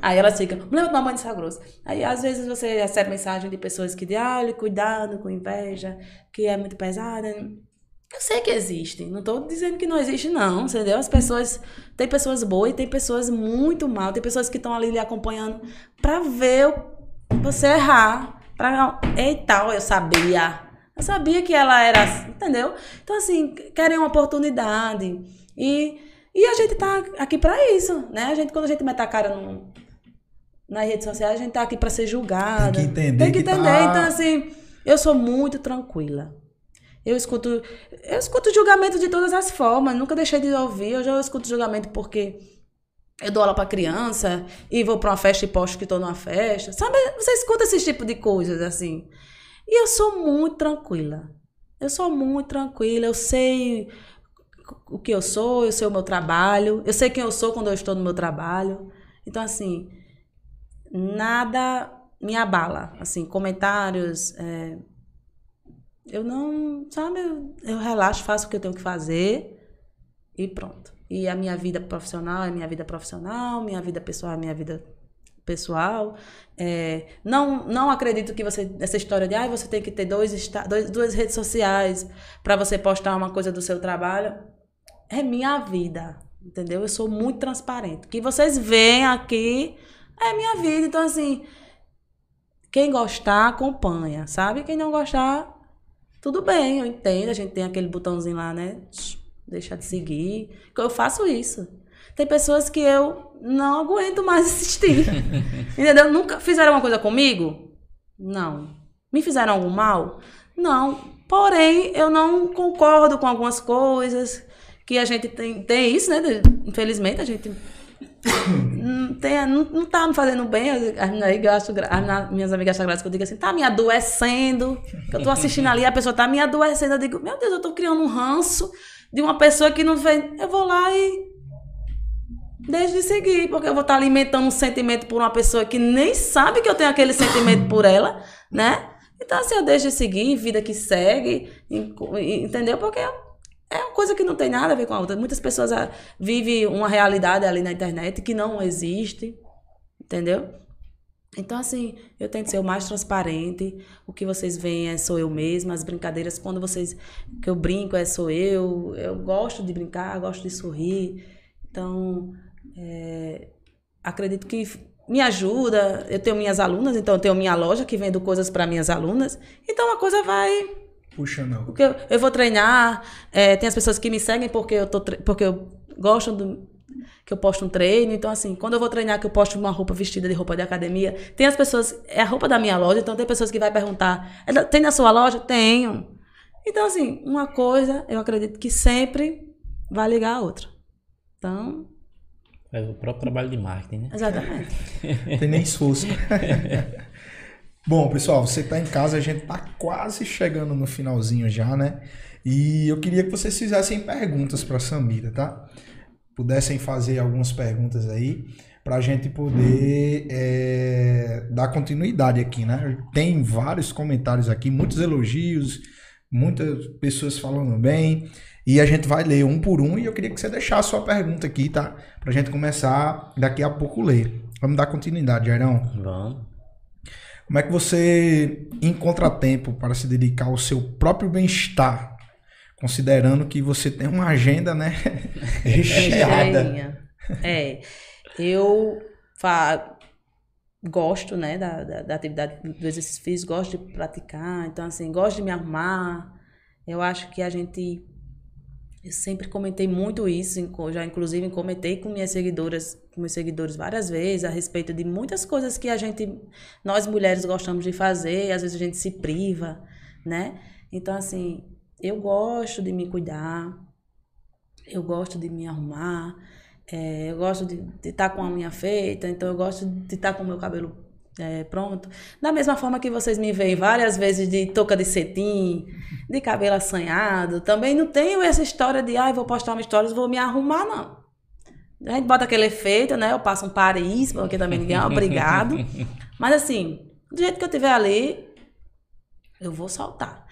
Aí elas ficam, vou tomar banho de grosso. Aí às vezes você recebe mensagem de pessoas que dizem, olha, cuidado com inveja, que é muito pesada. Eu sei que existe, não tô dizendo que não existe, não, entendeu? As pessoas. Tem pessoas boas e tem pessoas muito mal, tem pessoas que estão ali lhe acompanhando pra ver você errar. Pra. Eita, eu sabia. Eu sabia que ela era. assim, Entendeu? Então, assim, querem uma oportunidade. E, e a gente tá aqui pra isso, né? A gente, quando a gente mete a cara no, nas redes sociais, a gente tá aqui pra ser julgada. Tem que entender Tem que que entender. tá- Então, assim, eu sou muito tranquila. Eu escuto, eu escuto julgamento de todas as formas, nunca deixei de ouvir. Hoje eu escuto julgamento porque eu dou aula pra criança e vou pra uma festa e posto que tô numa festa. Sabe, você escuta esse tipo de coisas assim. E eu sou muito tranquila. Eu sou muito tranquila, eu sei o que eu sou, eu sei o meu trabalho, eu sei quem eu sou quando eu estou no meu trabalho. Então, assim, nada me abala. Assim, comentários. é, eu não, sabe, eu, eu relaxo, faço o que eu tenho que fazer e pronto. E a minha vida profissional é minha vida profissional, minha vida pessoal é minha vida pessoal. É, não, não acredito que você essa história de ah, você tem que ter dois, dois duas redes sociais para você postar uma coisa do seu trabalho. É minha vida, entendeu? Eu sou muito transparente. O que vocês veem aqui é minha vida. Então, assim, quem gostar, acompanha, sabe? Quem não gostar, tudo bem, eu entendo. A gente tem aquele botãozinho lá, né? Deixar de seguir. Eu faço isso. Tem pessoas que eu não aguento mais assistir. Entendeu? Nunca fizeram uma coisa comigo? Não. Me fizeram algum mal? Não. Porém, eu não concordo com algumas coisas que a gente tem, tem isso, né? Infelizmente, a gente não, tem, não, não tá me fazendo bem. Aí acho as minha- minhas amigas acham graça que eu digo assim, tá me adoecendo. Eu tô assistindo ali, a pessoa tá me adoecendo. Eu digo, meu Deus, eu tô criando um ranço de uma pessoa que não vem. Eu vou lá e deixo de seguir, porque eu vou estar alimentando um sentimento por uma pessoa que nem sabe que eu tenho aquele sentimento por ela, né? Então, assim, eu deixo de seguir, vida que segue, en- entendeu? Porque é uma coisa que não tem nada a ver com a outra. Muitas pessoas ah, vivem uma realidade ali na internet que não existe, Entendeu? Então, assim, eu tento ser o mais transparente. O que vocês veem é sou eu mesma. As brincadeiras, quando vocês. que eu brinco, é sou eu. Eu gosto de brincar, gosto de sorrir. Então, é, acredito que me ajuda. Eu tenho minhas alunas, então eu tenho minha loja que vendo coisas para minhas alunas. Então a coisa vai. Puxa, não. Porque eu, eu vou treinar. é, tem as pessoas que me seguem porque eu, tô, porque eu gosto do, que eu posto um treino. Então, assim, quando eu vou treinar, que eu posto uma roupa vestida de roupa de academia, tem as pessoas. É a roupa da minha loja, então tem pessoas que vai perguntar: "É tem na sua loja? Tenho. Então, assim, uma coisa eu acredito que sempre vai ligar a outra. Então, Faz o próprio trabalho de marketing, né? exatamente. Tem nem esforço. Bom, pessoal, você tá em casa, a gente tá quase chegando no finalzinho já, né? E eu queria que vocês fizessem perguntas para Samira, tá? Pudessem fazer algumas perguntas aí para a gente poder é, dar continuidade aqui, né? Tem vários comentários aqui, muitos elogios, muitas pessoas falando bem. E a gente vai ler um por um e eu queria que você deixasse a sua pergunta aqui, tá? Pra gente começar daqui a pouco ler. Vamos dar continuidade, Jairão. Vamos. Como é que você encontra tempo para se dedicar ao seu próprio bem-estar? Considerando que você tem uma agenda, né? recheada. É. Eu fa... gosto, né, da, da, da atividade do exercício físico, gosto de praticar, então, assim, gosto de me arrumar. Eu acho que a gente. Eu sempre comentei muito isso, já inclusive comentei com minhas seguidoras, com meus seguidores várias vezes, a respeito de muitas coisas que a gente, nós mulheres gostamos de fazer, às vezes a gente se priva, né? Então, assim, eu gosto de me cuidar, eu gosto de me arrumar, é, eu gosto de estar com a unha feita, então eu gosto de estar com o meu cabelo é, pronto. Da mesma forma que vocês me veem várias vezes de touca de cetim, de cabelo assanhado, também não tenho essa história de, ah, vou postar uma história, vou me arrumar, não. A gente bota aquele efeito, né? Eu passo um Paris, porque também ninguém é obrigado. Mas assim, do jeito que eu tiver ali, eu vou soltar.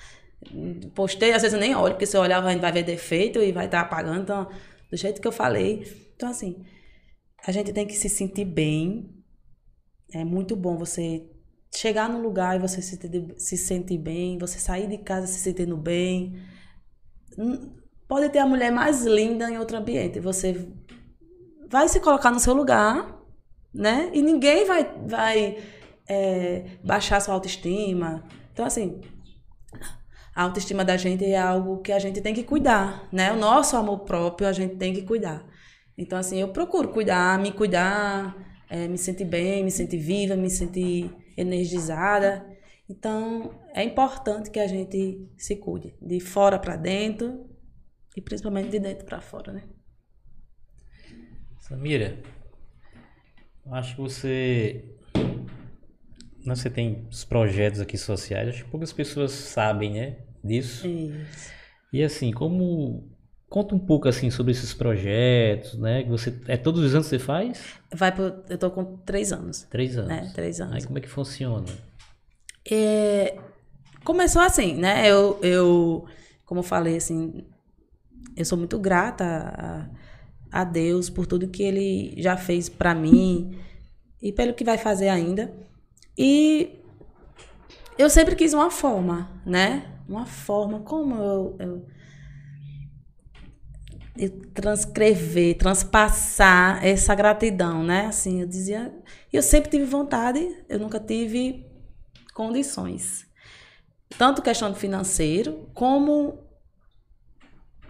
Postei, às vezes eu nem olho, porque se eu olhar a gente vai ver defeito e vai estar apagando. Então, do jeito que eu falei. Então, assim, a gente tem que se sentir bem. É muito bom você chegar num lugar e você se, se sentir bem, você sair de casa se sentindo bem. Hum, Pode ter a mulher mais linda em outro ambiente. Você vai se colocar no seu lugar, né? E ninguém vai, vai é, baixar sua autoestima. Então, assim, a autoestima da gente é algo que a gente tem que cuidar, né? O nosso amor próprio a gente tem que cuidar. Então, assim, eu procuro cuidar, me cuidar, é, me sentir bem, me sentir viva, me sentir energizada. Então, é importante que a gente se cuide, de fora para dentro e principalmente de dentro para fora, né? Samira, acho que você. né, Você tem os projetos aqui sociais, acho que poucas pessoas sabem, né? Disso. Isso. E assim, como. Conta um pouco assim sobre esses projetos, né? Que você. É todos os anos que você faz? Vai pro, eu tô com três anos, Três anos. né? Três anos. Aí como é que funciona? É, começou assim, né? Eu, eu, como eu falei, assim, eu sou muito grata a, a Deus por tudo que Ele já fez pra mim e pelo que vai fazer ainda. E eu sempre quis uma forma, né? Uma forma como eu, eu, transcrever, transpassar essa gratidão, né? Assim, eu dizia, eu sempre tive vontade, eu nunca tive condições. Tanto questão de financeiro, como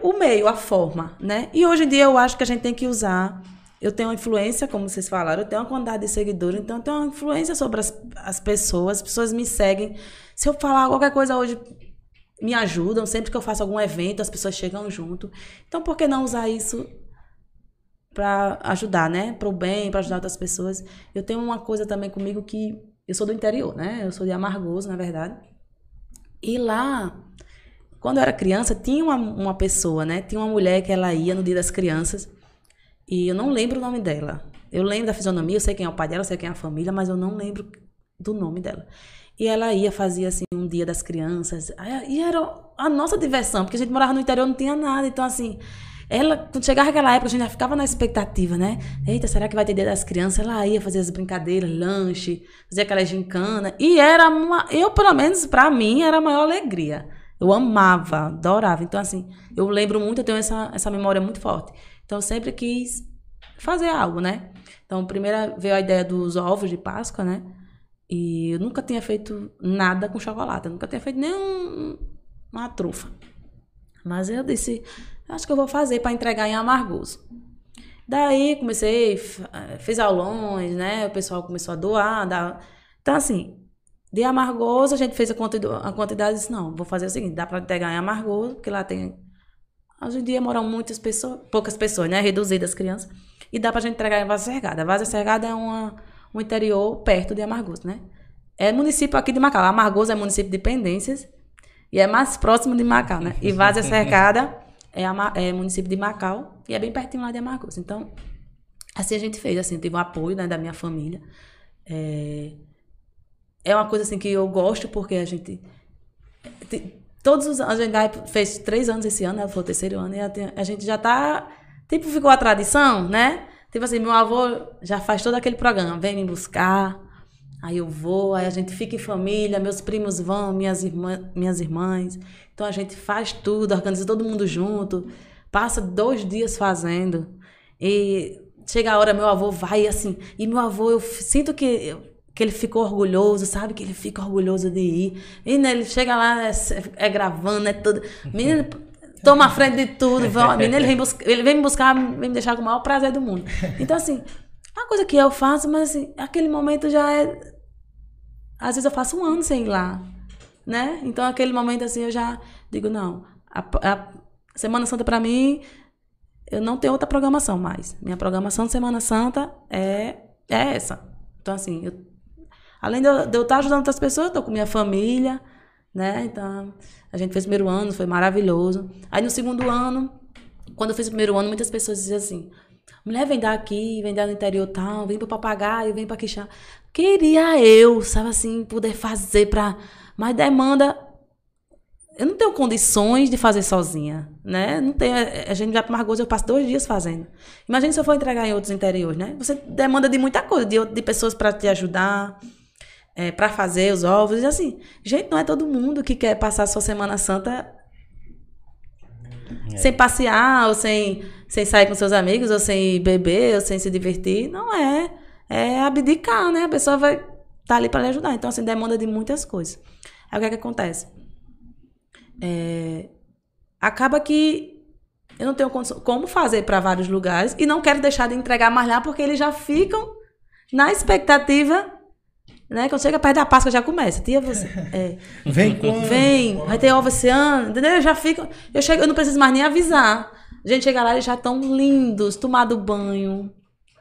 o meio, a forma, né? E hoje em dia eu acho que a gente tem que usar. Eu tenho uma influência, como vocês falaram, eu tenho uma quantidade de seguidores, então eu tenho uma influência sobre as, as pessoas, as pessoas me seguem. Se eu falar qualquer coisa hoje, me ajudam. Sempre que eu faço algum evento, as pessoas chegam junto. Então, por que não usar isso para ajudar, né? Para o bem, para ajudar outras pessoas. Eu tenho uma coisa também comigo que eu sou do interior, né? Eu sou de Amargoso, na verdade. E lá, quando eu era criança, tinha uma, uma pessoa, né? Tinha uma mulher que ela ia no Dia das Crianças e eu não lembro o nome dela. Eu lembro da fisionomia, eu sei quem é o pai dela, eu sei quem é a família, mas eu não lembro do nome dela. E ela ia, fazia assim, dia das crianças. E era a nossa diversão, porque a gente morava no interior, não tinha nada. Então, assim, ela, quando chegava aquela época, a gente já ficava na expectativa, né? Eita, será que vai ter dia das crianças? Ela ia fazer as brincadeiras, lanche, fazer aquela gincana. E era uma. Eu, pelo menos, pra mim, era a maior alegria. Eu amava, adorava. Então, assim, eu lembro muito, eu tenho essa, essa memória muito forte. Então, eu sempre quis fazer algo, né? Então, primeiro veio a ideia dos ovos de Páscoa, né? E eu nunca tinha feito nada com chocolate. Eu nunca tinha feito nem um, uma trufa. Mas eu disse, acho que eu vou fazer para entregar em Amargoso. Daí comecei, fiz aulões, né? O pessoal começou a doar. Dar... Então, assim, de Amargoso a gente fez a quantidade, a quantidade e disse, não, vou fazer o seguinte, dá para entregar em Amargoso, porque lá tem... Hoje em dia moram muitas pessoas, poucas pessoas, né? Reduzidas as crianças. E dá pra gente entregar em Vaza Sergada. Vaza Sergada é uma, um interior perto de Amargoso, né? É município aqui de Macau. Amargoso é município de Pendências e é mais próximo de Macau, né? E Vaza Cercada é, é município de Macau e é bem pertinho lá de Amargoso. Então, assim a gente fez, assim, tive o apoio né, da minha família. É, é uma coisa assim que eu gosto porque a gente todos os anos, a gente fez três anos esse ano, né? foi o terceiro ano, e a gente já tá, tipo, ficou a tradição, né? Tipo assim, meu avô já faz todo aquele programa, vem me buscar, Aí eu vou, aí a gente fica em família, meus primos vão, minhas, irmã, minhas irmãs. Então a gente faz tudo, organiza todo mundo junto, passa dois dias fazendo. E chega a hora, meu avô vai assim. E meu avô, eu sinto que, que ele ficou orgulhoso, sabe? Que ele fica orgulhoso de ir. E né, ele chega lá, é, é gravando, é tudo. Menino, toma a frente de tudo. Menino, ele vem, buscar, ele vem me buscar, vem me deixar com o maior prazer do mundo. Então, assim, uma coisa que eu faço, mas assim, aquele momento já é às vezes eu faço um ano sem ir lá, né? Então, aquele momento assim, eu já digo, não, a, a Semana Santa para mim, eu não tenho outra programação mais. Minha programação de Semana Santa é, é essa. Então, assim, eu, além de eu, de eu estar ajudando outras pessoas, eu tô com minha família, né? Então, a gente fez o primeiro ano, foi maravilhoso. Aí, no segundo ano, quando eu fiz o primeiro ano, muitas pessoas diziam assim, mulher vem daqui, vem dar no interior tal, vem pro papagaio, vem pra Quixá. Queria eu, sabe assim, poder fazer para. Mas demanda. Eu não tenho condições de fazer sozinha, né? Não tenho, a gente vai para Margoso, eu passo dois dias fazendo. Imagina se eu for entregar em outros interiores, né? Você demanda de muita coisa, de, de pessoas para te ajudar, é, para fazer os ovos. E assim, gente, não é todo mundo que quer passar a sua Semana Santa é. sem passear, ou sem, sem sair com seus amigos, ou sem beber, ou sem se divertir. Não é é abdicar, né? A pessoa vai estar tá ali para lhe ajudar. Então, assim, demanda de muitas coisas. Aí o que é que acontece? É, acaba que eu não tenho como fazer para vários lugares e não quero deixar de entregar mais lá porque eles já ficam na expectativa, né? Quando chega perto da Páscoa já começa. Tia, você. É, vem quando? Vem, vai ter ovo esse ano, entendeu? Eu já fico. Eu, chego, eu não preciso mais nem avisar. A gente chega lá, eles já estão lindos, tomado banho,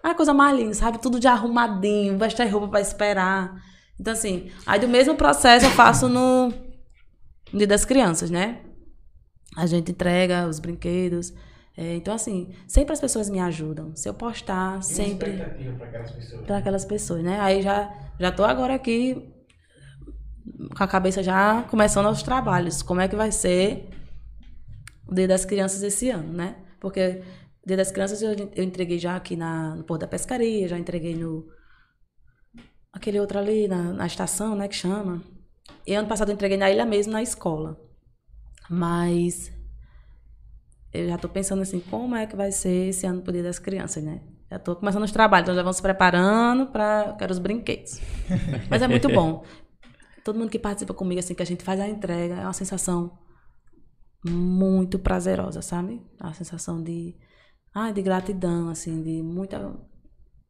a coisa mais linda, sabe? Tudo de arrumadinho, vestir roupa para esperar. Então, assim, aí do mesmo processo eu faço no Dia das Crianças, né? A gente entrega os brinquedos. É, então, assim, sempre as pessoas me ajudam. Se eu postar, Tem sempre. Para aquelas pessoas. Para aquelas pessoas, né? Aí já, já tô agora aqui com a cabeça já começando aos trabalhos. Como é que vai ser o Dia das Crianças esse ano, né? Porque Dia das Crianças eu, eu entreguei já aqui na, no Porto da Pescaria, já entreguei no. Aquele outro ali, na, na estação, né, que chama. E ano passado eu entreguei na ilha mesmo, na escola. Mas eu já estou pensando assim, como é que vai ser esse ano pro Dia das Crianças, né? Já estou começando os trabalhos, então já vamos se preparando para quero os brinquedos. Mas é muito bom. Todo mundo que participa comigo, assim, que a gente faz a entrega, é uma sensação muito prazerosa, sabe? É uma sensação de ah, de gratidão, assim, de muita.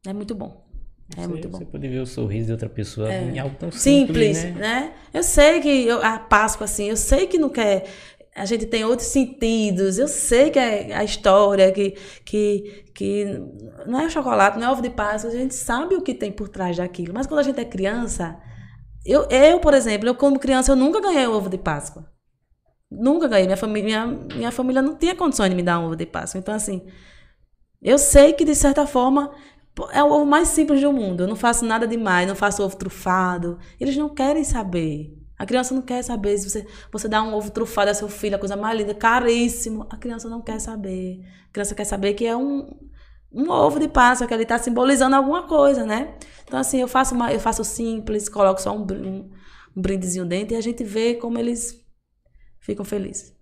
É muito bom. É você, muito bom. Você pode ver o sorriso de outra pessoa é. em algo tão simples, simples né? né? Eu sei que eu, a Páscoa, assim, eu sei que não quer. A gente tem outros sentidos. Eu sei que é a história, que, que, que não é chocolate, não é ovo de Páscoa. A gente sabe o que tem por trás daquilo. Mas quando a gente é criança, eu, eu por exemplo, eu como criança, eu nunca ganhei ovo de Páscoa. Nunca ganhei. Minha família, minha, minha família não tinha condições de me dar um ovo de Páscoa. Então, assim, eu sei que, de certa forma, é o ovo mais simples do mundo. Eu não faço nada demais, não faço ovo trufado. Eles não querem saber. A criança não quer saber se você, você dá um ovo trufado a seu filho, a coisa mais linda, caríssimo. A criança não quer saber. A criança quer saber que é um, um ovo de Páscoa, que ele está simbolizando alguma coisa, né? Então, assim, eu faço, uma, eu faço simples, coloco só um, um, um brindezinho dentro e a gente vê como eles ficam felizes.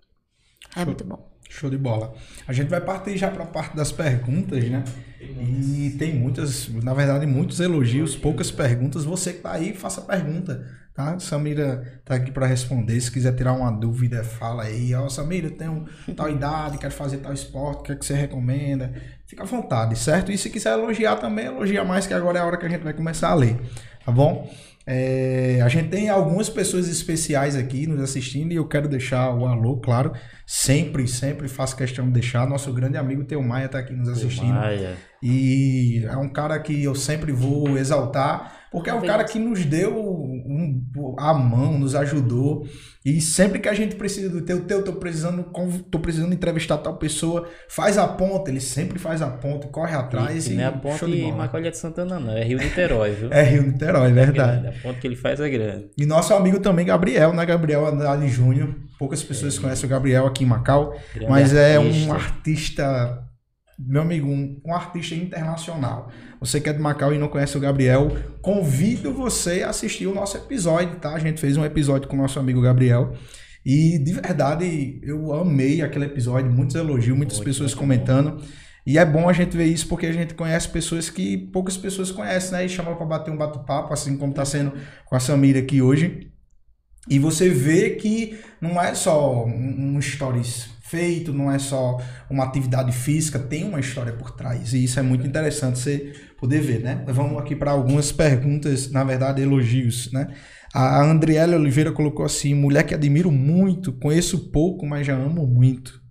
É muito bom. Show de bola. A gente vai partir já para a parte das perguntas, né? E tem muitas, na verdade, muitos elogios, poucas perguntas. Você que tá aí, faça pergunta, tá? Samira tá aqui para responder. Se quiser tirar uma dúvida, fala aí. Ó, Samira, eu tenho tal idade, quero fazer tal esporte, o que, é que você recomenda? Fica à vontade, certo? E se quiser elogiar também, elogia mais, que agora é a hora que a gente vai começar a ler, tá bom? É, a gente tem algumas pessoas especiais aqui nos assistindo e eu quero deixar o alô, claro. Sempre, sempre faço questão de deixar. Nosso grande amigo Teu Maia está aqui nos assistindo. Maia. E é um cara que eu sempre vou exaltar, porque é um cara que nos deu um, a mão, nos ajudou. E sempre que a gente precisa do teu, teu, tô precisando, tô precisando entrevistar tal pessoa, faz a ponta, ele sempre faz a ponta, corre atrás. E, e não é a ponta de Macaulay de Santana, não, é Rio Niterói, viu? é Rio Niterói, é verdade. É a ponta que ele faz é grande. E nosso amigo também, Gabriel, né? Gabriel Andrade Júnior. Poucas pessoas é. conhecem o Gabriel aqui em Macau, grande mas artista. é um artista meu amigo, um, um, artista internacional. Você que é de Macau e não conhece o Gabriel, convido você a assistir o nosso episódio, tá? A gente fez um episódio com o nosso amigo Gabriel. E de verdade, eu amei aquele episódio, muitos elogios, muitas muito pessoas comentando. Bom. E é bom a gente ver isso porque a gente conhece pessoas que poucas pessoas conhecem, né? E chama para bater um bate-papo, assim como está sendo com a Samira aqui hoje. E você vê que não é só um, um stories feito, não é só uma atividade física, tem uma história por trás. E isso é muito interessante você poder ver, né? Vamos aqui para algumas perguntas, na verdade, elogios, né? A Andriela Oliveira colocou assim: mulher que admiro muito, conheço pouco, mas já amo muito.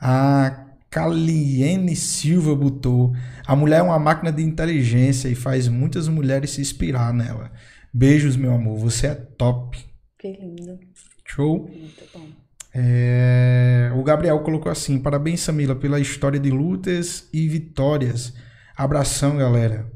A Caliene Silva botou: a mulher é uma máquina de inteligência e faz muitas mulheres se inspirar nela. Beijos, meu amor, você é top. Que lindo. Show? Muito bom. É, o Gabriel colocou assim: parabéns, Samila, pela história de lutas e vitórias. Abração, galera.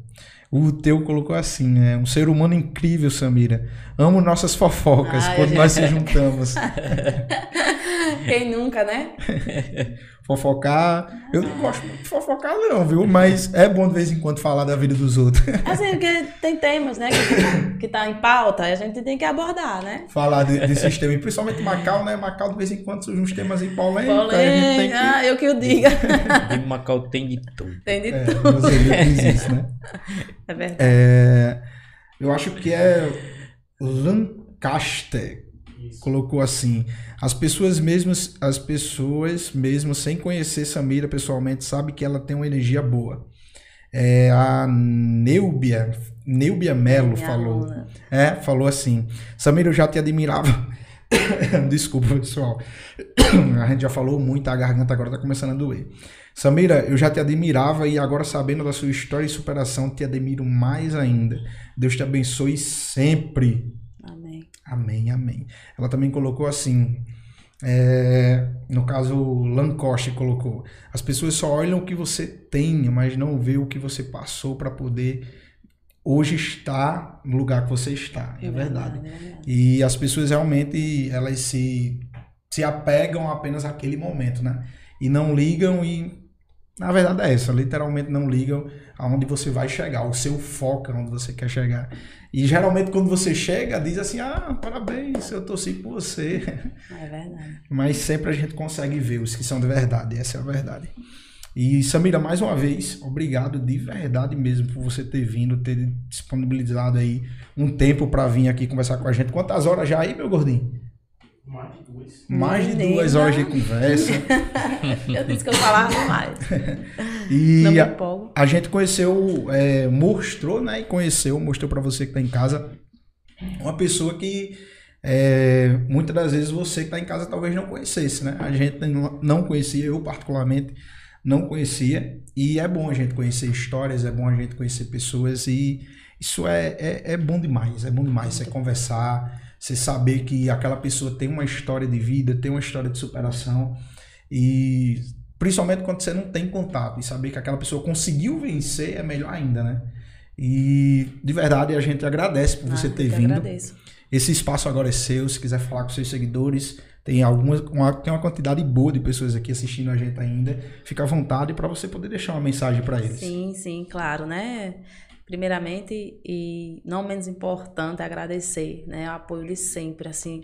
O teu colocou assim, né? Um ser humano incrível, Samira. Amo nossas fofocas Ai, quando nós se juntamos. Quem nunca, né? fofocar. Eu não gosto muito de fofocar, não, viu? Mas é bom de vez em quando falar da vida dos outros. Assim, porque tem temas, né, que, que tá em pauta e a gente tem que abordar, né? Falar de, desses temas, principalmente Macau, né? Macau de vez em quando surgem uns temas em polêmica. Polêmica, que... ah, eu que o diga. E Macau tem de tudo. Tem de é, tudo. Diz isso, né? É verdade. É, eu acho que é Lancaster colocou assim: as pessoas mesmas, as pessoas mesmo sem conhecer Samira pessoalmente sabem que ela tem uma energia boa. É, a Neubia, Neubia Melo falou. Aluna. É, falou assim: Samira, eu já te admirava. Desculpa, pessoal. A gente já falou muito, a garganta agora tá começando a doer. Samira, eu já te admirava e agora sabendo da sua história e superação, te admiro mais ainda. Deus te abençoe sempre. Amém, amém. Ela também colocou assim, é, no caso, Lancoste colocou: as pessoas só olham o que você tem, mas não vê o que você passou para poder hoje estar no lugar que você está. É, é verdade. verdade. E as pessoas realmente elas se se apegam apenas àquele momento, né? E não ligam e na verdade é essa, literalmente não ligam aonde você vai chegar, o seu foco aonde você quer chegar. E geralmente quando você chega, diz assim: "Ah, parabéns, eu torci por você". É verdade. Mas sempre a gente consegue ver os que são de verdade, essa é a verdade. E Samira, mais uma vez, obrigado de verdade mesmo por você ter vindo, ter disponibilizado aí um tempo para vir aqui conversar com a gente. Quantas horas já aí, meu gordinho? Mais de duas. Mais de duas horas de conversa. eu disse que eu falava mais. e a, a, gente conheceu, é, mostrou, né? E conheceu, mostrou para você que tá em casa, uma pessoa que é, muitas das vezes você que tá em casa talvez não conhecesse, né? A gente não conhecia, eu particularmente não conhecia. E é bom a gente conhecer histórias, é bom a gente conhecer pessoas e isso é, é, é bom demais, é bom demais você conversar você saber que aquela pessoa tem uma história de vida, tem uma história de superação e principalmente quando você não tem contato e saber que aquela pessoa conseguiu vencer é melhor ainda, né? E de verdade a gente agradece por ah, você ter vindo. Agradeço. Esse espaço agora é seu. Se quiser falar com seus seguidores, tem algumas, uma, tem uma quantidade boa de pessoas aqui assistindo a gente ainda. Fica à vontade para você poder deixar uma mensagem para eles. Sim, sim, claro, né? Primeiramente e não menos importante, agradecer, né? O apoio de sempre, assim.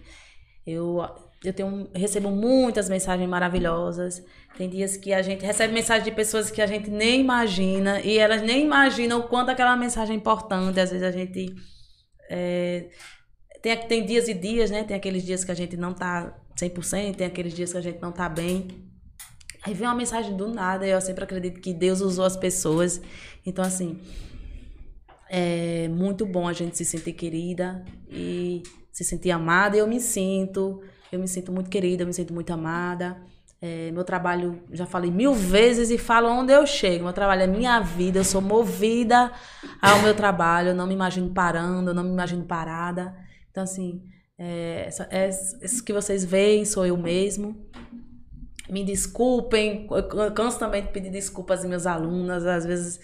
Eu eu tenho recebo muitas mensagens maravilhosas. Tem dias que a gente recebe mensagem de pessoas que a gente nem imagina e elas nem imaginam o quanto aquela mensagem é importante. Às vezes a gente é, tem, tem dias e dias, né? Tem aqueles dias que a gente não tá 100%, tem aqueles dias que a gente não tá bem. Aí vem uma mensagem do nada, e eu sempre acredito que Deus usou as pessoas. Então, assim, é muito bom a gente se sentir querida e se sentir amada. Eu me sinto, eu me sinto muito querida, eu me sinto muito amada. É, meu trabalho, já falei mil vezes e falo onde eu chego. Meu trabalho é minha vida, eu sou movida ao meu trabalho, eu não me imagino parando, eu não me imagino parada. Então, assim, é, essa, é, isso que vocês veem sou eu mesmo. Me desculpem, eu canso também de pedir desculpas às minhas alunas. Às vezes,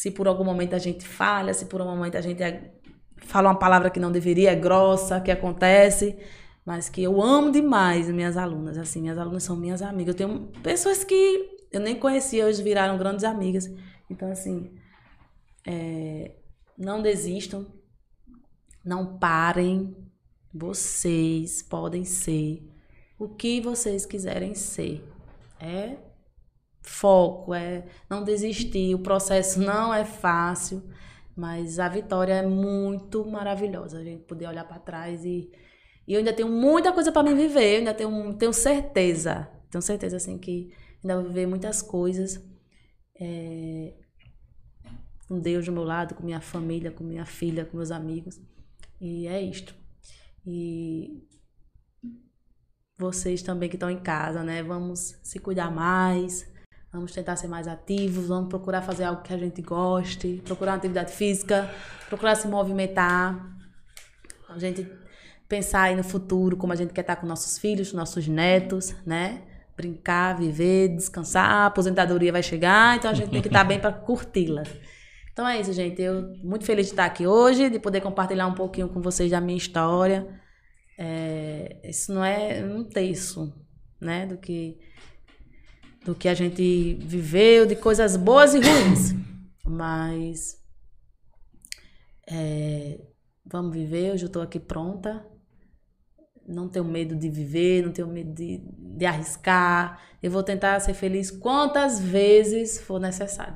se por algum momento a gente falha, se por um momento a gente é, fala uma palavra que não deveria, é grossa, que acontece mas que eu amo demais minhas alunas. Assim, minhas alunas são minhas amigas. Eu tenho pessoas que eu nem conhecia, hoje viraram grandes amigas. Então, assim, é, não desistam, não parem. Vocês podem ser o que vocês quiserem ser. É foco, é não desistir. O processo não é fácil, mas a vitória é muito maravilhosa. A gente poder olhar para trás e e eu ainda tenho muita coisa para me viver, eu ainda tenho, tenho certeza, tenho certeza assim que ainda vou viver muitas coisas. É, com Deus do meu lado, com minha família, com minha filha, com meus amigos. E é isto. E vocês também que estão em casa, né? Vamos se cuidar mais, vamos tentar ser mais ativos, vamos procurar fazer algo que a gente goste, procurar uma atividade física, procurar se movimentar. A gente pensar aí no futuro, como a gente quer estar com nossos filhos, nossos netos, né? Brincar, viver, descansar, a aposentadoria vai chegar, então a gente tem que estar bem para curti-la. Então é isso, gente. Eu muito feliz de estar aqui hoje, de poder compartilhar um pouquinho com vocês da minha história. É, isso não é um terço, né? Do que do que a gente viveu, de coisas boas e ruins. Mas é, vamos viver, hoje eu estou aqui pronta não tenho medo de viver, não tenho medo de, de arriscar. Eu vou tentar ser feliz quantas vezes for necessário.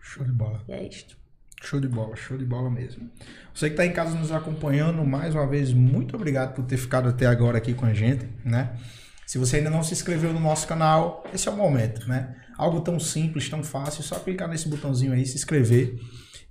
Show de bola. E é isto. Show de bola, show de bola mesmo. Você que está em casa nos acompanhando, mais uma vez, muito obrigado por ter ficado até agora aqui com a gente, né? Se você ainda não se inscreveu no nosso canal, esse é o momento, né? Algo tão simples, tão fácil, só clicar nesse botãozinho aí, se inscrever.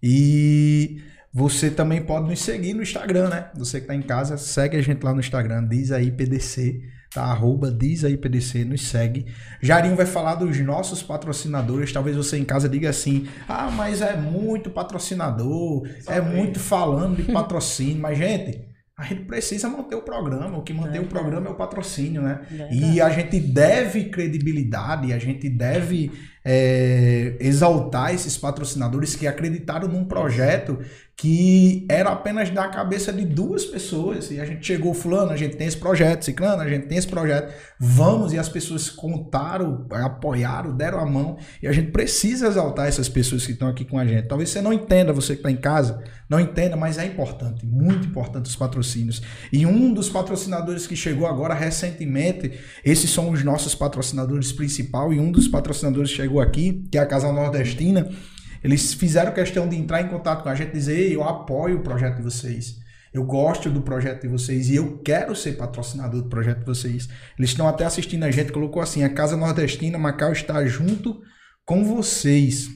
E você também pode nos seguir no Instagram, né? Você que está em casa, segue a gente lá no Instagram, diz aí PDC, tá? Arroba diz aí PDC, nos segue. Jarinho vai falar dos nossos patrocinadores. Talvez você em casa diga assim: ah, mas é muito patrocinador, é muito falando de patrocínio. mas, gente. A gente precisa manter o programa. O que mantém o programa é o patrocínio, né? E a gente deve credibilidade, a gente deve é, exaltar esses patrocinadores que acreditaram num projeto que era apenas da cabeça de duas pessoas. E a gente chegou, fulano, a gente tem esse projeto, ciclano, a gente tem esse projeto, vamos, e as pessoas contaram, apoiaram, deram a mão, e a gente precisa exaltar essas pessoas que estão aqui com a gente. Talvez você não entenda, você que está em casa, não entenda, mas é importante, muito importante os patrocínios. E um dos patrocinadores que chegou agora recentemente, esses são os nossos patrocinadores principal, e um dos patrocinadores chegou aqui, que é a Casa Nordestina, eles fizeram questão de entrar em contato com a gente e dizer: Ei, eu apoio o projeto de vocês. Eu gosto do projeto de vocês e eu quero ser patrocinador do projeto de vocês. Eles estão até assistindo a gente, colocou assim: a Casa Nordestina Macau está junto com vocês,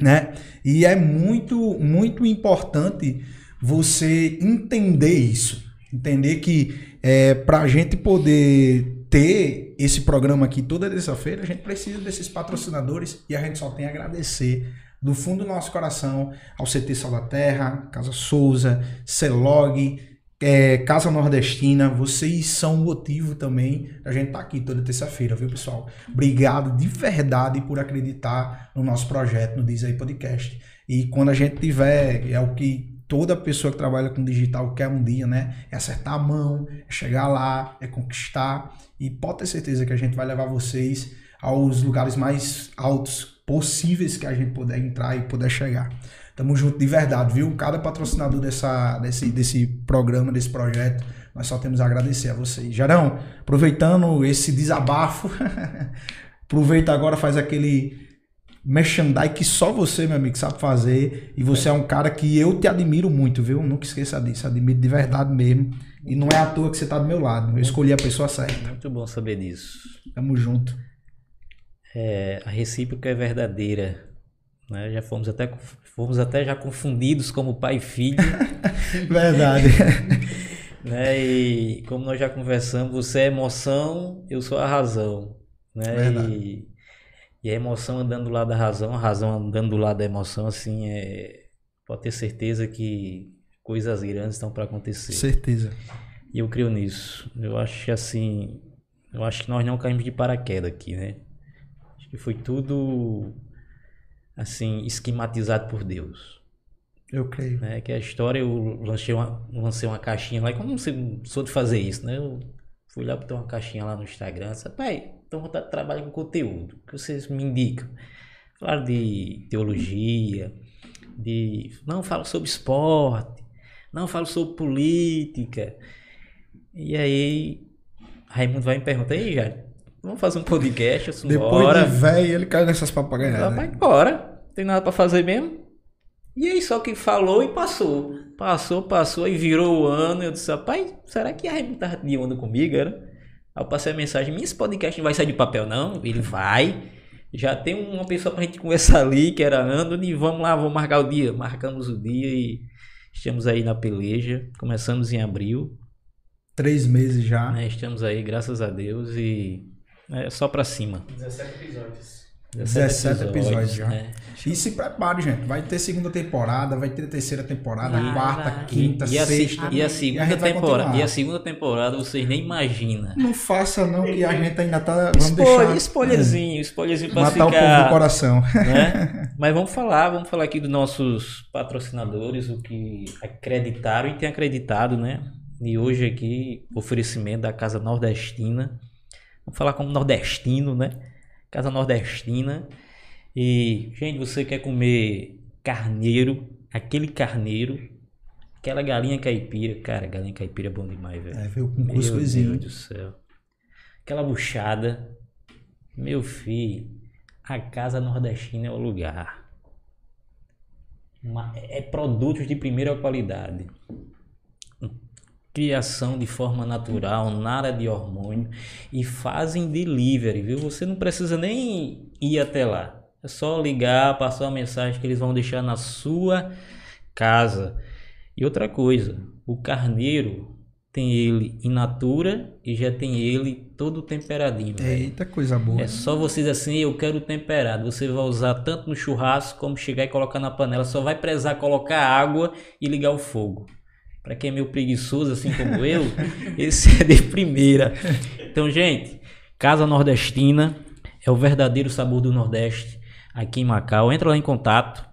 né? E é muito, muito importante você entender isso. Entender que é, para a gente poder ter esse programa aqui toda terça-feira, a gente precisa desses patrocinadores e a gente só tem a agradecer do fundo do nosso coração ao CT Terra, Casa Souza, Celog, é, Casa Nordestina, vocês são o motivo também da gente estar tá aqui toda terça-feira, viu, pessoal? Obrigado de verdade por acreditar no nosso projeto, no Diz aí Podcast. E quando a gente tiver, é o que toda pessoa que trabalha com digital quer um dia, né? É acertar a mão, é chegar lá, é conquistar. E pode ter certeza que a gente vai levar vocês aos lugares mais altos possíveis que a gente puder entrar e puder chegar. Tamo junto de verdade, viu? Cada patrocinador dessa, desse, desse programa, desse projeto, nós só temos a agradecer a vocês. Jarão, aproveitando esse desabafo, aproveita agora, faz aquele merchandise que só você, meu amigo, sabe fazer. E você é um cara que eu te admiro muito, viu? Nunca esqueça disso. Admiro de verdade mesmo. E não é à toa que você tá do meu lado. Eu escolhi a pessoa certa. Muito bom saber disso. Tamo junto. É, a recíproca é verdadeira. Né? Já fomos até, fomos até já confundidos como pai e filho. Verdade. né? E como nós já conversamos, você é emoção, eu sou a razão. Né? Verdade. E, e a emoção andando do lado da razão, a razão andando do lado da emoção, assim, é, pode ter certeza que coisas grandes estão para acontecer. Certeza. E eu creio nisso. Eu acho que assim, eu acho que nós não caímos de paraquedas aqui, né? Que foi tudo assim esquematizado por Deus. Eu creio. Né? Que a história eu lancei uma, lancei uma caixinha lá, e como não sou de fazer isso, né? Eu fui lá botar uma caixinha lá no Instagram, disse, pai, então vontade de trabalhar com conteúdo, o que vocês me indicam. Falaram de teologia, de não falo sobre esporte, não falo sobre política. E aí Raimundo vai me perguntar, e aí, Jair, vamos fazer um podcast, assim, Depois bora. de velho, ele caiu nessas papagaiadas. vai embora. Não tem nada pra fazer mesmo. E aí só que falou e passou. Passou, passou e virou o ano. Eu disse, rapaz, será que a Raimundo tava de onda comigo, era? Aí eu passei a mensagem, minha esse podcast não vai sair de papel não? Ele vai. Já tem uma pessoa pra gente conversar ali, que era Anthony. Vamos lá, vamos marcar o dia. Marcamos o dia e estamos aí na peleja. Começamos em abril. Três meses já. né? Estamos aí, graças a Deus. E é só pra cima. 17 episódios. 17 episódios já. né? E se prepare, gente. Vai ter segunda temporada, vai ter terceira temporada, quarta, quinta, e, a, se- sexta. e a a segunda gente vai temporada, e a segunda temporada vocês nem imaginam. Não faça não, que a gente ainda tá. Vamos Spoiler, deixar. spoilerzinho, spoilerzinho pra Matar o povo do ficar. coração. né? Mas vamos falar, vamos falar aqui dos nossos patrocinadores, o que acreditaram e tem acreditado, né? E hoje aqui, oferecimento da Casa Nordestina. Vamos falar como nordestino, né? Casa Nordestina. E, gente, você quer comer carneiro, aquele carneiro, aquela galinha caipira. Cara, galinha caipira é bom demais, velho. É, veio com Meu cuscuzinho. Deus do céu. Aquela buchada. Meu filho, a casa nordestina é o lugar. Uma- é produtos de primeira qualidade. Criação de forma natural, nada de hormônio. E fazem delivery, viu? Você não precisa nem ir até lá. É só ligar, passar uma mensagem que eles vão deixar na sua casa. E outra coisa, o carneiro tem ele in natura e já tem ele todo temperadinho. Eita, coisa boa. É só você dizer assim, eu quero temperado. Você vai usar tanto no churrasco como chegar e colocar na panela. Só vai precisar colocar água e ligar o fogo. Para quem é meio preguiçoso assim como eu, esse é de primeira. Então, gente, Casa Nordestina é o verdadeiro sabor do Nordeste aqui em Macau. Entra lá em contato.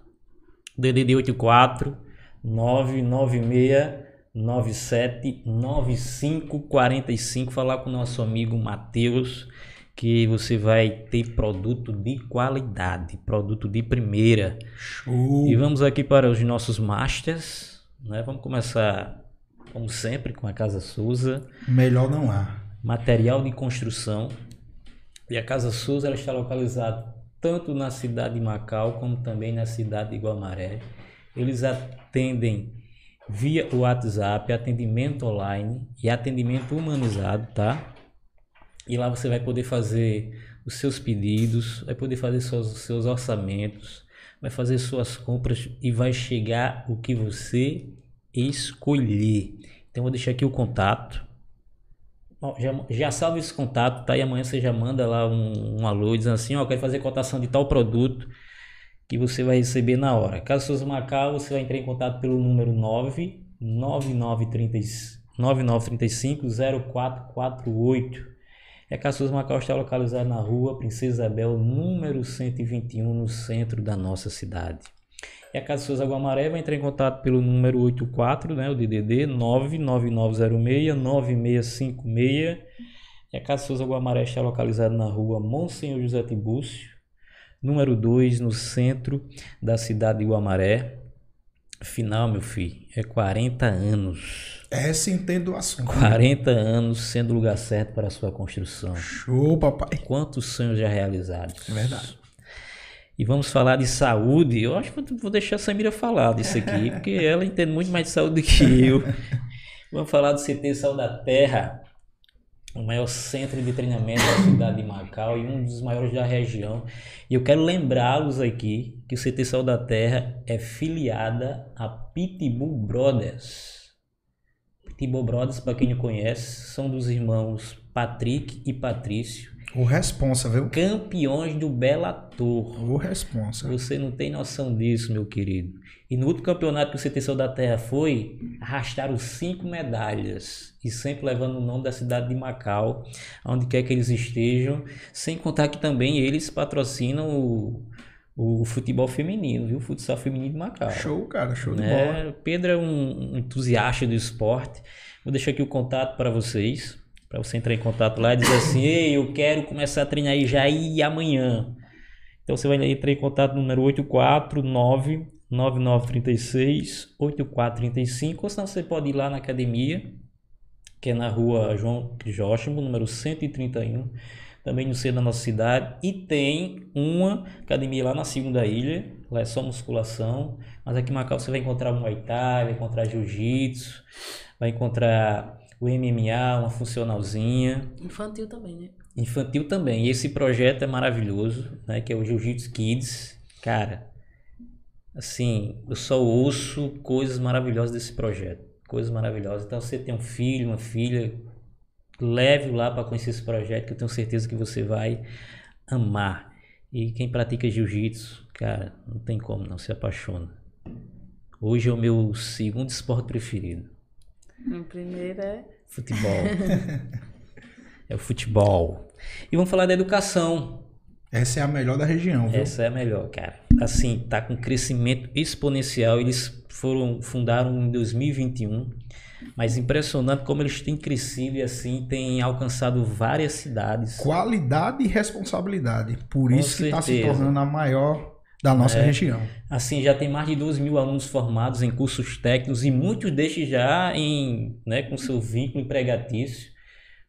DDD 84 996 97 9545 falar com o nosso amigo Matheus que você vai ter produto de qualidade, produto de primeira. Show. E vamos aqui para os nossos masters, né? Vamos começar como sempre com a Casa Souza, Melhor não há. material de construção. E a Casa Souza ela está localizada tanto na cidade de Macau como também na cidade de Guamaré. Eles atendem via WhatsApp, atendimento online e atendimento humanizado, tá? E lá você vai poder fazer os seus pedidos, vai poder fazer seus, seus orçamentos, vai fazer suas compras e vai chegar o que você escolher. Então vou deixar aqui o contato. Já, já salve esse contato, tá? E amanhã você já manda lá um, um alô dizendo assim, ó, quero fazer cotação de tal produto que você vai receber na hora. Caso Souza Macau, você vai entrar em contato pelo número 9 9935 0448. E a Casa Souza Macau está localizada na rua Princesa Isabel, número 121, no centro da nossa cidade. E a Casa Souza Água Maré vai entrar em contato pelo número 84, né, o DDD 99906-9656. E a Casa Souza Água Maré está localizada na rua Monsenhor José Tibúcio, número 2, no centro da cidade de Guamaré. Final, meu filho, é 40 anos. Essa entendo o assunto. 40 anos sendo o lugar certo para a sua construção. Show, papai. Quantos sonhos já realizados? É verdade. E vamos falar de saúde. Eu acho que vou deixar a Samira falar disso aqui, porque ela entende muito mais de saúde do que eu. Vamos falar do CT Saúde da Terra, o maior centro de treinamento da cidade de Macau e um dos maiores da região. E eu quero lembrá-los aqui que o CT Saúde da Terra é filiada a Pitbull Brothers. Pitbull Brothers, para quem não conhece, são dos irmãos Patrick e Patrício, O responsa, viu? campeões do Bellator. O responsa. Você não tem noção disso, meu querido. E no último campeonato que o CT Saúde da Terra foi, arrastaram cinco medalhas. E sempre levando o nome da cidade de Macau, onde quer que eles estejam. Sem contar que também eles patrocinam o, o futebol feminino, viu? O futsal feminino de Macau. Show, cara. Show de bola. né? Pedro é um entusiasta do esporte. Vou deixar aqui o contato para vocês, para você entrar em contato lá e dizer assim: Ei, eu quero começar a treinar aí já e amanhã. Então você vai entrar em contato no número 849 9936 8435, ou senão você pode ir lá na academia, que é na rua João Crisóstomo, número 131, também no centro da nossa cidade. E tem uma academia lá na segunda ilha, lá é só musculação, mas aqui em Macau você vai encontrar Muay Thai, vai encontrar Jiu-Jitsu, vai encontrar o MMA, uma funcionalzinha. Infantil também, né? Infantil também. E esse projeto é maravilhoso, né? Que é o Jiu-Jitsu Kids. Cara, assim, eu só ouço coisas maravilhosas desse projeto. Coisas maravilhosas. Então, você tem um filho, uma filha, leve lá para conhecer esse projeto, que eu tenho certeza que você vai amar. E quem pratica jiu-jitsu, cara, não tem como não, se apaixona. Hoje é o meu segundo esporte preferido. O primeiro é. Futebol. é o futebol. E vamos falar da educação. Essa é a melhor da região, viu? Essa é a melhor, cara. Assim, tá com crescimento exponencial. Eles foram fundaram em 2021, mas impressionante como eles têm crescido e assim têm alcançado várias cidades. Qualidade e responsabilidade. Por Com isso que está se tornando a maior da nossa É. região. Assim, já tem mais de 12 mil alunos formados em cursos técnicos e muitos destes já em, né, com seu vínculo empregatício,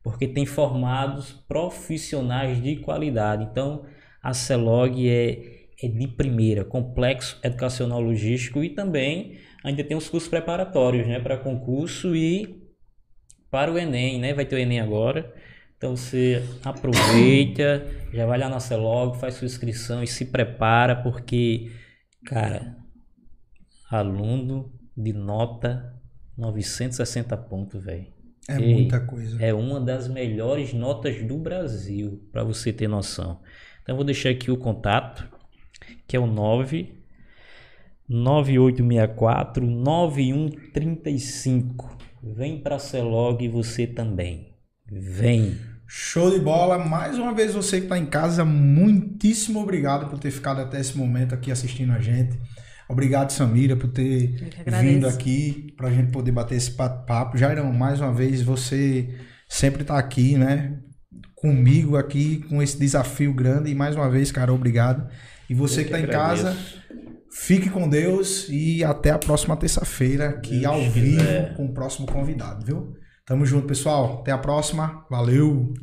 porque tem formados profissionais de qualidade. Então, a CELOG é, é de primeira, complexo educacional logístico e também ainda tem os cursos preparatórios, né, para concurso e para o Enem, né? Vai ter o Enem agora. Então você aproveita, já vai lá na CELOG, faz sua inscrição e se prepara, porque, cara, aluno de nota 960 pontos, velho. É muita coisa. É uma das melhores notas do Brasil, para você ter noção. Então eu vou deixar aqui o contato, que é o 9 9864 9135. Vem para a Celog você também. Vem. Show de bola. Mais uma vez, você que está em casa, muitíssimo obrigado por ter ficado até esse momento aqui assistindo a gente. Obrigado, Samira, por ter vindo aqui para a gente poder bater esse pa- papo. Jairão, mais uma vez, você sempre está aqui, né? Comigo aqui, com esse desafio grande. E mais uma vez, cara, obrigado. E você Eu que está em casa, fique com Deus e até a próxima terça-feira, aqui Deus ao quiser. vivo, com o próximo convidado, viu? Tamo junto, pessoal. Até a próxima. Valeu!